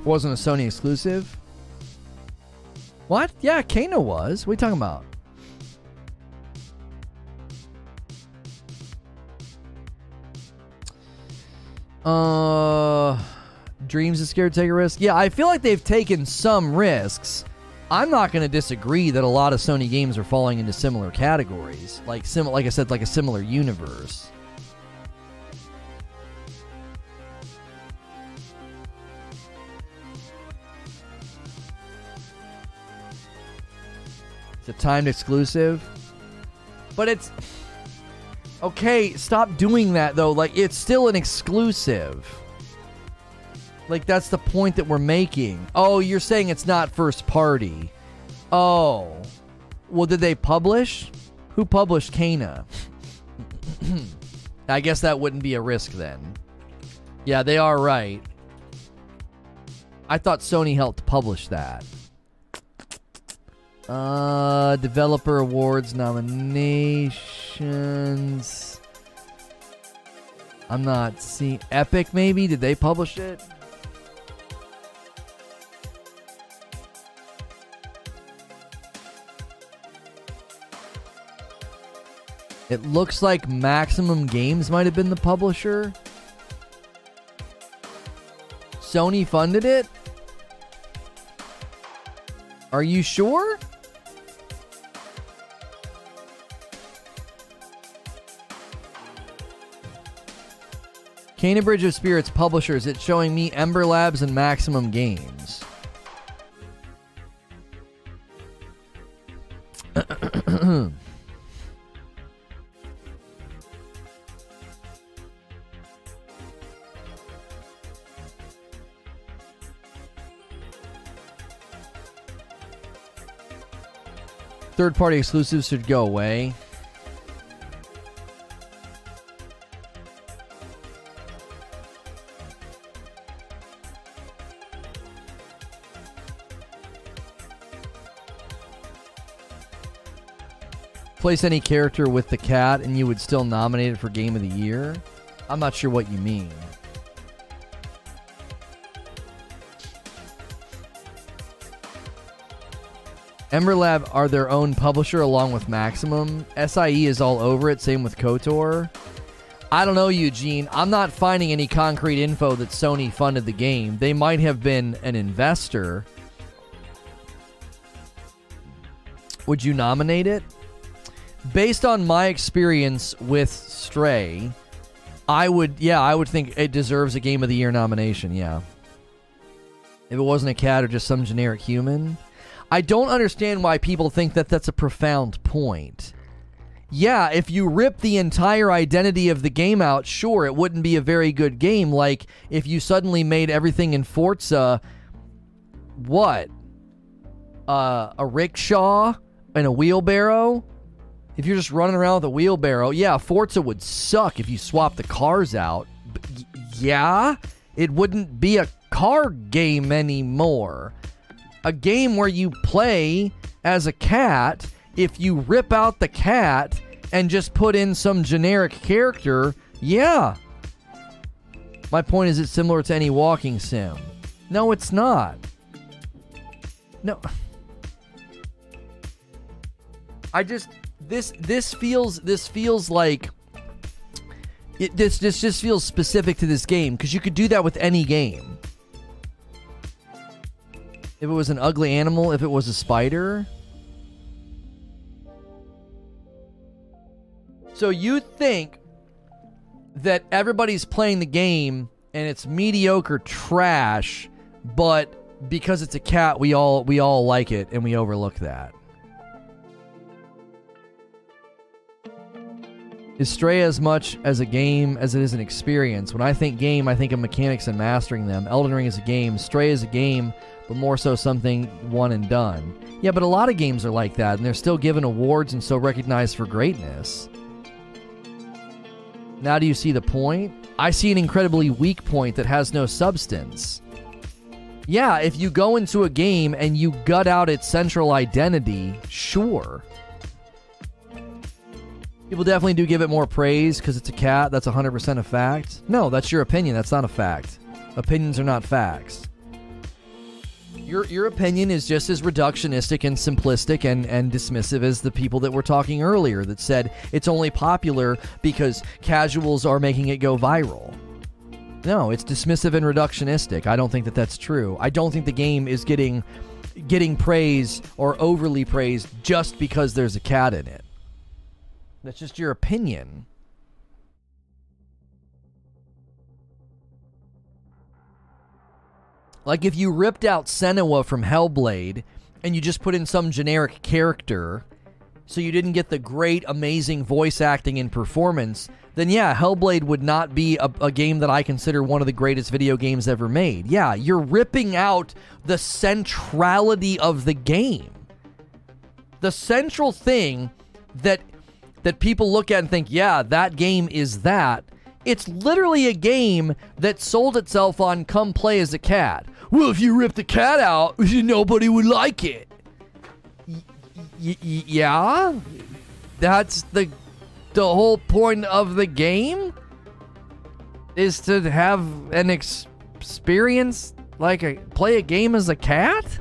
Wasn't a Sony exclusive? What? Yeah, Kena was. What are you talking about? Uh, Dreams is scared to take a risk. Yeah, I feel like they've taken some risks. I'm not going to disagree that a lot of Sony games are falling into similar categories, like sim, like I said, like a similar universe. It's a timed exclusive, but it's Okay, stop doing that though. Like it's still an exclusive. Like that's the point that we're making. Oh, you're saying it's not first party. Oh. Well, did they publish? Who published Kena? I guess that wouldn't be a risk then. Yeah, they are right. I thought Sony helped publish that. Uh, developer awards nominations. I'm not seeing Epic. Maybe did they publish it? It looks like Maximum Games might have been the publisher. Sony funded it? Are you sure? Kena Bridge of Spirits publishers, it's showing me Ember Labs and Maximum Games. Third party exclusives should go away. Place any character with the cat and you would still nominate it for Game of the Year? I'm not sure what you mean. Emberlab are their own publisher along with Maximum. SIE is all over it, same with KOTOR. I don't know, Eugene. I'm not finding any concrete info that Sony funded the game. They might have been an investor. Would you nominate it? Based on my experience with Stray, I would, yeah, I would think it deserves a Game of the Year nomination, yeah. If it wasn't a cat or just some generic human. I don't understand why people think that that's a profound point. Yeah, if you rip the entire identity of the game out, sure, it wouldn't be a very good game. Like if you suddenly made everything in Forza, what? Uh, a rickshaw and a wheelbarrow? If you're just running around with a wheelbarrow, yeah, Forza would suck if you swap the cars out. Yeah, it wouldn't be a car game anymore a game where you play as a cat, if you rip out the cat and just put in some generic character, yeah. My point is, it's similar to any walking sim. No, it's not. No. I just this this feels this feels like it, this this just feels specific to this game because you could do that with any game. If it was an ugly animal, if it was a spider. So you think that everybody's playing the game and it's mediocre trash, but because it's a cat, we all we all like it and we overlook that. Is Stray as much as a game as it is an experience? When I think game, I think of mechanics and mastering them. Elden Ring is a game, Stray is a game, but more so something one and done. Yeah, but a lot of games are like that, and they're still given awards and so recognized for greatness. Now, do you see the point? I see an incredibly weak point that has no substance. Yeah, if you go into a game and you gut out its central identity, sure. People definitely do give it more praise because it's a cat. That's 100% a fact. No, that's your opinion. That's not a fact. Opinions are not facts. Your, your opinion is just as reductionistic and simplistic and, and dismissive as the people that were talking earlier that said it's only popular because casuals are making it go viral. No, it's dismissive and reductionistic. I don't think that that's true. I don't think the game is getting getting praise or overly praised just because there's a cat in it. That's just your opinion. Like if you ripped out Senua from Hellblade and you just put in some generic character so you didn't get the great, amazing voice acting and performance, then yeah, Hellblade would not be a, a, game that I consider one of the greatest video games ever made. Yeah, you're ripping out the centrality of the game. The central thing that that people look at and think, yeah, that game is that. It's literally a game that sold itself on come play as a cat. Well, if you rip the cat out, nobody would like it. Y- y- yeah? That's the the whole point of the game is to have an ex- experience like a play a game as a cat?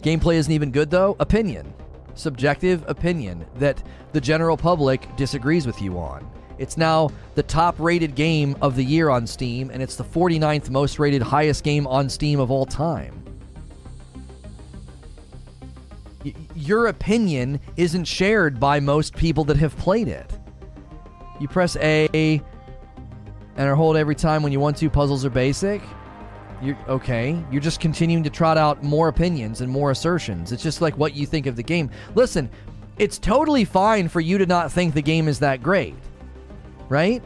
Gameplay isn't even good though. Opinion subjective opinion that the general public disagrees with you on. It's now the top rated game of the year on Steam, and it's the 49th most rated highest game on Steam of all time. Y- your opinion isn't shared by most people that have played it. You press A and are hold every time when you want to. Puzzles are basic. You're okay. You're just continuing to trot out more opinions and more assertions. It's just like what you think of the game. Listen, it's totally fine for you to not think the game is that great. Right?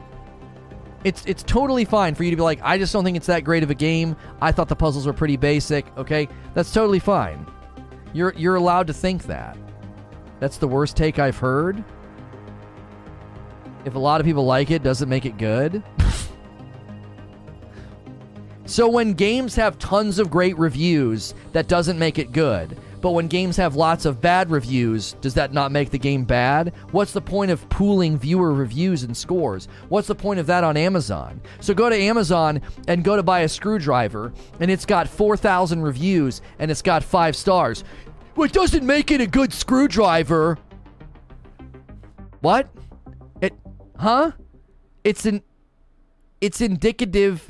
It's it's totally fine for you to be like, I just don't think it's that great of a game. I thought the puzzles were pretty basic. Okay? That's totally fine. You're you're allowed to think that. That's the worst take I've heard. If a lot of people like it, does it make it good? So when games have tons of great reviews, that doesn't make it good. But when games have lots of bad reviews, does that not make the game bad? What's the point of pooling viewer reviews and scores? What's the point of that on Amazon? So go to Amazon and go to buy a screwdriver, and it's got 4,000 reviews and it's got five stars. Well, it doesn't make it a good screwdriver. What? It, huh? It's an, it's indicative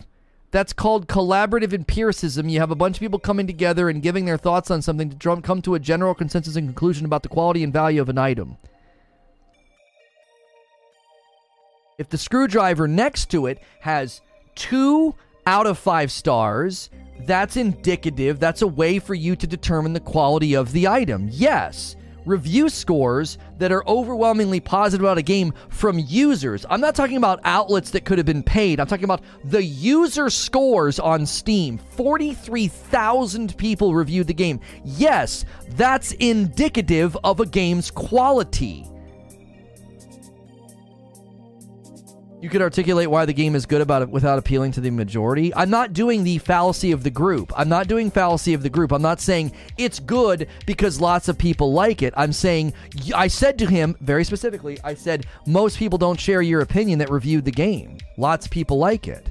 that's called collaborative empiricism. You have a bunch of people coming together and giving their thoughts on something to come to a general consensus and conclusion about the quality and value of an item. If the screwdriver next to it has two out of five stars, that's indicative. That's a way for you to determine the quality of the item. Yes review scores that are overwhelmingly positive about a game from users. I'm not talking about outlets that could have been paid. I'm talking about the user scores on Steam. 43,000 people reviewed the game. Yes, that's indicative of a game's quality. You could articulate why the game is good about it without appealing to the majority. I'm not doing the fallacy of the group. I'm not doing fallacy of the group. I'm not saying it's good because lots of people like it. I'm saying I said to him very specifically, I said most people don't share your opinion that reviewed the game. Lots of people like it.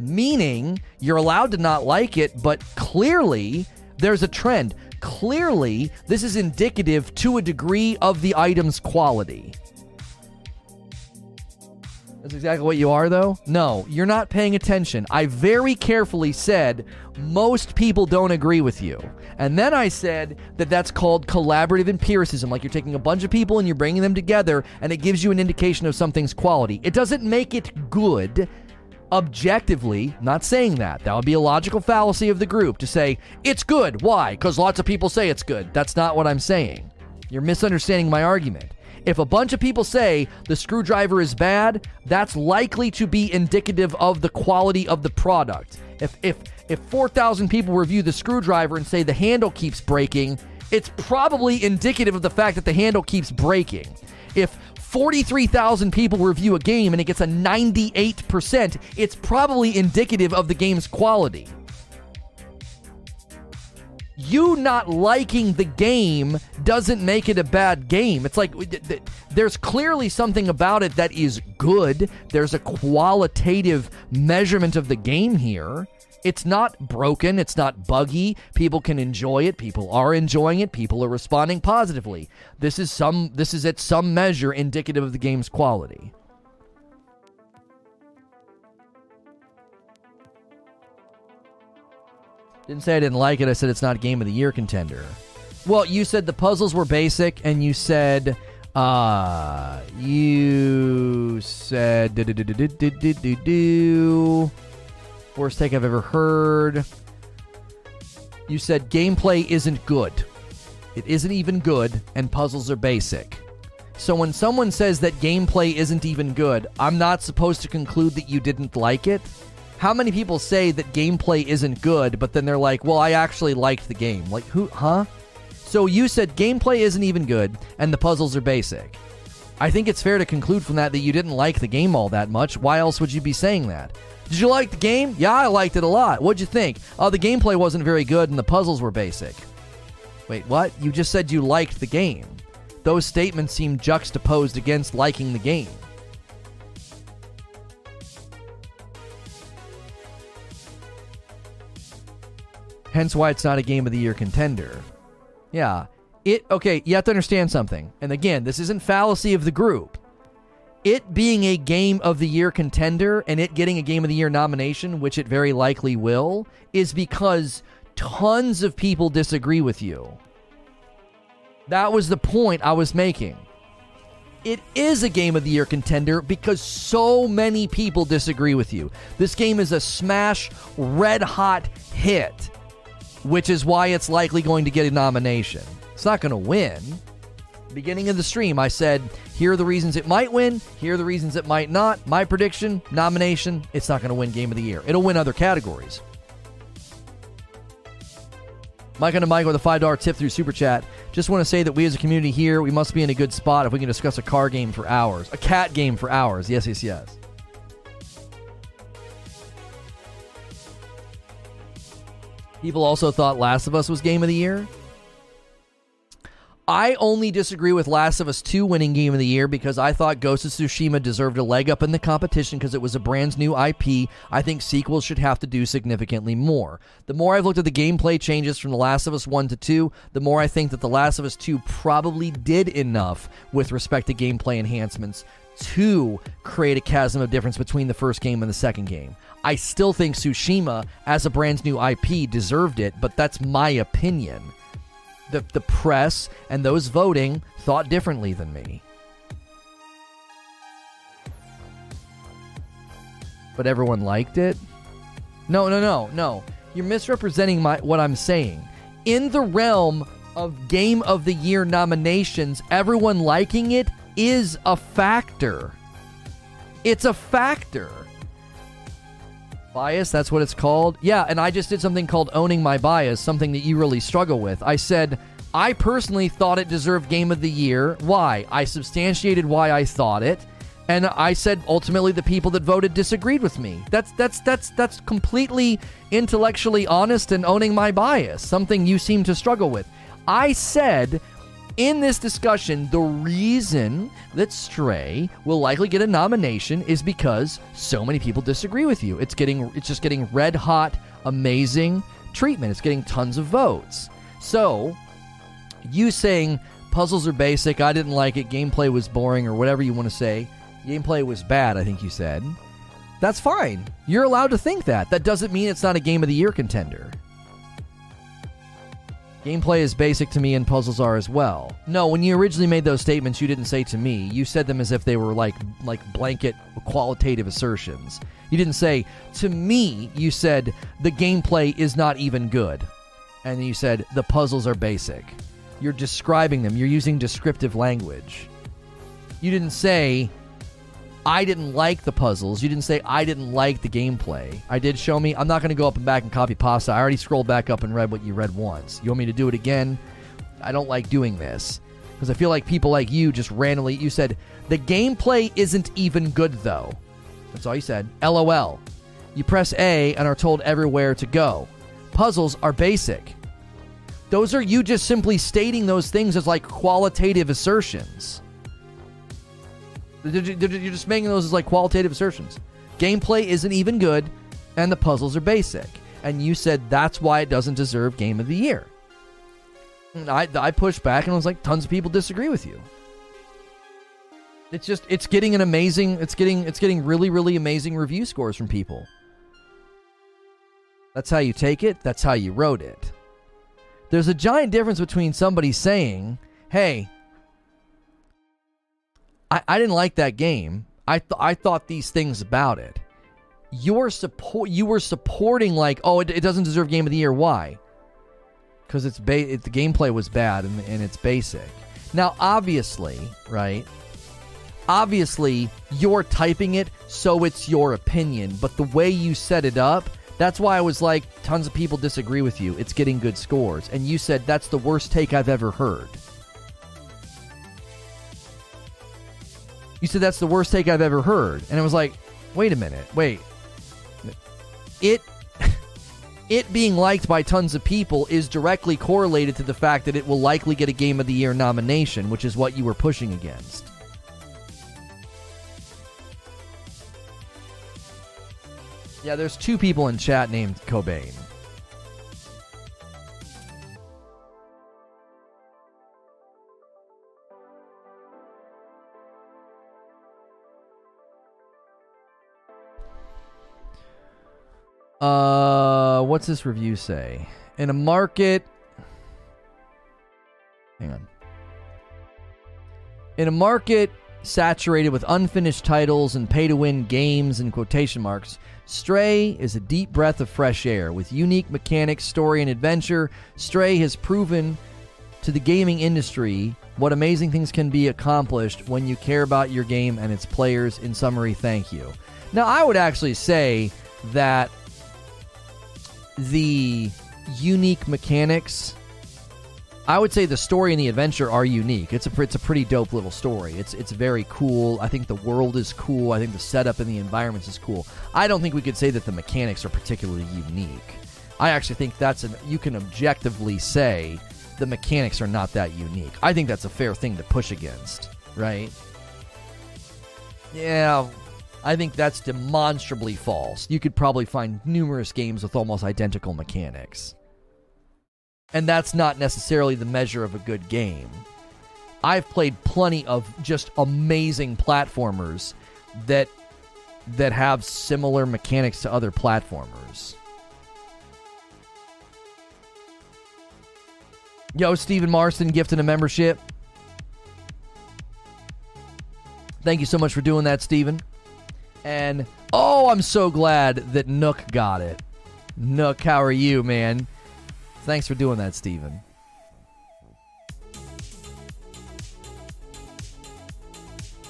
Meaning you're allowed to not like it, but clearly there's a trend. clearly this is indicative to a degree of the item's quality. That's exactly what you are, though? No, you're not paying attention. I very carefully said most people don't agree with you. And then I said that that's called collaborative empiricism. Like you're taking a bunch of people and you're bringing them together, and it gives you an indication of something's quality. It doesn't make it good objectively, not saying that. That would be a logical fallacy of the group to say, it's good. Why? Because lots of people say it's good. That's not what I'm saying. You're misunderstanding my argument. If a bunch of people say the screwdriver is bad, that's likely to be indicative of the quality of the product. If if if 4,000 people review the screwdriver and say the handle keeps breaking, it's probably indicative of the fact that the handle keeps breaking. If 43,000 people review a game and it gets a 98%, it's probably indicative of the game's quality you not liking the game doesn't make it a bad game. It's like there's clearly something about it that is good. There's a qualitative measurement of the game here. It's not broken, it's not buggy. People can enjoy it. People are enjoying it. People are responding positively. This is some this is at some measure indicative of the game's quality. Didn't say I didn't like it. I said it's not game of the year contender. Well, you said the puzzles were basic, and you said, uh, you said, worst take I've ever heard. You said gameplay isn't good. It isn't even good, and puzzles are basic. So when someone says that gameplay isn't even good, I'm not supposed to conclude that you didn't like it. How many people say that gameplay isn't good, but then they're like, well, I actually liked the game? Like, who, huh? So you said gameplay isn't even good, and the puzzles are basic. I think it's fair to conclude from that that you didn't like the game all that much. Why else would you be saying that? Did you like the game? Yeah, I liked it a lot. What'd you think? Oh, the gameplay wasn't very good and the puzzles were basic. Wait, what? You just said you liked the game. Those statements seem juxtaposed against liking the game. Hence why it's not a game of the year contender. Yeah. It okay, you have to understand something. And again, this isn't fallacy of the group. It being a game of the year contender and it getting a game of the year nomination, which it very likely will, is because tons of people disagree with you. That was the point I was making. It is a game of the year contender because so many people disagree with you. This game is a smash, red hot hit which is why it's likely going to get a nomination. It's not going to win. Beginning of the stream, I said, here are the reasons it might win, here are the reasons it might not. My prediction, nomination, it's not going to win Game of the Year. It'll win other categories. Mike and Mike with a $5 tip through Super Chat. Just want to say that we as a community here, we must be in a good spot if we can discuss a car game for hours. A cat game for hours. Yes, yes, yes. People also thought Last of Us was game of the year. I only disagree with Last of Us 2 winning game of the year because I thought Ghost of Tsushima deserved a leg up in the competition because it was a brand new IP. I think sequels should have to do significantly more. The more I've looked at the gameplay changes from The Last of Us 1 to 2, the more I think that The Last of Us 2 probably did enough with respect to gameplay enhancements to create a chasm of difference between the first game and the second game. I still think Tsushima, as a brand new IP, deserved it, but that's my opinion. The, the press and those voting thought differently than me. But everyone liked it? No, no, no, no. You're misrepresenting my what I'm saying. In the realm of Game of the Year nominations, everyone liking it is a factor. It's a factor. Bias, that's what it's called. Yeah, and I just did something called owning my bias, something that you really struggle with. I said, I personally thought it deserved Game of the Year. Why? I substantiated why I thought it. And I said ultimately the people that voted disagreed with me. That's that's that's that's completely intellectually honest and owning my bias, something you seem to struggle with. I said in this discussion, the reason that Stray will likely get a nomination is because so many people disagree with you. It's getting it's just getting red hot, amazing treatment. It's getting tons of votes. So, you saying puzzles are basic, I didn't like it, gameplay was boring, or whatever you want to say, gameplay was bad, I think you said. That's fine. You're allowed to think that. That doesn't mean it's not a game of the year contender. Gameplay is basic to me and puzzles are as well. No, when you originally made those statements, you didn't say to me. You said them as if they were like like blanket qualitative assertions. You didn't say to me, you said the gameplay is not even good. And you said the puzzles are basic. You're describing them. You're using descriptive language. You didn't say I didn't like the puzzles. You didn't say I didn't like the gameplay. I did show me. I'm not going to go up and back and copy pasta. I already scrolled back up and read what you read once. You want me to do it again? I don't like doing this because I feel like people like you just randomly. You said the gameplay isn't even good though. That's all you said. LOL. You press A and are told everywhere to go. Puzzles are basic. Those are you just simply stating those things as like qualitative assertions. You're just making those as like qualitative assertions. Gameplay isn't even good, and the puzzles are basic. And you said that's why it doesn't deserve Game of the Year. And I, I pushed back and I was like, tons of people disagree with you. It's just it's getting an amazing it's getting it's getting really really amazing review scores from people. That's how you take it. That's how you wrote it. There's a giant difference between somebody saying, "Hey, I, I didn't like that game. I th- I thought these things about it. Your support you were supporting like, oh, it, it doesn't deserve game of the year. Why? Because it's ba- it, the gameplay was bad and, and it's basic. Now, obviously, right? Obviously, you're typing it, so it's your opinion. But the way you set it up, that's why I was like, tons of people disagree with you. It's getting good scores. And you said that's the worst take I've ever heard. You said that's the worst take I've ever heard. And it was like, wait a minute, wait. It it being liked by tons of people is directly correlated to the fact that it will likely get a game of the year nomination, which is what you were pushing against. Yeah, there's two people in chat named Cobain. Uh, what's this review say? In a market. Hang on. In a market saturated with unfinished titles and pay to win games and quotation marks, Stray is a deep breath of fresh air. With unique mechanics, story, and adventure, Stray has proven to the gaming industry what amazing things can be accomplished when you care about your game and its players. In summary, thank you. Now, I would actually say that the unique mechanics. I would say the story and the adventure are unique. It's a it's a pretty dope little story. It's it's very cool. I think the world is cool. I think the setup and the environments is cool. I don't think we could say that the mechanics are particularly unique. I actually think that's an you can objectively say the mechanics are not that unique. I think that's a fair thing to push against, right? Yeah, I think that's demonstrably false. You could probably find numerous games with almost identical mechanics. And that's not necessarily the measure of a good game. I've played plenty of just amazing platformers that that have similar mechanics to other platformers. Yo, Stephen Marston gifting a membership. Thank you so much for doing that, Stephen. And oh, I'm so glad that Nook got it. Nook, how are you, man? Thanks for doing that, Steven.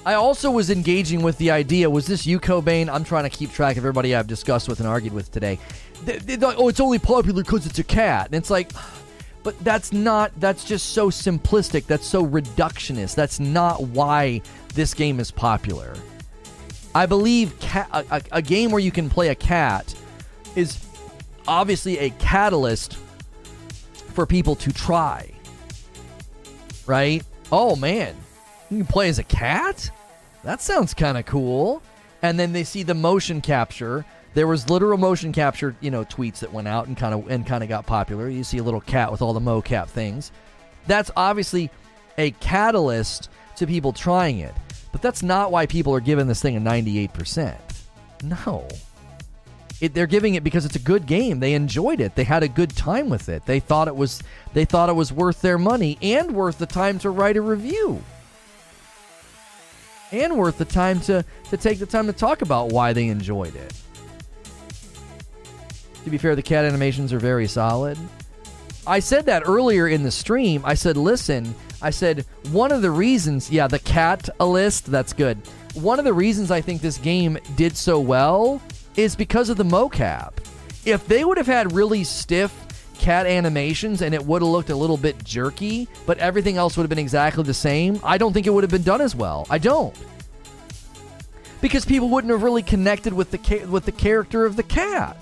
I also was engaging with the idea. Was this you, Cobain? I'm trying to keep track of everybody I've discussed with and argued with today. They, oh, it's only popular because it's a cat. And it's like, but that's not, that's just so simplistic. That's so reductionist. That's not why this game is popular. I believe ca- a, a, game where you can play a cat is obviously a catalyst for people to try. Right? Oh man, you can play as a cat? That sounds kind of cool. And then they see the motion capture There was literal motion capture, you know, tweets that went out and kind of and kind of got popular. You see a little cat with all the mocap things. That's obviously a catalyst to people trying it. But that's not why people are giving this thing a 98%. No. It, they're giving it because it's a good game. They enjoyed it. They had a good time with it. They thought it was they thought it was worth their money and worth the time to write a review. And worth the time to to take the time to talk about why they enjoyed it. To be fair, the cat animations are very solid. I said that earlier in the stream. I said, listen, I said, one of the reasons, yeah, the cat a list, that's good. One of the reasons I think this game did so well is because of the mocap. If they would have had really stiff cat animations and it would have looked a little bit jerky, but everything else would have been exactly the same, I don't think it would have been done as well. I don't. Because people wouldn't have really connected with the ca- with the character of the cat.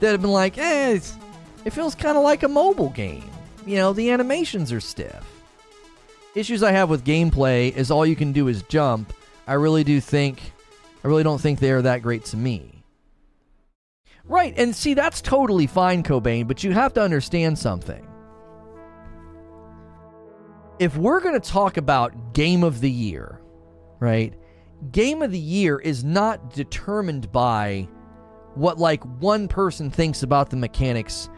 They'd have been like, eh, it feels kind of like a mobile game. You know, the animations are stiff. Issues I have with gameplay is all you can do is jump. I really do think, I really don't think they're that great to me. Right, and see, that's totally fine, Cobain, but you have to understand something. If we're going to talk about Game of the Year, right? Game of the Year is not determined by what, like, one person thinks about the mechanics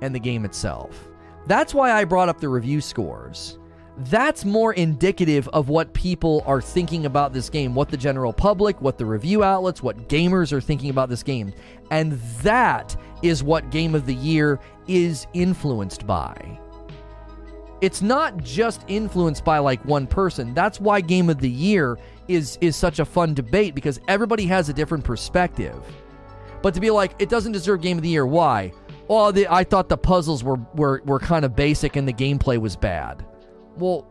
and the game itself. That's why I brought up the review scores. That's more indicative of what people are thinking about this game, what the general public, what the review outlets, what gamers are thinking about this game. And that is what Game of the Year is influenced by. It's not just influenced by like one person. That's why Game of the Year is is such a fun debate because everybody has a different perspective. But to be like it doesn't deserve Game of the Year, why? well, the, I thought the puzzles were, were, were kind of basic and the gameplay was bad. Well,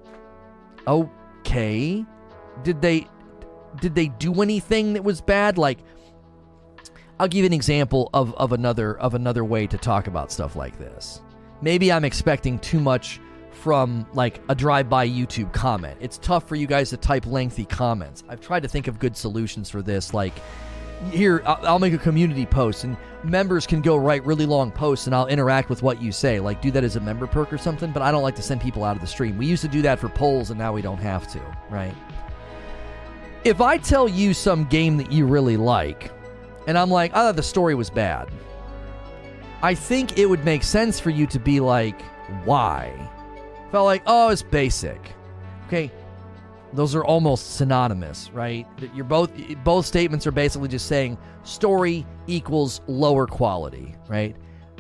okay. Did they did they do anything that was bad? Like, I'll give an example of, of another of another way to talk about stuff like this. Maybe I'm expecting too much from like a drive-by YouTube comment. It's tough for you guys to type lengthy comments. I've tried to think of good solutions for this, like here I'll make a community post and members can go write really long posts and I'll interact with what you say. Like do that as a member perk or something, but I don't like to send people out of the stream. We used to do that for polls and now we don't have to, right? If I tell you some game that you really like and I'm like, I thought the story was bad. I think it would make sense for you to be like, why? Felt like, oh, it's basic. Okay, those are almost synonymous, right? You're both both statements are basically just saying story equals lower quality, right?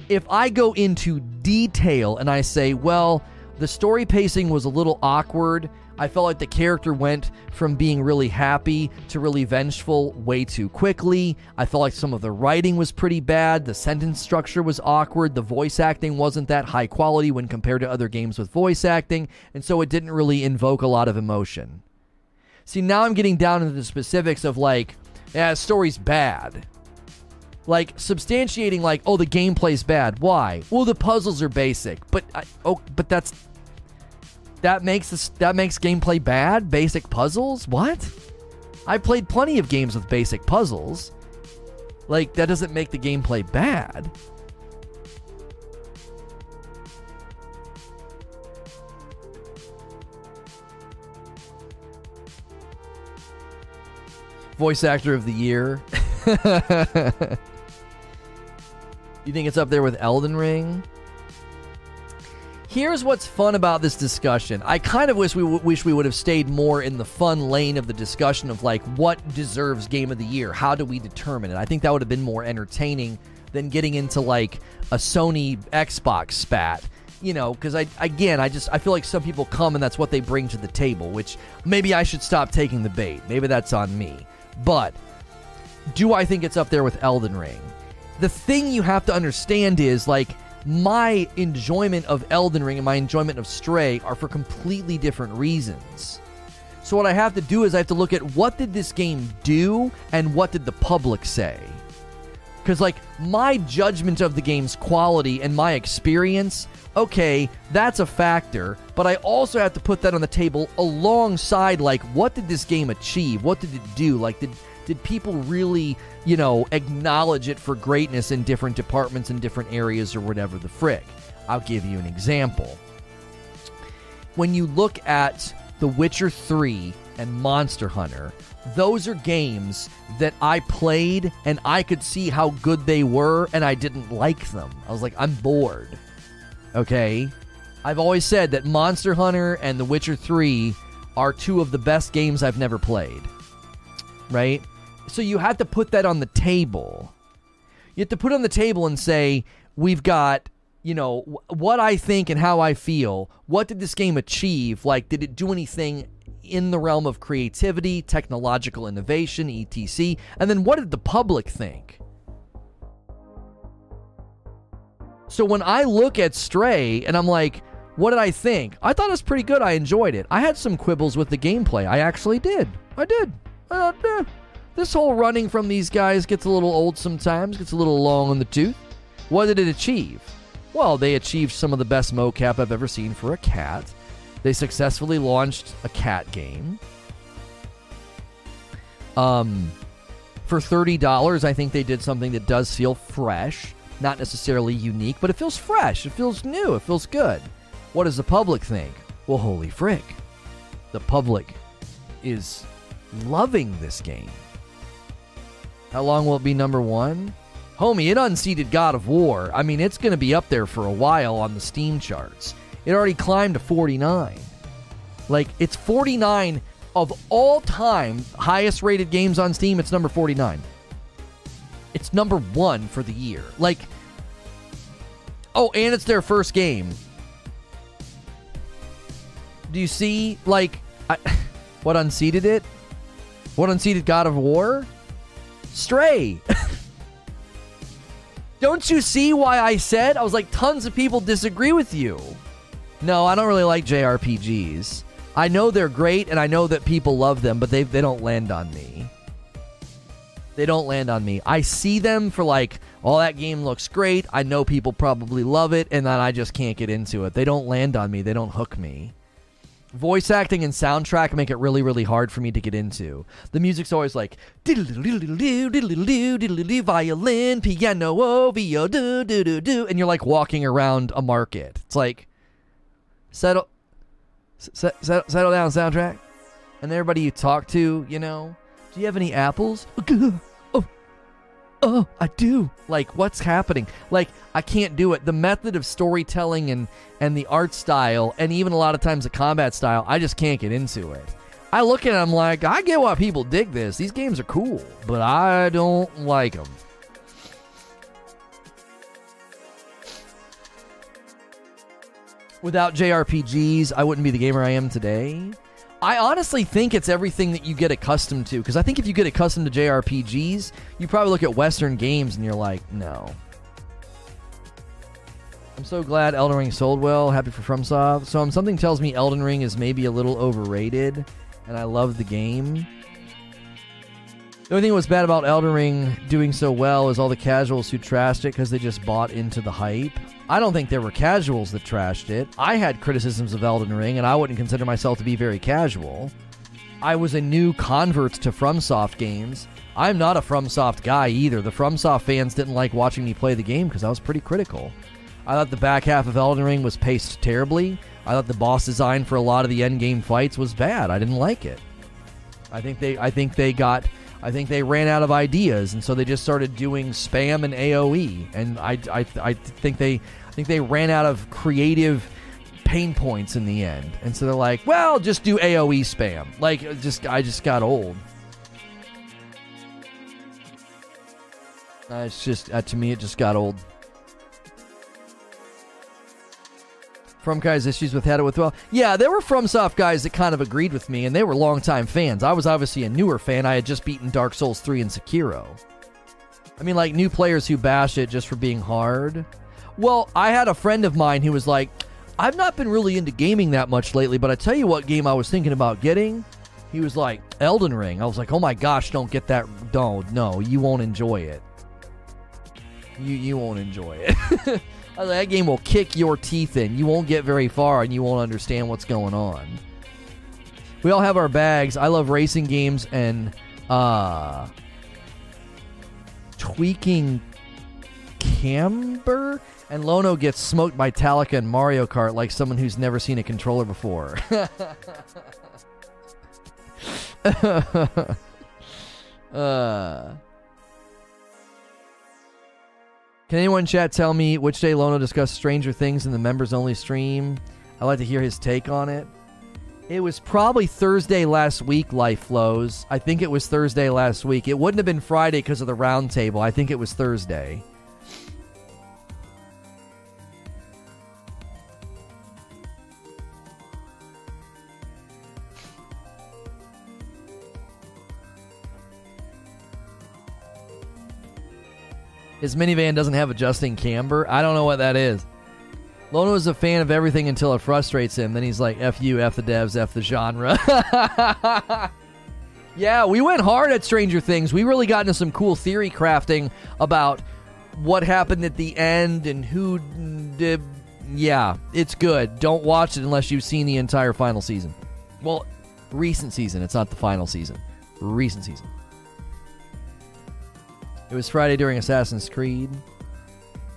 If I go into detail and I say, well, the story pacing was a little awkward. I felt like the character went from being really happy to really vengeful way too quickly. I felt like some of the writing was pretty bad. The sentence structure was awkward. The voice acting wasn't that high quality when compared to other games with voice acting, and so it didn't really invoke a lot of emotion. See, now I'm getting down into the specifics of like, yeah, story's bad. Like substantiating, like, oh, the gameplay's bad. Why? Well, the puzzles are basic, but I, oh, but that's that makes this that makes gameplay bad. Basic puzzles? What? I played plenty of games with basic puzzles. Like that doesn't make the gameplay bad. Voice actor of the year. you think it's up there with Elden Ring? Here's what's fun about this discussion. I kind of wish we w- wish we would have stayed more in the fun lane of the discussion of like what deserves game of the year. How do we determine it? I think that would have been more entertaining than getting into like a Sony Xbox spat. You know, because I again, I just I feel like some people come and that's what they bring to the table. Which maybe I should stop taking the bait. Maybe that's on me. But do I think it's up there with Elden Ring? The thing you have to understand is like my enjoyment of Elden Ring and my enjoyment of Stray are for completely different reasons. So what I have to do is I have to look at what did this game do and what did the public say? Cuz like my judgment of the game's quality and my experience, okay, that's a factor, but I also have to put that on the table alongside like what did this game achieve? What did it do? Like did did people really, you know, acknowledge it for greatness in different departments and different areas or whatever the frick? I'll give you an example. When you look at The Witcher 3 and Monster Hunter, those are games that I played and I could see how good they were and I didn't like them. I was like, I'm bored. Okay? I've always said that Monster Hunter and The Witcher 3 are two of the best games I've never played. Right? So you have to put that on the table. You have to put on the table and say, we've got, you know, what I think and how I feel. What did this game achieve? Like, did it do anything in the realm of creativity, technological innovation, etc. And then what did the public think? So when I look at Stray and I'm like, what did I think? I thought it was pretty good. I enjoyed it. I had some quibbles with the gameplay. I actually did. I did. Uh, eh. This whole running from these guys gets a little old sometimes, gets a little long in the tooth. What did it achieve? Well, they achieved some of the best mocap I've ever seen for a cat. They successfully launched a cat game. Um, for $30, I think they did something that does feel fresh. Not necessarily unique, but it feels fresh. It feels new. It feels good. What does the public think? Well, holy frick. The public is loving this game. How long will it be number one? Homie, it unseated God of War. I mean, it's going to be up there for a while on the Steam charts. It already climbed to 49. Like, it's 49 of all time highest rated games on Steam. It's number 49. It's number one for the year. Like, oh, and it's their first game. Do you see, like, I, what unseated it? What unseated God of War? Stray. Don't you see why I said? I was like, tons of people disagree with you. No, I don't really like JRPGs. I know they're great and I know that people love them, but they they don't land on me. They don't land on me. I see them for like, oh, that game looks great. I know people probably love it, and then I just can't get into it. They don't land on me. They don't hook me. Voice acting and soundtrack make it really, really hard for me to get into. The music's always like violin, piano, oh, do do do do, and you're like walking around a market. It's like settle, settle, settle down, soundtrack. And everybody you talk to, you know, do you have any apples? Oh, I do. Like, what's happening? Like, I can't do it. The method of storytelling and and the art style, and even a lot of times the combat style, I just can't get into it. I look at it, I'm like, I get why people dig this. These games are cool, but I don't like them. Without JRPGs, I wouldn't be the gamer I am today. I honestly think it's everything that you get accustomed to. Because I think if you get accustomed to JRPGs, you probably look at Western games and you're like, no. I'm so glad Elden Ring sold well. Happy for FromSoft. So um, something tells me Elden Ring is maybe a little overrated, and I love the game. The only thing that was bad about Elden Ring doing so well is all the casuals who trashed it because they just bought into the hype. I don't think there were casuals that trashed it. I had criticisms of Elden Ring, and I wouldn't consider myself to be very casual. I was a new convert to FromSoft games. I'm not a FromSoft guy either. The FromSoft fans didn't like watching me play the game because I was pretty critical. I thought the back half of Elden Ring was paced terribly. I thought the boss design for a lot of the end game fights was bad. I didn't like it. I think they I think they got I think they ran out of ideas, and so they just started doing spam and AOE. And I, I, I think they I think they ran out of creative pain points in the end. And so they're like, well, just do AOE spam. Like, just I just got old. Uh, it's just uh, to me, it just got old. From guys issues with had it with well, yeah, there were FromSoft guys that kind of agreed with me, and they were longtime fans. I was obviously a newer fan. I had just beaten Dark Souls three and Sekiro. I mean, like new players who bash it just for being hard. Well, I had a friend of mine who was like, I've not been really into gaming that much lately, but I tell you what game I was thinking about getting. He was like, Elden Ring. I was like, oh my gosh, don't get that. Don't, no, you won't enjoy it. You you won't enjoy it. that game will kick your teeth in. You won't get very far and you won't understand what's going on. We all have our bags. I love racing games and uh, tweaking camber, and Lono gets smoked by Talica and Mario Kart like someone who's never seen a controller before. uh. Can anyone chat tell me which day Lono discussed Stranger Things in the members only stream? I'd like to hear his take on it. It was probably Thursday last week, Life Flows. I think it was Thursday last week. It wouldn't have been Friday because of the roundtable. I think it was Thursday. His minivan doesn't have adjusting camber. I don't know what that is. Lono is a fan of everything until it frustrates him. Then he's like, F you, F the devs, F the genre. yeah, we went hard at Stranger Things. We really got into some cool theory crafting about what happened at the end and who did. Yeah, it's good. Don't watch it unless you've seen the entire final season. Well, recent season. It's not the final season. Recent season. It was Friday during Assassin's Creed.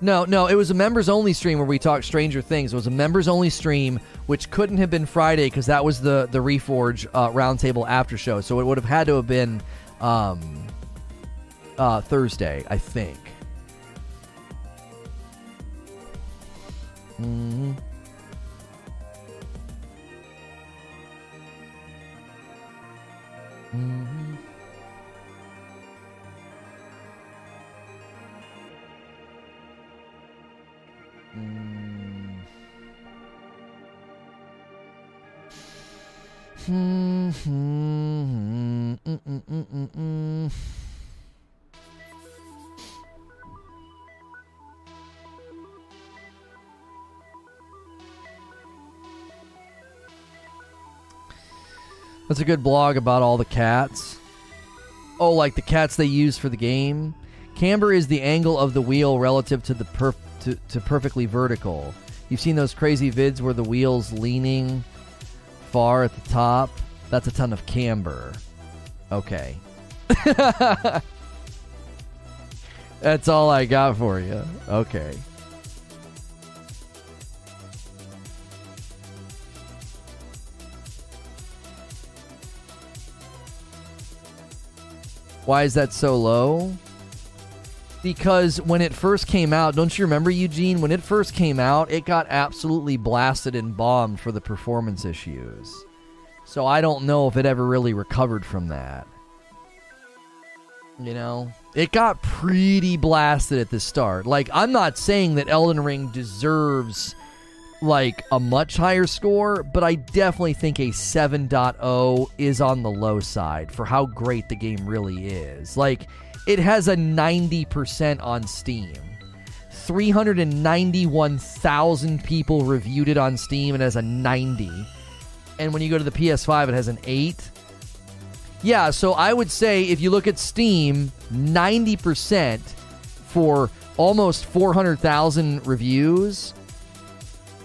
No, no, it was a members only stream where we talked Stranger Things. It was a members only stream, which couldn't have been Friday because that was the the Reforge uh, roundtable after show. So it would have had to have been um, uh, Thursday, I think. Mm-hmm. Mm-hmm. That's a good blog about all the cats. Oh, like the cats they use for the game. Camber is the angle of the wheel relative to the perf- to, to perfectly vertical. You've seen those crazy vids where the wheel's leaning far at the top. That's a ton of camber. Okay. That's all I got for you. Okay. Why is that so low? Because when it first came out, don't you remember Eugene? When it first came out, it got absolutely blasted and bombed for the performance issues. So I don't know if it ever really recovered from that. You know, it got pretty blasted at the start. Like, I'm not saying that Elden Ring deserves like a much higher score, but I definitely think a 7.0 is on the low side for how great the game really is. Like, it has a 90% on Steam. 391,000 people reviewed it on Steam and it has a 90. And when you go to the PS5, it has an 8. Yeah, so I would say if you look at Steam, 90% for almost 400,000 reviews.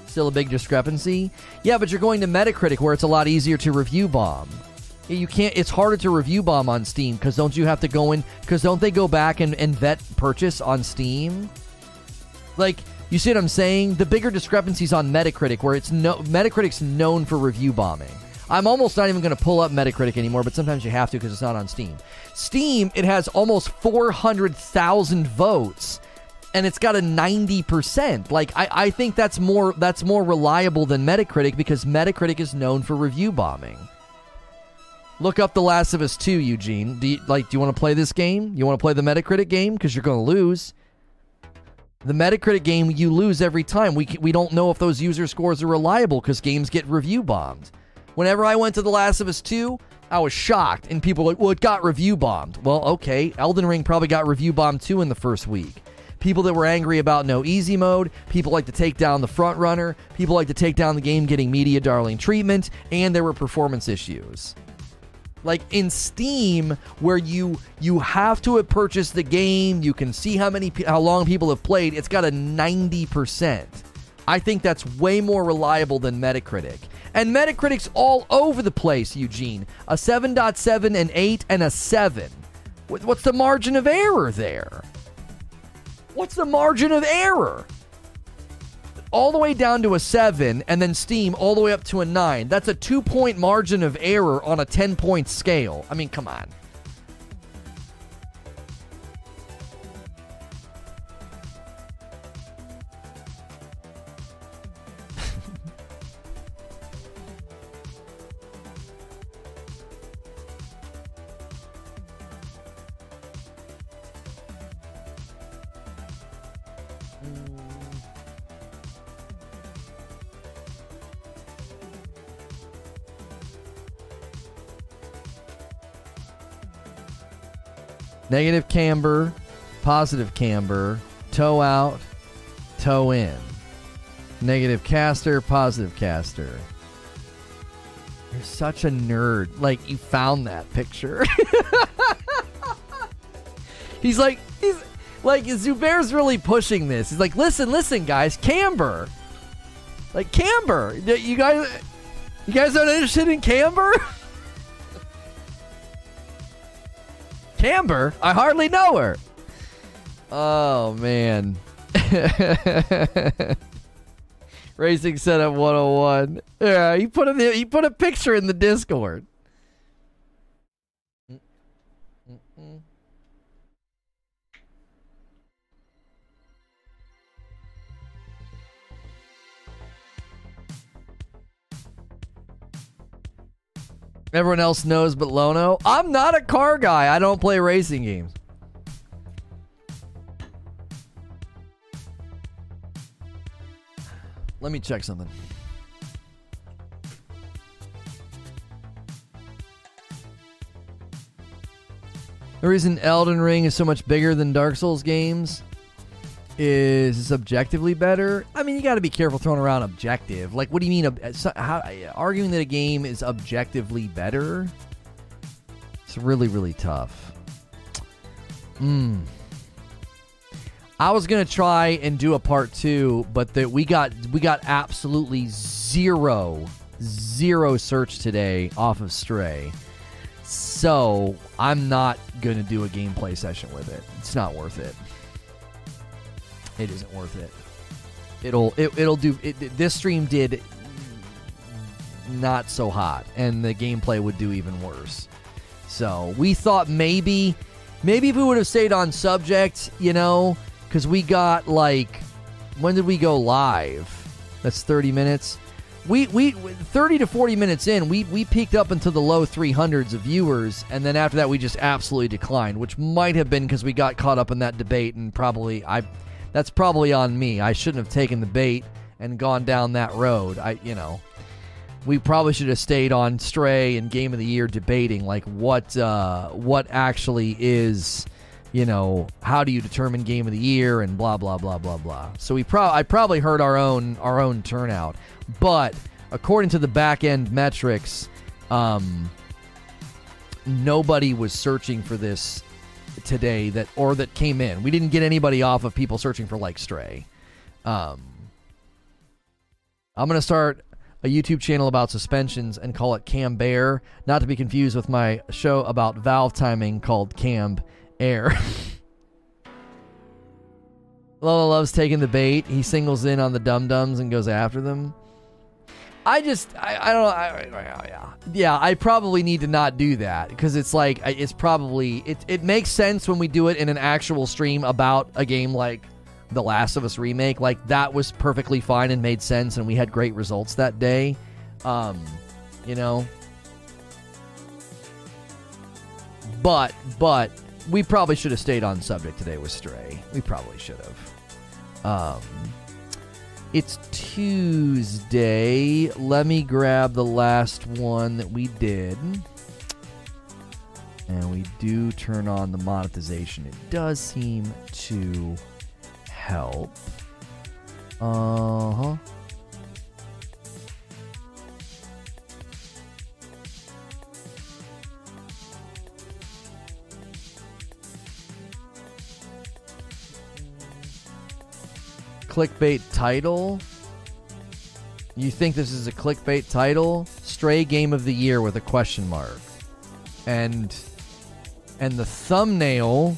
Still a big discrepancy. Yeah, but you're going to Metacritic where it's a lot easier to review bomb you can't it's harder to review bomb on steam because don't you have to go in because don't they go back and, and vet purchase on steam? Like you see what i'm saying? The bigger discrepancies on metacritic where it's no metacritic's known for review bombing. I'm almost not even going to pull up metacritic anymore but sometimes you have to because it's not on steam. Steam it has almost 400000 votes and it's got a 90% like I, I think that's more that's more reliable than metacritic because metacritic is known for review bombing Look up The Last of Us 2, Eugene. Do you, like do you want to play this game? You want to play the Metacritic game because you're going to lose. The Metacritic game you lose every time. We we don't know if those user scores are reliable cuz games get review bombed. Whenever I went to The Last of Us 2, I was shocked and people were like, "Well, it got review bombed." Well, okay. Elden Ring probably got review bombed too in the first week people that were angry about no easy mode, people like to take down the front runner, people like to take down the game getting media darling treatment, and there were performance issues. Like in Steam, where you you have to have purchased the game, you can see how many how long people have played. It's got a ninety percent. I think that's way more reliable than Metacritic. And Metacritic's all over the place, Eugene. A 7.7, an 8, and a 7. What's the margin of error there? What's the margin of error? All the way down to a 7, and then Steam all the way up to a 9. That's a two point margin of error on a 10 point scale. I mean, come on. Negative camber, positive camber, toe out, toe in. Negative caster, positive caster. You're such a nerd. Like you found that picture. he's like he's like Zubair's really pushing this. He's like, listen, listen, guys, camber. Like camber. You guys you guys aren't interested in camber? Camber? I hardly know her. Oh man. Racing setup 101. Yeah, he put a he put a picture in the Discord. Everyone else knows but Lono. I'm not a car guy. I don't play racing games. Let me check something. The reason Elden Ring is so much bigger than Dark Souls games is objectively better. I mean, you got to be careful throwing around objective. Like, what do you mean? How, arguing that a game is objectively better? It's really, really tough. Hmm. I was gonna try and do a part two, but that we got we got absolutely zero zero search today off of Stray. So I'm not gonna do a gameplay session with it. It's not worth it it isn't worth it. It'll it, it'll do. It, this stream did not so hot, and the gameplay would do even worse. So we thought maybe, maybe if we would have stayed on subject, you know, because we got like, when did we go live? That's thirty minutes. We we thirty to forty minutes in, we we peaked up into the low three hundreds of viewers, and then after that, we just absolutely declined, which might have been because we got caught up in that debate, and probably I that's probably on me. I shouldn't have taken the bait and gone down that road. I, you know, we probably should have stayed on Stray and Game of the Year debating like what uh, what actually is, you know, how do you determine Game of the Year and blah blah blah blah blah. So we pro I probably heard our own our own turnout, but according to the back end metrics, um, nobody was searching for this today that or that came in. We didn't get anybody off of people searching for like Stray. Um, I'm gonna start a YouTube channel about suspensions and call it Cam Bear, not to be confused with my show about valve timing called Cam Air. Lola loves taking the bait. He singles in on the dum dums and goes after them. I just, I, I don't know. I, yeah. yeah, I probably need to not do that because it's like, it's probably, it, it makes sense when we do it in an actual stream about a game like The Last of Us Remake. Like, that was perfectly fine and made sense, and we had great results that day. Um, you know? But, but, we probably should have stayed on subject today with Stray. We probably should have. Um, it's Tuesday. Let me grab the last one that we did. And we do turn on the monetization. It does seem to help. Uh huh. Clickbait title. You think this is a clickbait title? Stray Game of the Year with a question mark. And and the thumbnail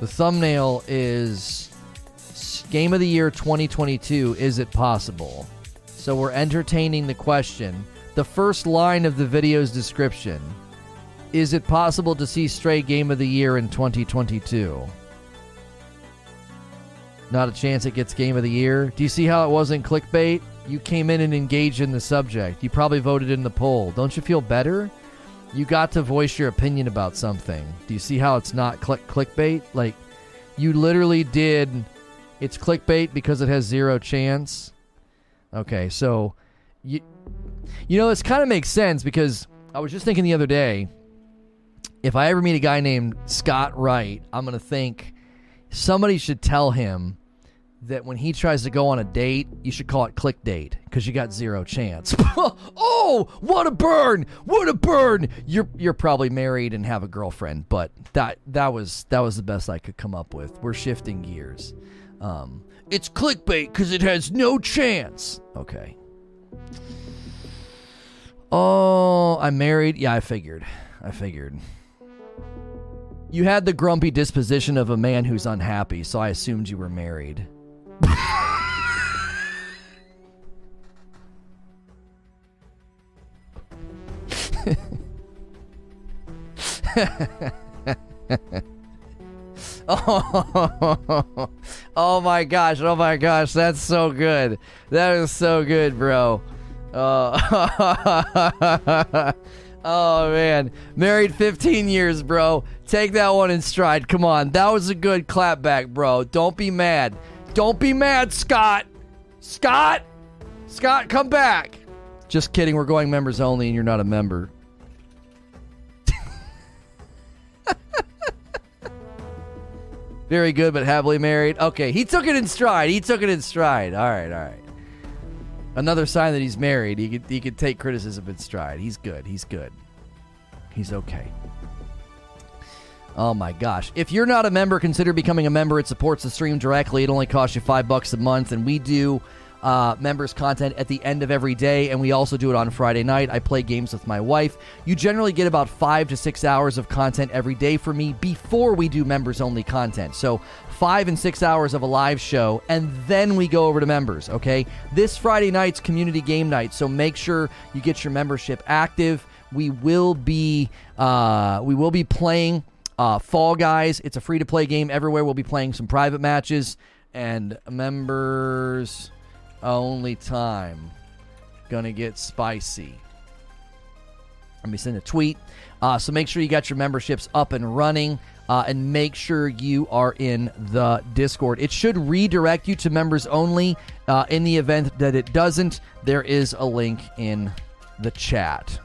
the thumbnail is Game of the Year 2022 is it possible? So we're entertaining the question. The first line of the video's description is it possible to see Stray Game of the Year in 2022? Not a chance it gets Game of the Year. Do you see how it wasn't clickbait? You came in and engaged in the subject. You probably voted in the poll. Don't you feel better? You got to voice your opinion about something. Do you see how it's not click clickbait? Like you literally did it's clickbait because it has zero chance. Okay, so you you know this kind of makes sense because I was just thinking the other day if I ever meet a guy named Scott Wright, I'm going to think somebody should tell him that when he tries to go on a date, you should call it click date because you got zero chance. oh, what a burn! What a burn! You're you're probably married and have a girlfriend, but that that was that was the best I could come up with. We're shifting gears. Um, it's clickbait because it has no chance. Okay. Oh, I'm married. Yeah, I figured. I figured. You had the grumpy disposition of a man who's unhappy, so I assumed you were married. oh, oh my gosh, oh my gosh, that's so good. That is so good, bro. Uh, oh man, married 15 years, bro. Take that one in stride. Come on, that was a good clapback, bro. Don't be mad. Don't be mad, Scott. Scott, Scott, come back. Just kidding. We're going members only, and you're not a member. Very good, but happily married. Okay, he took it in stride. He took it in stride. All right, all right. Another sign that he's married. He could he could take criticism in stride. He's good. He's good. He's okay. Oh my gosh. If you're not a member, consider becoming a member. It supports the stream directly. It only costs you five bucks a month, and we do uh, members content at the end of every day, and we also do it on Friday night. I play games with my wife. You generally get about five to six hours of content every day for me before we do members only content. So, five and six hours of a live show, and then we go over to members, okay? This Friday night's community game night, so make sure you get your membership active. We will be uh, we will be playing uh, Fall Guys. It's a free to play game everywhere. We'll be playing some private matches and members only time. Gonna get spicy. Let me send a tweet. Uh, so make sure you got your memberships up and running. Uh, and make sure you are in the Discord. It should redirect you to members only. Uh, in the event that it doesn't, there is a link in the chat.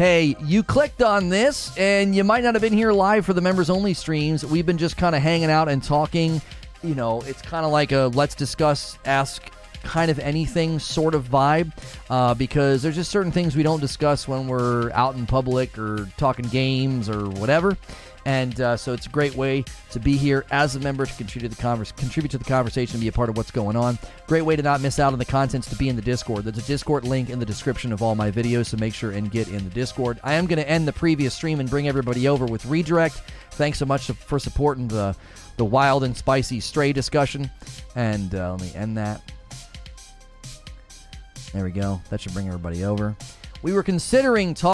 Hey, you clicked on this, and you might not have been here live for the members only streams. We've been just kind of hanging out and talking you know, it's kind of like a let's discuss, ask kind of anything sort of vibe uh, because there's just certain things we don't discuss when we're out in public or talking games or whatever. And uh, so it's a great way to be here as a member to contribute to the converse, contribute to the conversation and be a part of what's going on. Great way to not miss out on the contents to be in the Discord. There's a Discord link in the description of all my videos, so make sure and get in the Discord. I am going to end the previous stream and bring everybody over with redirect. Thanks so much for supporting the the wild and spicy stray discussion. And uh, let me end that. There we go. That should bring everybody over. We were considering talking.